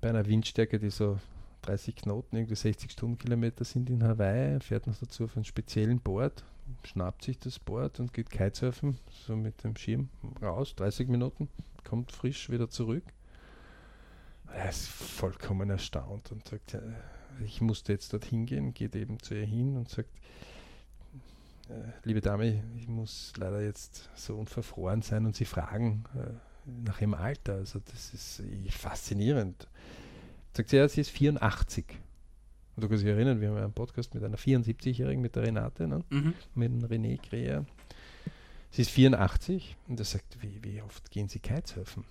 bei einer Windstärke, die so 30 Knoten, irgendwie 60 Stundenkilometer sind in Hawaii, fährt noch dazu auf einem speziellen Board, schnappt sich das Board und geht Kitesurfen, so mit dem Schirm raus, 30 Minuten, kommt frisch wieder zurück. Er ist vollkommen erstaunt und sagt, ich musste jetzt dorthin gehen, geht eben zu ihr hin und sagt, äh, liebe Dame, ich muss leider jetzt so unverfroren sein und Sie fragen äh, nach Ihrem Alter. Also das ist faszinierend. Sagt sie, ja, sie ist 84. Und du kannst dich erinnern, wir haben einen Podcast mit einer 74-Jährigen, mit der Renate, ne? mhm. mit dem René Greer. Sie ist 84 und er sagt, wie, wie oft gehen Sie Kitesurfen?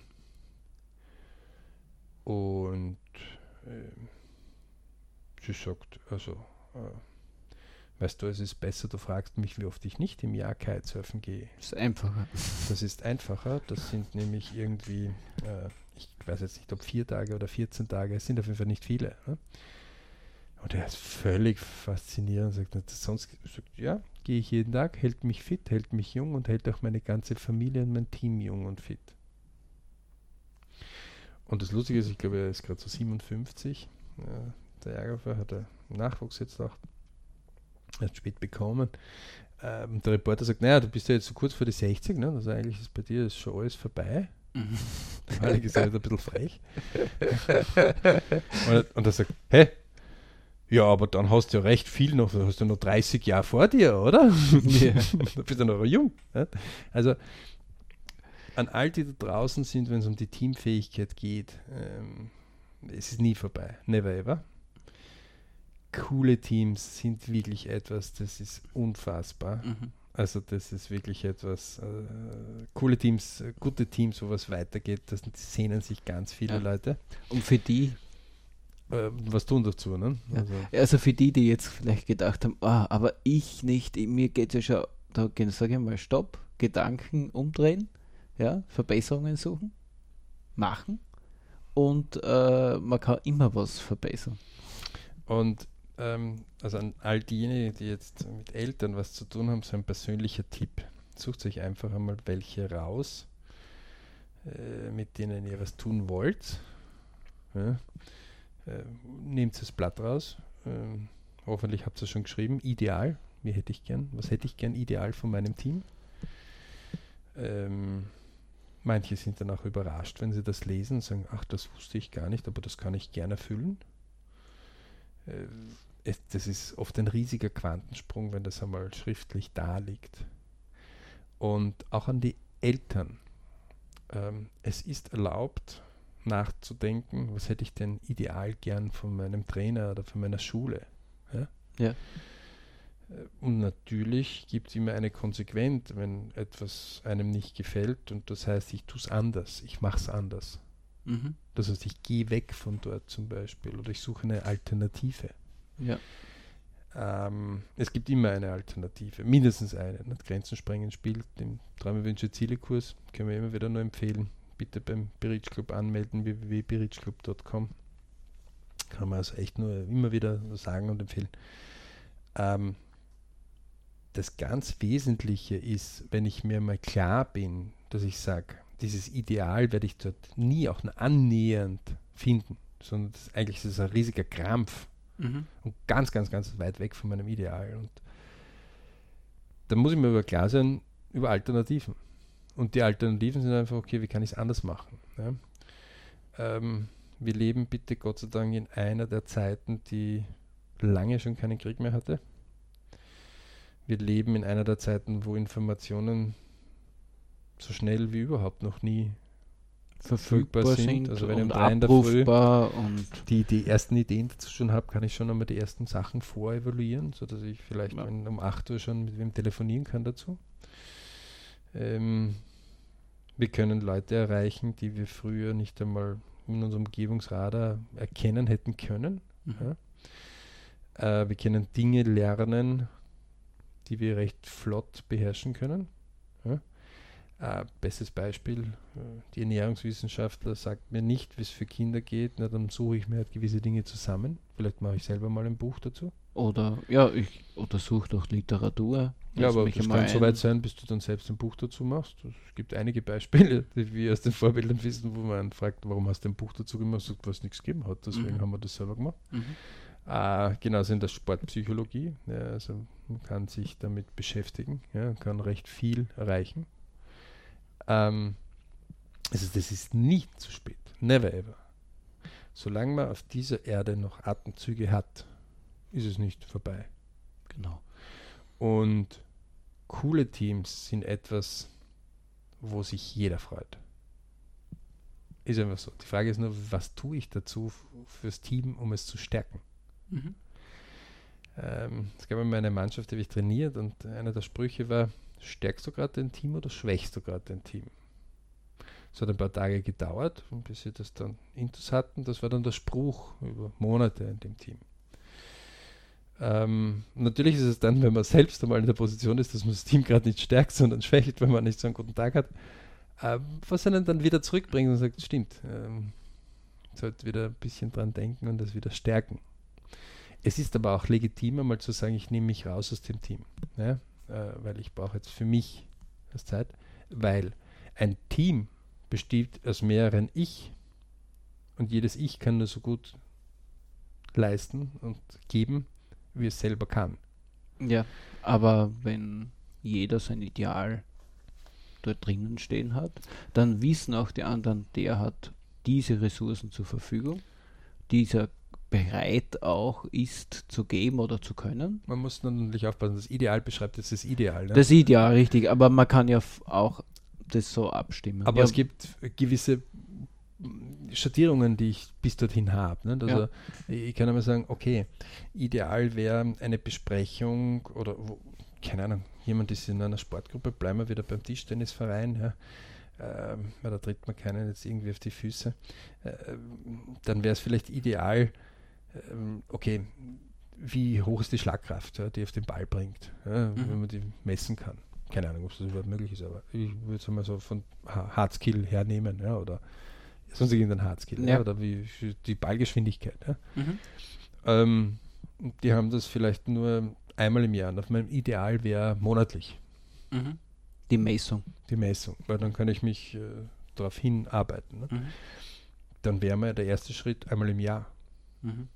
Und äh, sie sagt, also, äh, weißt du, es ist besser, du fragst mich, wie oft ich nicht im Jahr Kitesurfen gehe. Das ist einfacher. Das ist einfacher. Das sind nämlich irgendwie, äh, ich weiß jetzt nicht, ob vier Tage oder 14 Tage, es sind auf jeden Fall nicht viele. Ne? Und er ist völlig faszinierend, sagt, sonst sagt, ja, gehe ich jeden Tag, hält mich fit, hält mich jung und hält auch meine ganze Familie und mein Team jung und fit. Und das Lustige ist, ich glaube, er ist gerade so 57. Ja, der Ärger hat er Nachwuchs jetzt auch erst spät bekommen. Ähm, der Reporter sagt, naja, du bist ja jetzt so kurz vor die 60, ne? also eigentlich ist bei dir ist schon alles vorbei. Mhm. Weil ist halt ein bisschen frech. und, und er sagt, hä? Ja, aber dann hast du ja recht viel noch, du hast ja noch 30 Jahre vor dir, oder? Ja. du bist ja noch jung. Ne? Also an all die da draußen sind, wenn es um die Teamfähigkeit geht, ähm, es ist nie vorbei. Never ever coole Teams sind wirklich etwas, das ist unfassbar. Mhm. Also das ist wirklich etwas, äh, coole Teams, äh, gute Teams, wo was weitergeht, das sehnen sich ganz viele ja. Leute. Und für die? Äh, was tun dazu, ne? Ja. Also. also. für die, die jetzt vielleicht gedacht haben, ah, aber ich nicht, mir geht es ja schon, da sage ich mal, Stopp, Gedanken umdrehen, ja, Verbesserungen suchen, machen und äh, man kann immer was verbessern. Und ähm, also an all diejenigen, die jetzt mit Eltern was zu tun haben, so ein persönlicher Tipp. Sucht euch einfach einmal welche raus, äh, mit denen ihr was tun wollt. Ja. Äh, nehmt das Blatt raus. Ähm, hoffentlich habt ihr es schon geschrieben. Ideal. Wie hätte ich gern? Was hätte ich gern ideal von meinem Team? Ähm, manche sind dann auch überrascht, wenn sie das lesen und sagen, ach, das wusste ich gar nicht, aber das kann ich gerne erfüllen. Äh, es, das ist oft ein riesiger Quantensprung, wenn das einmal schriftlich da liegt. Und auch an die Eltern. Ähm, es ist erlaubt, nachzudenken, was hätte ich denn ideal gern von meinem Trainer oder von meiner Schule. Ja. ja. Äh, und natürlich gibt es immer eine Konsequenz, wenn etwas einem nicht gefällt und das heißt, ich tue es anders, ich mache es anders. Mhm. Das heißt, ich gehe weg von dort zum Beispiel oder ich suche eine Alternative. Ja. Ähm, es gibt immer eine Alternative, mindestens eine. Nicht? Grenzen sprengen spielt im Träume, Wünsche, Ziele Kurs, können wir immer wieder nur empfehlen. Bitte beim Beritsch Club anmelden, www.beritschclub.com. Kann man also echt nur immer wieder sagen und empfehlen. Ähm, das ganz Wesentliche ist, wenn ich mir mal klar bin, dass ich sage, dieses Ideal werde ich dort nie auch nur annähernd finden, sondern das, eigentlich ist es ein riesiger Krampf Mhm. Und ganz, ganz, ganz weit weg von meinem Ideal. Und da muss ich mir aber klar sein über Alternativen. Und die Alternativen sind einfach, okay, wie kann ich es anders machen? Ja? Ähm, wir leben bitte Gott sei Dank in einer der Zeiten, die lange schon keinen Krieg mehr hatte. Wir leben in einer der Zeiten, wo Informationen so schnell wie überhaupt noch nie verfügbar, sind. sind. Also wenn um in der Früh und die, die ersten Ideen dazu schon habe, kann ich schon einmal die ersten Sachen vorevaluieren, sodass ich vielleicht ja. um 8 Uhr schon mit wem telefonieren kann dazu. Ähm, wir können Leute erreichen, die wir früher nicht einmal in unserem Umgebungsradar erkennen hätten können. Mhm. Ja. Äh, wir können Dinge lernen, die wir recht flott beherrschen können. Ja. Äh, bestes Beispiel, äh, die Ernährungswissenschaftler sagt mir nicht, wie es für Kinder geht, na, dann suche ich mir halt gewisse Dinge zusammen. Vielleicht mache ich selber mal ein Buch dazu. Oder ja, ich oder suche doch Literatur. Ja, aber einmal kann so weit sein, bis du dann selbst ein Buch dazu machst. Es gibt einige Beispiele, die wir aus den Vorbildern wissen, wo man fragt, warum hast du ein Buch dazu gemacht? Sagt, was nichts gegeben hat. Deswegen Mhm. haben wir das selber gemacht. Mhm. Äh, genauso in der Sportpsychologie. Ja, also man kann sich damit beschäftigen, ja, kann recht viel erreichen. Ähm, also das ist nie zu spät. Never ever. Solange man auf dieser Erde noch Atemzüge hat, ist es nicht vorbei. Genau. Und coole Teams sind etwas, wo sich jeder freut. Ist einfach so. Die Frage ist nur, was tue ich dazu fürs Team, um es zu stärken? Mhm. Ähm, es gab einmal eine Mannschaft, die habe ich trainiert und einer der Sprüche war, stärkst du gerade dein Team oder schwächst du gerade dein Team? Es hat ein paar Tage gedauert, bis sie das dann intus hatten. Das war dann der Spruch über Monate in dem Team. Ähm, natürlich ist es dann, wenn man selbst einmal in der Position ist, dass man das Team gerade nicht stärkt, sondern schwächt, wenn man nicht so einen guten Tag hat, ähm, was einen dann wieder zurückbringt und sagt, stimmt, ähm, sollte wieder ein bisschen dran denken und das wieder stärken. Es ist aber auch legitim, einmal zu sagen, ich nehme mich raus aus dem Team, ja? Äh, weil ich brauche jetzt für mich das Zeit, weil ein Team besteht aus mehreren Ich und jedes Ich kann nur so gut leisten und geben, wie es selber kann. Ja, aber wenn jeder sein Ideal dort drinnen stehen hat, dann wissen auch die anderen, der hat diese Ressourcen zur Verfügung, dieser bereit auch ist zu geben oder zu können. Man muss natürlich aufpassen, das Ideal beschreibt jetzt das Ideal. Ne? Das Ideal, richtig, aber man kann ja auch das so abstimmen. Aber ja, es gibt gewisse Schattierungen, die ich bis dorthin habe. Ne? Also ich kann einmal sagen, okay, ideal wäre eine Besprechung oder wo, keine Ahnung, jemand ist in einer Sportgruppe, bleiben wir wieder beim Tischtennisverein, ja. Ähm, da tritt man keinen jetzt irgendwie auf die Füße. Ähm, dann wäre es vielleicht ideal, ähm, okay, wie hoch ist die Schlagkraft, ja, die auf den Ball bringt, ja, Mhm. wenn man die messen kann. Keine Ahnung, ob das überhaupt möglich ist, aber ich würde es mal so von Ha- Hardskill hernehmen, ja, oder sonst irgendein Hardskill, ja. Ja. oder wie die Ballgeschwindigkeit. Ja. Mhm. Ähm, und die haben das vielleicht nur einmal im Jahr. Und auf meinem Ideal wäre monatlich Mhm. Die Messung. die Messung, weil dann kann ich mich äh, darauf hinarbeiten. Ne? Mhm. Dann wäre mal der erste Schritt einmal im Jahr. Mhm.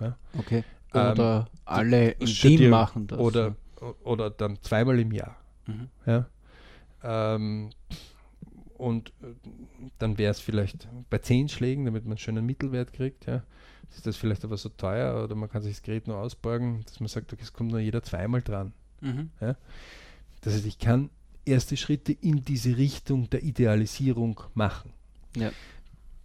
Ja. Okay. Ähm, Oder alle im Team machen das. Oder, oder dann zweimal im Jahr. Mhm. Ja? Ähm, und äh, dann wäre es vielleicht bei zehn Schlägen, damit man einen schönen Mittelwert kriegt. Ja? Ist das vielleicht aber so teuer oder man kann sich das Gerät nur ausborgen, dass man sagt, okay, es kommt nur jeder zweimal dran. Mhm. Das heißt, ich kann erste Schritte in diese Richtung der Idealisierung machen.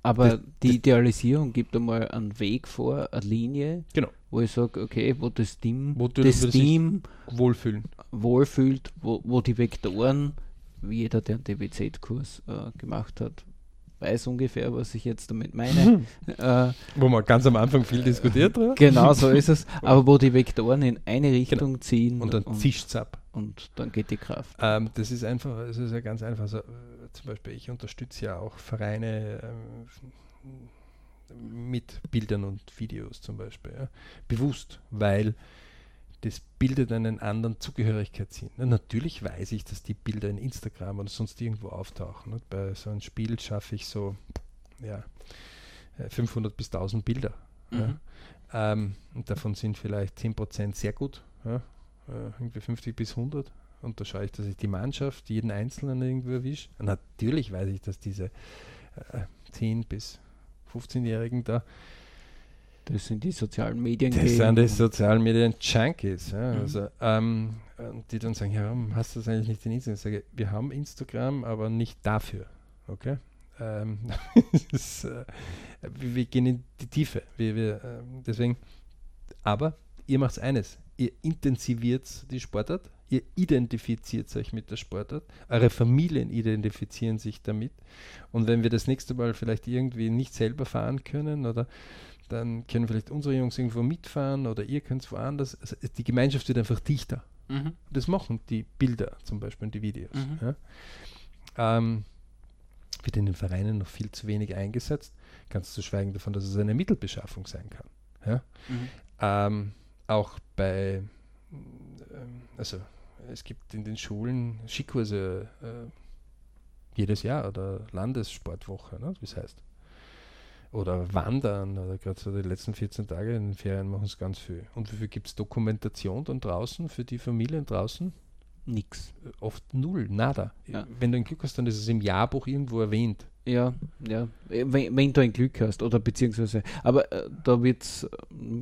Aber Das- die das- Idealisierung gibt einmal einen Weg vor, eine Linie, Genau. wo ich sage, okay, wo das Team, Wo das Team Wohlfühlen. wohlfühlt, wo, wo die Vektoren, wie jeder, der einen DBZ-Kurs äh, gemacht hat, weiß ungefähr, was ich jetzt damit meine. äh, Wo man ganz am Anfang viel diskutiert hat. genau so ist es. Aber wo die Vektoren in eine Richtung ziehen Und dann zischt es ab. und dann geht die Kraft. Ähm, das ist einfach, es ist ja ganz einfach. Also, äh, zum Beispiel, ich unterstütze ja auch Vereine ähm, mit Bildern und Videos zum Beispiel. Ja. Bewusst, weil das bildet einen anderen Zugehörigkeitssinn. Na, natürlich weiß ich, dass die Bilder in Instagram oder sonst irgendwo auftauchen. Und bei so einem Spiel schaffe ich so ja, äh, 500 bis 1000 Bilder. Ja. Mhm. Ähm, und davon sind vielleicht 10% sehr gut, ja, äh, irgendwie 50 bis 100. Und da schaue ich, dass ich die Mannschaft, jeden Einzelnen irgendwo erwische. Natürlich weiß ich, dass diese äh, 10 bis 15-Jährigen da, Das sind die sozialen Medien. das gehen sind die sozialen Medien Junkies. Ja, Mhm. also, ähm, die dann sagen, ja, warum hast du das eigentlich nicht in Instagram? Ich sage, wir haben Instagram, aber nicht dafür. Okay? Ähm, das, äh, wir, wir gehen in die Tiefe. Wir, wir, ähm, deswegen, aber ihr macht eines, ihr intensiviert die Sportart, ihr identifiziert euch mit der Sportart, eure Familien identifizieren sich damit und wenn wir das nächste Mal vielleicht irgendwie nicht selber fahren können oder dann können vielleicht unsere Jungs irgendwo mitfahren oder ihr könnt woanders, also die Gemeinschaft wird einfach dichter. Mhm. Das machen die Bilder zum Beispiel und die Videos. Mhm. Ja. Ähm, wird in den Vereinen noch viel zu wenig eingesetzt, ganz zu schweigen davon, dass es eine Mittelbeschaffung sein kann. Ja. Mhm. Ähm, auch bei, also es gibt in den Schulen Skikurse äh, jedes Jahr oder Landessportwoche, ne, wie es heißt. Oder Wandern, oder gerade so die letzten 14 Tage in den Ferien machen es ganz viel. Und wie viel gibt es Dokumentation dann draußen für die Familien draußen? Nix. Oft null, nada. Ja. Wenn du ein Glück hast, dann ist es im Jahrbuch irgendwo erwähnt. Ja, ja. Wenn, wenn du ein Glück hast, oder beziehungsweise, aber äh, da wird's, äh,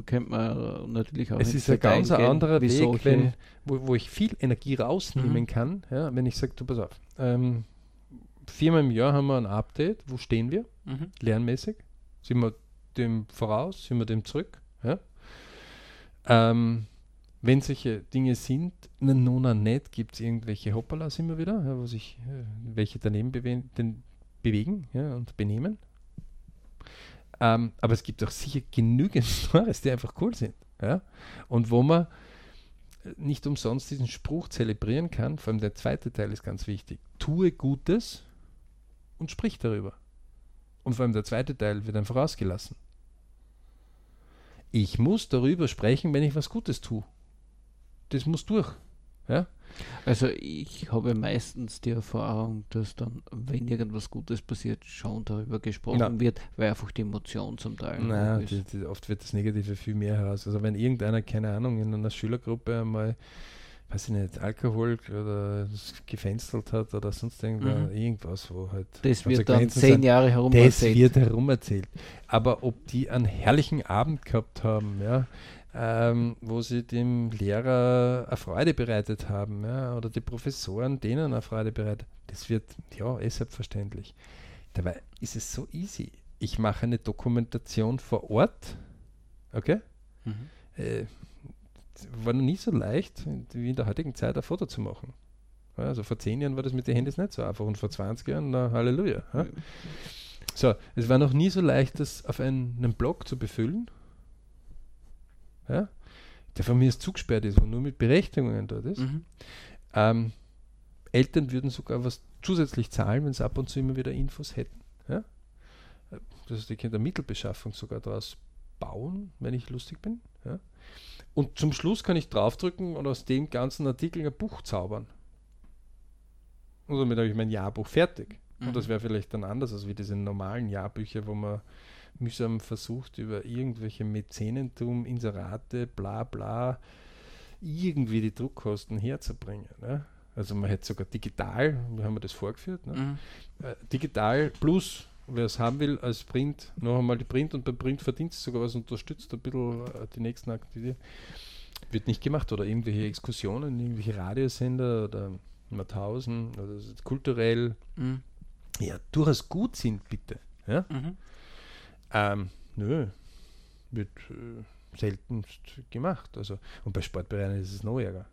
könnte man natürlich auch. Es ist ein ganz gehen, anderer Weg, solche- wenn, wo, wo ich viel Energie rausnehmen Mhm. kann. Ja, wenn ich sage, du pass auf, ähm, viermal im Jahr haben wir ein Update, wo stehen wir, Mhm. lernmäßig? Sind wir dem voraus, sind wir dem zurück? Ja? Ähm, wenn solche Dinge sind, na, nona nicht, gibt es irgendwelche Hoppalas immer wieder, ja, wo sich äh, welche daneben bewe den bewegen ja, und benehmen. Ähm, aber es gibt auch sicher genügend Stories, die einfach cool sind. Ja? Und wo man äh, nicht umsonst diesen Spruch zelebrieren kann, vor allem der zweite Teil ist ganz wichtig. Tue Gutes und sprich darüber. Und vor allem der zweite Teil wird einfach ausgelassen. Ich muss darüber sprechen, wenn ich was Gutes tue. Das muss durch. Ja? Also ich habe meistens die Erfahrung, dass dann, wenn irgendwas Gutes passiert, schon darüber gesprochen Na. wird, weil einfach die Emotion zum Teil Naja, ist. die, die, oft wird das Negative viel mehr heraus. Also wenn irgendeiner, keine Ahnung, in einer Schülergruppe einmal, weiß ich nicht, Alkohol oder gefenstelt hat oder sonst irgendwas, Mhm. irgendwas, wo halt Das wird dann zehn Jahre herum Das erzählt. wird herum erzählt. Aber ob die einen herrlichen Abend gehabt haben, ja, ähm, wo sie dem Lehrer eine Freude bereitet haben, ja, oder die Professoren denen eine Freude bereitet, das wird, ja, eh selbstverständlich. Dabei ist es so easy. Ich mache eine Dokumentation vor Ort, okay? Mhm. Äh, war noch nie so leicht, wie in der heutigen Zeit ein Foto zu machen. Also vor zehn Jahren war das mit den Handys nicht so einfach und vor 20 Jahren, na Halleluja. Ja? So, es war noch nie so leicht, das auf einen, einen Blog zu befüllen, ja? der von mir ist zugesperrt ist und nur mit Berechtigungen dort ist. Mhm. Ähm, Eltern würden sogar was zusätzlich zahlen, wenn sie ab und zu immer wieder Infos hätten. Ja? Das heißt, ich könnte eine Mittelbeschaffung sogar daraus bauen, wenn ich lustig bin. Ja? Und zum Schluss kann ich draufdrücken und aus dem ganzen Artikel ein Buch zaubern. Und damit habe ich mein Jahrbuch fertig. Mhm. Und das wäre vielleicht dann anders als wie diese normalen Jahrbücher, wo man mühsam versucht, über irgendwelche Mäzenentum, Inserate, bla bla, irgendwie die Druckkosten herzubringen. Ne? Also man hätte sogar digital, wie haben wir das vorgeführt? Ne? Mhm. Äh, digital plus, wer es haben will, als Print, noch einmal die Print und beim Print verdient es sogar was, unterstützt ein bisschen äh, die nächsten Aktivitäten. Wird nicht gemacht oder irgendwelche Exkursionen, irgendwelche Radiosender oder Mauthausen oder so kulturell Mhm. ja, durchaus gut sind, bitte. Ja? Mhm. Ähm, nö, wird äh, seltenst gemacht. Also, und bei Sportvereinen ist es noch ärger.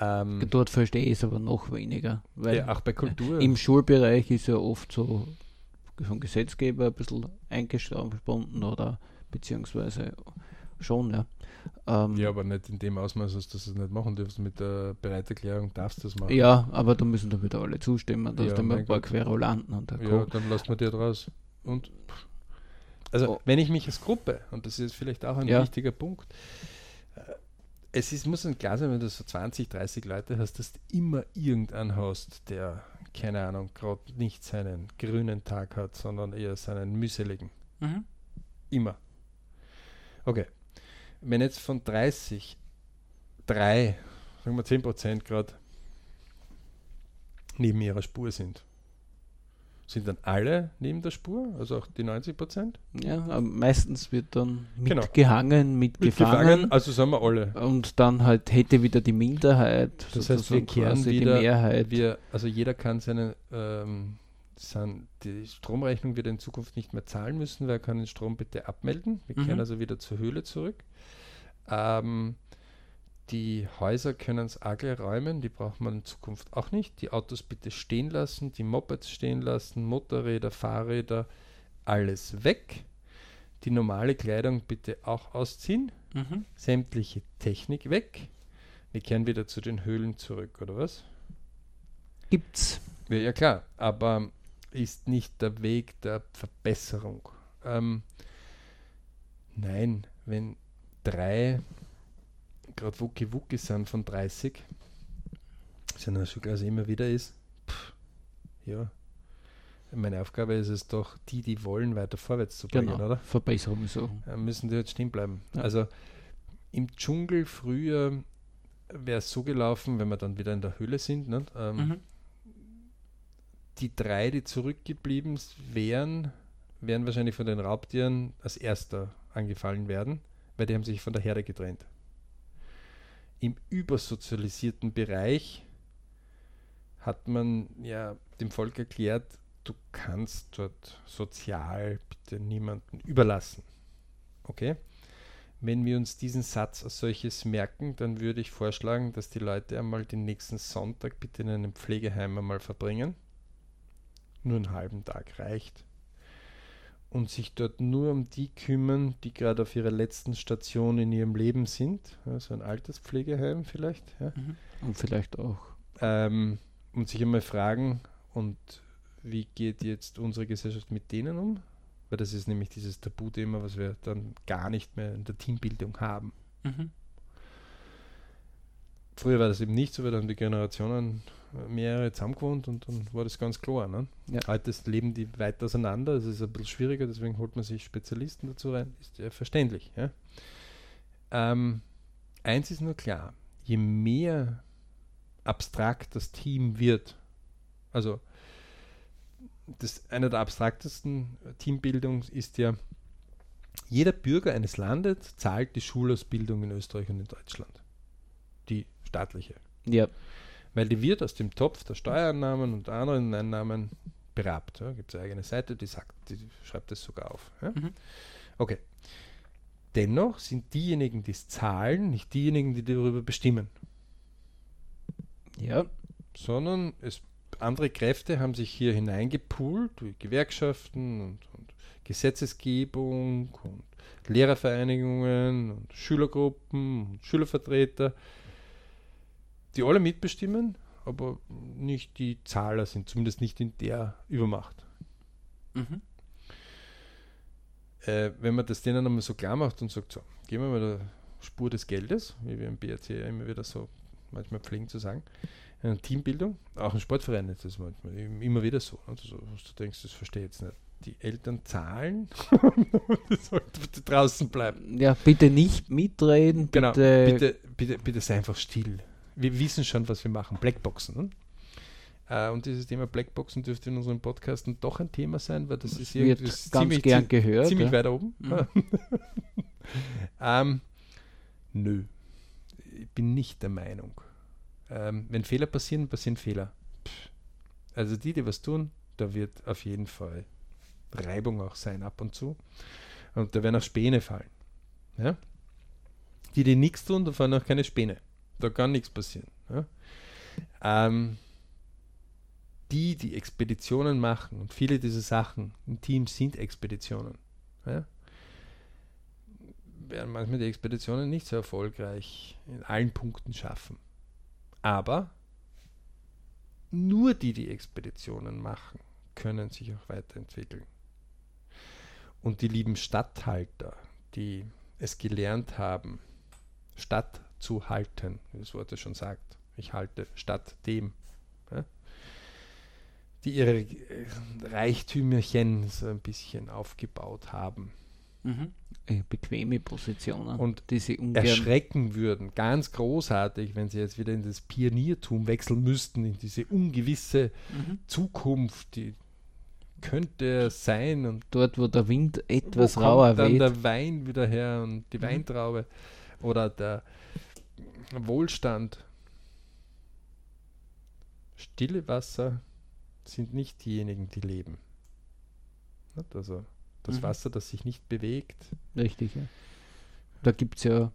Ähm, Dort verstehe ich es aber noch weniger. Weil ja, auch bei Kultur. im Schulbereich ist ja oft so vom Gesetzgeber ein bisschen eingebunden oder beziehungsweise schon, ja. Ähm, ja, aber nicht in dem Ausmaß, dass du das nicht machen darfst. Mit der Bereiterklärung darfst du das machen. Ja, aber da müssen dann wieder alle zustimmen. Da Ja, hast du ein paar. Querulanten und der Ja, dann lassen wir dir draus. Und pff. Also, Oh. wenn ich mich als Gruppe, und das ist vielleicht auch ein Ja. wichtiger Punkt, äh, es ist, muss ein klar sein, wenn du so 20, 30 Leute hast, dass du immer irgendeinen hast, der, keine Ahnung, gerade nicht seinen grünen Tag hat, sondern eher seinen mühseligen. Mhm. Immer. Okay. Wenn jetzt von 30, 3, sagen wir 10% gerade neben ihrer Spur sind, sind dann alle neben der Spur, also auch die 90%? Ja, aber meistens wird dann Genau. mitgehangen, mitgefangen. Mitgefangen, also sind wir alle. Und dann halt hätte wieder die Minderheit, Das heißt, wir kehren wieder, die Mehrheit. wir, also jeder kann seine, ähm, san, die Stromrechnung wird in Zukunft nicht mehr zahlen müssen, weil er kann den Strom bitte abmelden. Wir Mhm. kehren also wieder zur Höhle zurück. Ähm, die Häuser können es gleich räumen, die braucht man in Zukunft auch nicht. Die Autos bitte stehen lassen, die Mopeds stehen lassen, Motorräder, Fahrräder, alles weg. Die normale Kleidung bitte auch ausziehen Mhm. sämtliche Technik weg. Wir kehren wieder zu den Höhlen zurück, oder was? Gibt's. Ja, ja klar, aber ist nicht der Weg der Verbesserung. Ähm, nein, wenn drei gerade Wucki Wucki sind von 30, sind ja schon quasi immer wieder ist, pff, ja, meine Aufgabe ist es doch, die, die wollen, weiter vorwärts zu bringen, Genau, oder? Verbesserung so. Äh, müssen die jetzt stehen bleiben. Ja. Also im Dschungel früher wäre es so gelaufen, wenn wir dann wieder in der Höhle sind, ne? ähm, Mhm. die drei, die zurückgeblieben wären, werden wahrscheinlich von den Raubtieren als erster angefallen werden, weil die haben sich von der Herde getrennt. Im übersozialisierten Bereich hat man ja dem Volk erklärt, du kannst dort sozial bitte niemanden überlassen. Okay? Wenn wir uns diesen Satz als solches merken, dann würde ich vorschlagen, dass die Leute einmal den nächsten Sonntag bitte in einem Pflegeheim einmal verbringen. Nur einen halben Tag reicht. Und sich dort nur um die kümmern, die gerade auf ihrer letzten Station in ihrem Leben sind. Also ein Alterspflegeheim vielleicht. Ja Mhm. Und vielleicht auch. ähm, und sich einmal fragen, und wie geht jetzt unsere Gesellschaft mit denen um? Weil das ist nämlich dieses Tabuthema, was wir dann gar nicht mehr in der Teambildung haben. Mhm. Früher war das eben nicht so, weil dann die Generationen mehrere zusammengewohnt und dann war das ganz klar. Ne? Ja. Heute leben die weit auseinander, es ist ein bisschen schwieriger, deswegen holt man sich Spezialisten dazu rein, ist ja verständlich. Ja? Ähm, eins ist nur klar, je mehr abstrakt das Team wird, also das, eine der abstraktesten Teambildung ist ja, jeder Bürger eines Landes zahlt die Schulausbildung in Österreich und in Deutschland. Die staatliche. Ja, Weil die wird aus dem Topf der Steuereinnahmen und anderen Einnahmen berabt. Ja. Gibt es eine eigene Seite, die sagt, die schreibt das sogar auf. Ja. Mhm. Okay. Dennoch sind diejenigen, die es zahlen, nicht diejenigen, die darüber bestimmen, ja, sondern es, andere Kräfte haben sich hier hineingepoolt, durch Gewerkschaften und, und Gesetzesgebung und Lehrervereinigungen und Schülergruppen und Schülervertreter, die alle mitbestimmen, aber nicht die Zahler sind, zumindest nicht in der Übermacht. mhm. Äh, wenn man das denen einmal so klar macht und sagt, so, gehen wir mal der Spur des Geldes, wie wir im BRC immer wieder so manchmal pflegen zu sagen, eine Teambildung, auch ein Sportverein ist das manchmal im- immer wieder so. ne? Also, du denkst, das verstehe ich jetzt nicht. Die Eltern zahlen, das sollte bitte draußen bleiben. ja, bitte nicht mitreden, Genau, bitte, bitte, bitte, bitte sei einfach still. Wir wissen schon, was wir machen. Blackboxen. Ne? Und dieses Thema Blackboxen dürfte in unserem Podcast dann doch ein Thema sein, weil das ist irgendwie das ist ganz ziemlich, gern gehört. ziemlich ja. weit oben. Mhm. ähm, nö. Ich bin nicht der Meinung. Ähm, wenn Fehler passieren, passieren Fehler. Pff. Also die, die was tun, da wird auf jeden Fall Reibung auch sein ab und zu. Und da werden auch Späne fallen. Ja? Die, die nichts tun, da fallen auch keine Späne. Da kann nichts passieren. Ja? Ähm, die, die Expeditionen machen, und viele dieser Sachen im Team sind Expeditionen, ja? werden manchmal die Expeditionen nicht so erfolgreich in allen Punkten schaffen. Aber nur die, die Expeditionen machen, können sich auch weiterentwickeln. Und die lieben Statthalter, die es gelernt haben, Stadt zu halten, wie das Wort ja schon sagt. Ich halte statt dem. Ja? Die ihre äh, Reichtümerchen so ein bisschen aufgebaut haben Mhm. Äh, Bequeme Positionen. Und die sie ungern. erschrecken würden. Ganz großartig, wenn sie jetzt wieder in das Pioniertum wechseln müssten, in diese ungewisse Mhm. Zukunft, die könnte sein und Dort, wo der Wind etwas wo rauer kommt dann weht. der Wein wieder her und die Mhm. Weintraube oder der Wohlstand. Stille Wasser sind nicht diejenigen, die leben. Also das Mhm. Wasser, das sich nicht bewegt, Richtig, ja. Da gibt es ja,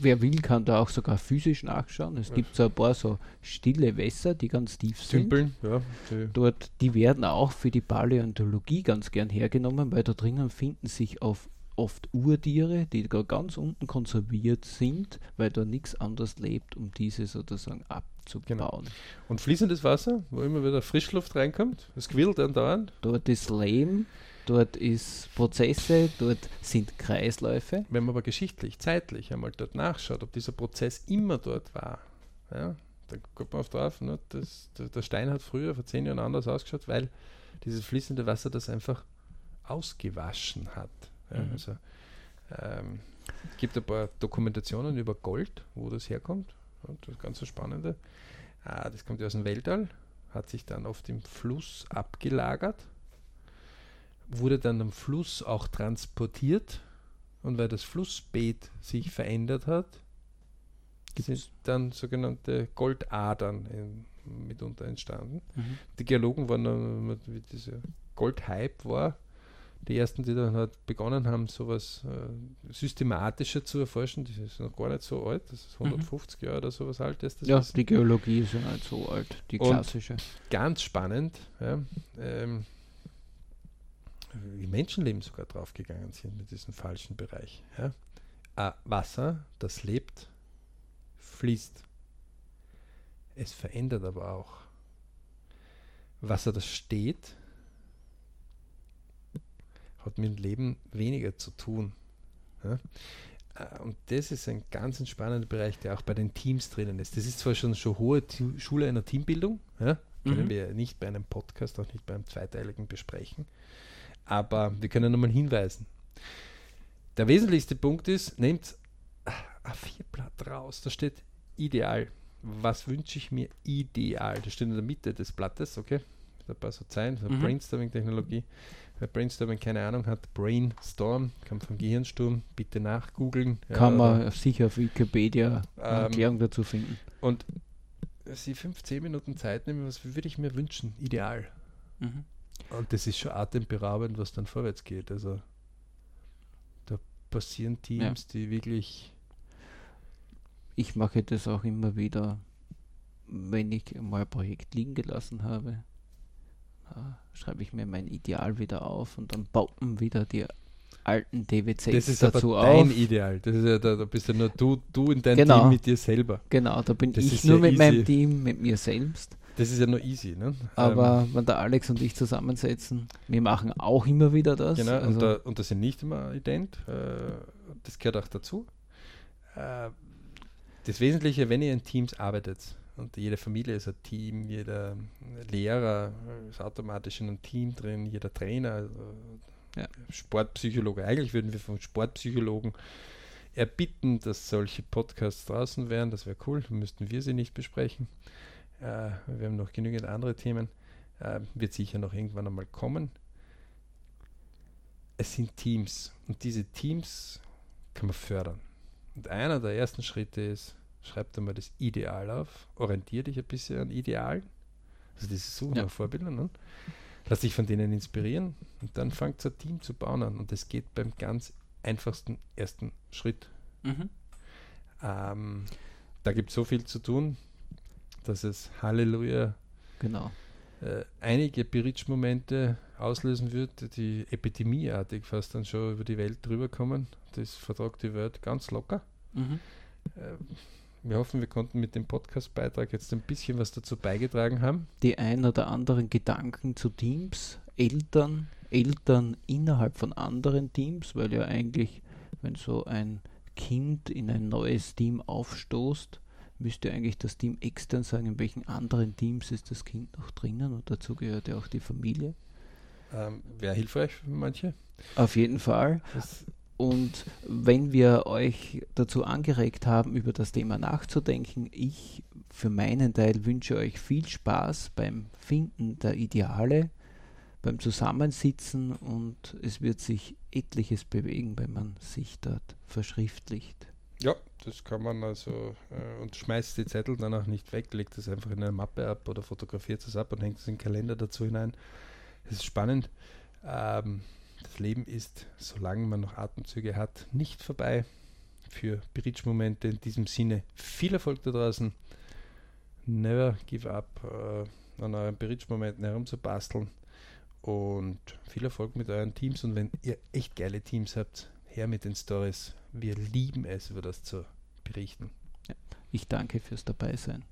wer will, kann da auch sogar physisch nachschauen. Es gibt so ein paar so stille Wässer, die ganz tief sind. Tümpeln, ja, die, Dort, die werden auch für die Paläontologie ganz gern hergenommen, weil da drinnen finden sich auf oft Urtiere, die da ganz unten konserviert sind, weil da nichts anderes lebt, um diese sozusagen abzubauen. Und fließendes Wasser, wo immer wieder Frischluft reinkommt, es quillt andauernd. Dort ist Lehm, dort ist Prozesse, dort sind Kreisläufe. Wenn man aber geschichtlich, zeitlich einmal dort nachschaut, ob dieser Prozess immer dort war, ja, dann kommt man auf drauf, ne, das, der, der Stein hat früher vor zehn Jahren anders ausgeschaut, weil dieses fließende Wasser das einfach ausgewaschen hat. Ja, Mhm. also, ähm, es gibt ein paar Dokumentationen über Gold, wo das herkommt. Das ganz so Spannende. Ah, das kommt ja aus dem Weltall, hat sich dann auf dem Fluss abgelagert, wurde dann am Fluss auch transportiert. Und weil das Flussbeet sich verändert hat, sind dann sogenannte Goldadern in, mitunter entstanden. Mhm. Die Geologen waren wie dieser Goldhype war, die ersten, die dann halt begonnen haben, sowas äh, systematischer zu erforschen. Das ist noch gar nicht so alt, das ist 150 Jahre oder sowas alt ist das. Ja, Wissen. die Geologie ist ja nicht so alt, die Und- klassische. Ganz spannend, ja, ähm, wie Menschenleben sogar draufgegangen sind mit diesem falschen Bereich. Ja. Äh, Wasser, das lebt, fließt. Es verändert aber auch. Wasser, das steht, hat mit dem Leben weniger zu tun. Ja. Äh, Und das ist ein ganz ein spannender Bereich, der auch bei den Teams drinnen ist. Das ist zwar schon schon hohe Schule einer Teambildung, ja, können Mhm. wir nicht bei einem Podcast, auch nicht beim zweiteiligen besprechen, aber wir können nochmal hinweisen. Der wesentlichste Punkt ist, nehmt A4-Blatt raus, da steht ideal. Was wünsche ich mir ideal? Das steht in der Mitte des Blattes, okay? Mit ein paar so Zeilen, so Mhm. Brainstorming-Technologie. Wer Brainstorming keine Ahnung hat, Brainstorm, kam vom Gehirnsturm, bitte nachgoogeln. ja, Kann oder- man sicher auf Wikipedia eine Ähm, Erklärung dazu finden. Und sie fünf, zehn Minuten Zeit nehmen, was würde ich mir wünschen? Ideal. Mhm. Und das ist schon atemberaubend, was dann vorwärts geht. Also da passieren Teams, die wirklich Ich mache das auch immer wieder, wenn ich mal ein Projekt liegen gelassen habe. Da schreibe ich mir mein Ideal wieder auf und dann poppen wieder die alten DWCs das ist dazu aber dein auf. Ideal. Das ist ja, da, da bist ja nur du, du in deinem Genau. Team mit dir selber. Genau, da bin Das ich nur ja mit easy. meinem Team, mit mir selbst. Das ist ja nur easy. Ne? Aber Ähm, wenn der Alex und ich zusammensetzen, wir machen auch immer wieder das. genau, also, und, da, und das sind nicht immer ident. Äh, das gehört auch dazu. Äh, das Wesentliche, wenn ihr in Teams arbeitet, und jede Familie ist ein Team, jeder Lehrer ist automatisch in einem Team drin, jeder Trainer, also Ja. Sportpsychologe. Eigentlich würden wir vom Sportpsychologen erbitten, dass solche Podcasts draußen wären. Das wäre cool, müssten wir sie nicht besprechen. Äh, wir haben noch genügend andere Themen. Äh, wird sicher noch irgendwann einmal kommen. Es sind Teams und diese Teams kann man fördern. Und einer der ersten Schritte ist, schreib dir mal das Ideal auf, orientier dich ein bisschen an Idealen. Also dieses Suchen Ja. nach Vorbildern. Ne? Lass dich von denen inspirieren und dann fangt ein Team zu bauen an. Und das geht beim ganz einfachsten ersten Schritt. Mhm. Ähm, da gibt es so viel zu tun, dass es Halleluja Genau. äh, einige Berichtsmomente auslösen wird, die epidemieartig fast dann schon über die Welt drüber kommen. Das vertragt die Welt ganz locker. Mhm. Äh, wir hoffen, wir konnten mit dem Podcastbeitrag jetzt ein bisschen was dazu beigetragen haben. Die ein oder anderen Gedanken zu Teams, Eltern, Eltern innerhalb von anderen Teams, weil ja eigentlich, wenn so ein Kind in ein neues Team aufstoßt, müsste eigentlich das Team extern sagen, in welchen anderen Teams ist das Kind noch drinnen und dazu gehört ja auch die Familie. Ähm, Wäre hilfreich für manche. Auf jeden Fall. Das, Und wenn wir euch dazu angeregt haben, über das Thema nachzudenken, ich für meinen Teil wünsche euch viel Spaß beim Finden der Ideale, beim Zusammensitzen und es wird sich etliches bewegen, wenn man sich dort verschriftlicht. ja, das kann man also äh, und schmeißt die Zettel dann auch nicht weg, legt es einfach in eine Mappe ab oder fotografiert es ab und hängt es in den Kalender dazu hinein. Das ist spannend. Ähm, das Leben ist, solange man noch Atemzüge hat, nicht vorbei. Für Bridge-Momente in diesem Sinne viel Erfolg da draußen. Never give up, äh, an euren Bridge-Momenten herumzubasteln. Und viel Erfolg mit euren Teams. Und wenn ihr echt geile Teams habt, her mit den Stories. Wir lieben es, über das zu berichten. Ich danke fürs Dabeisein.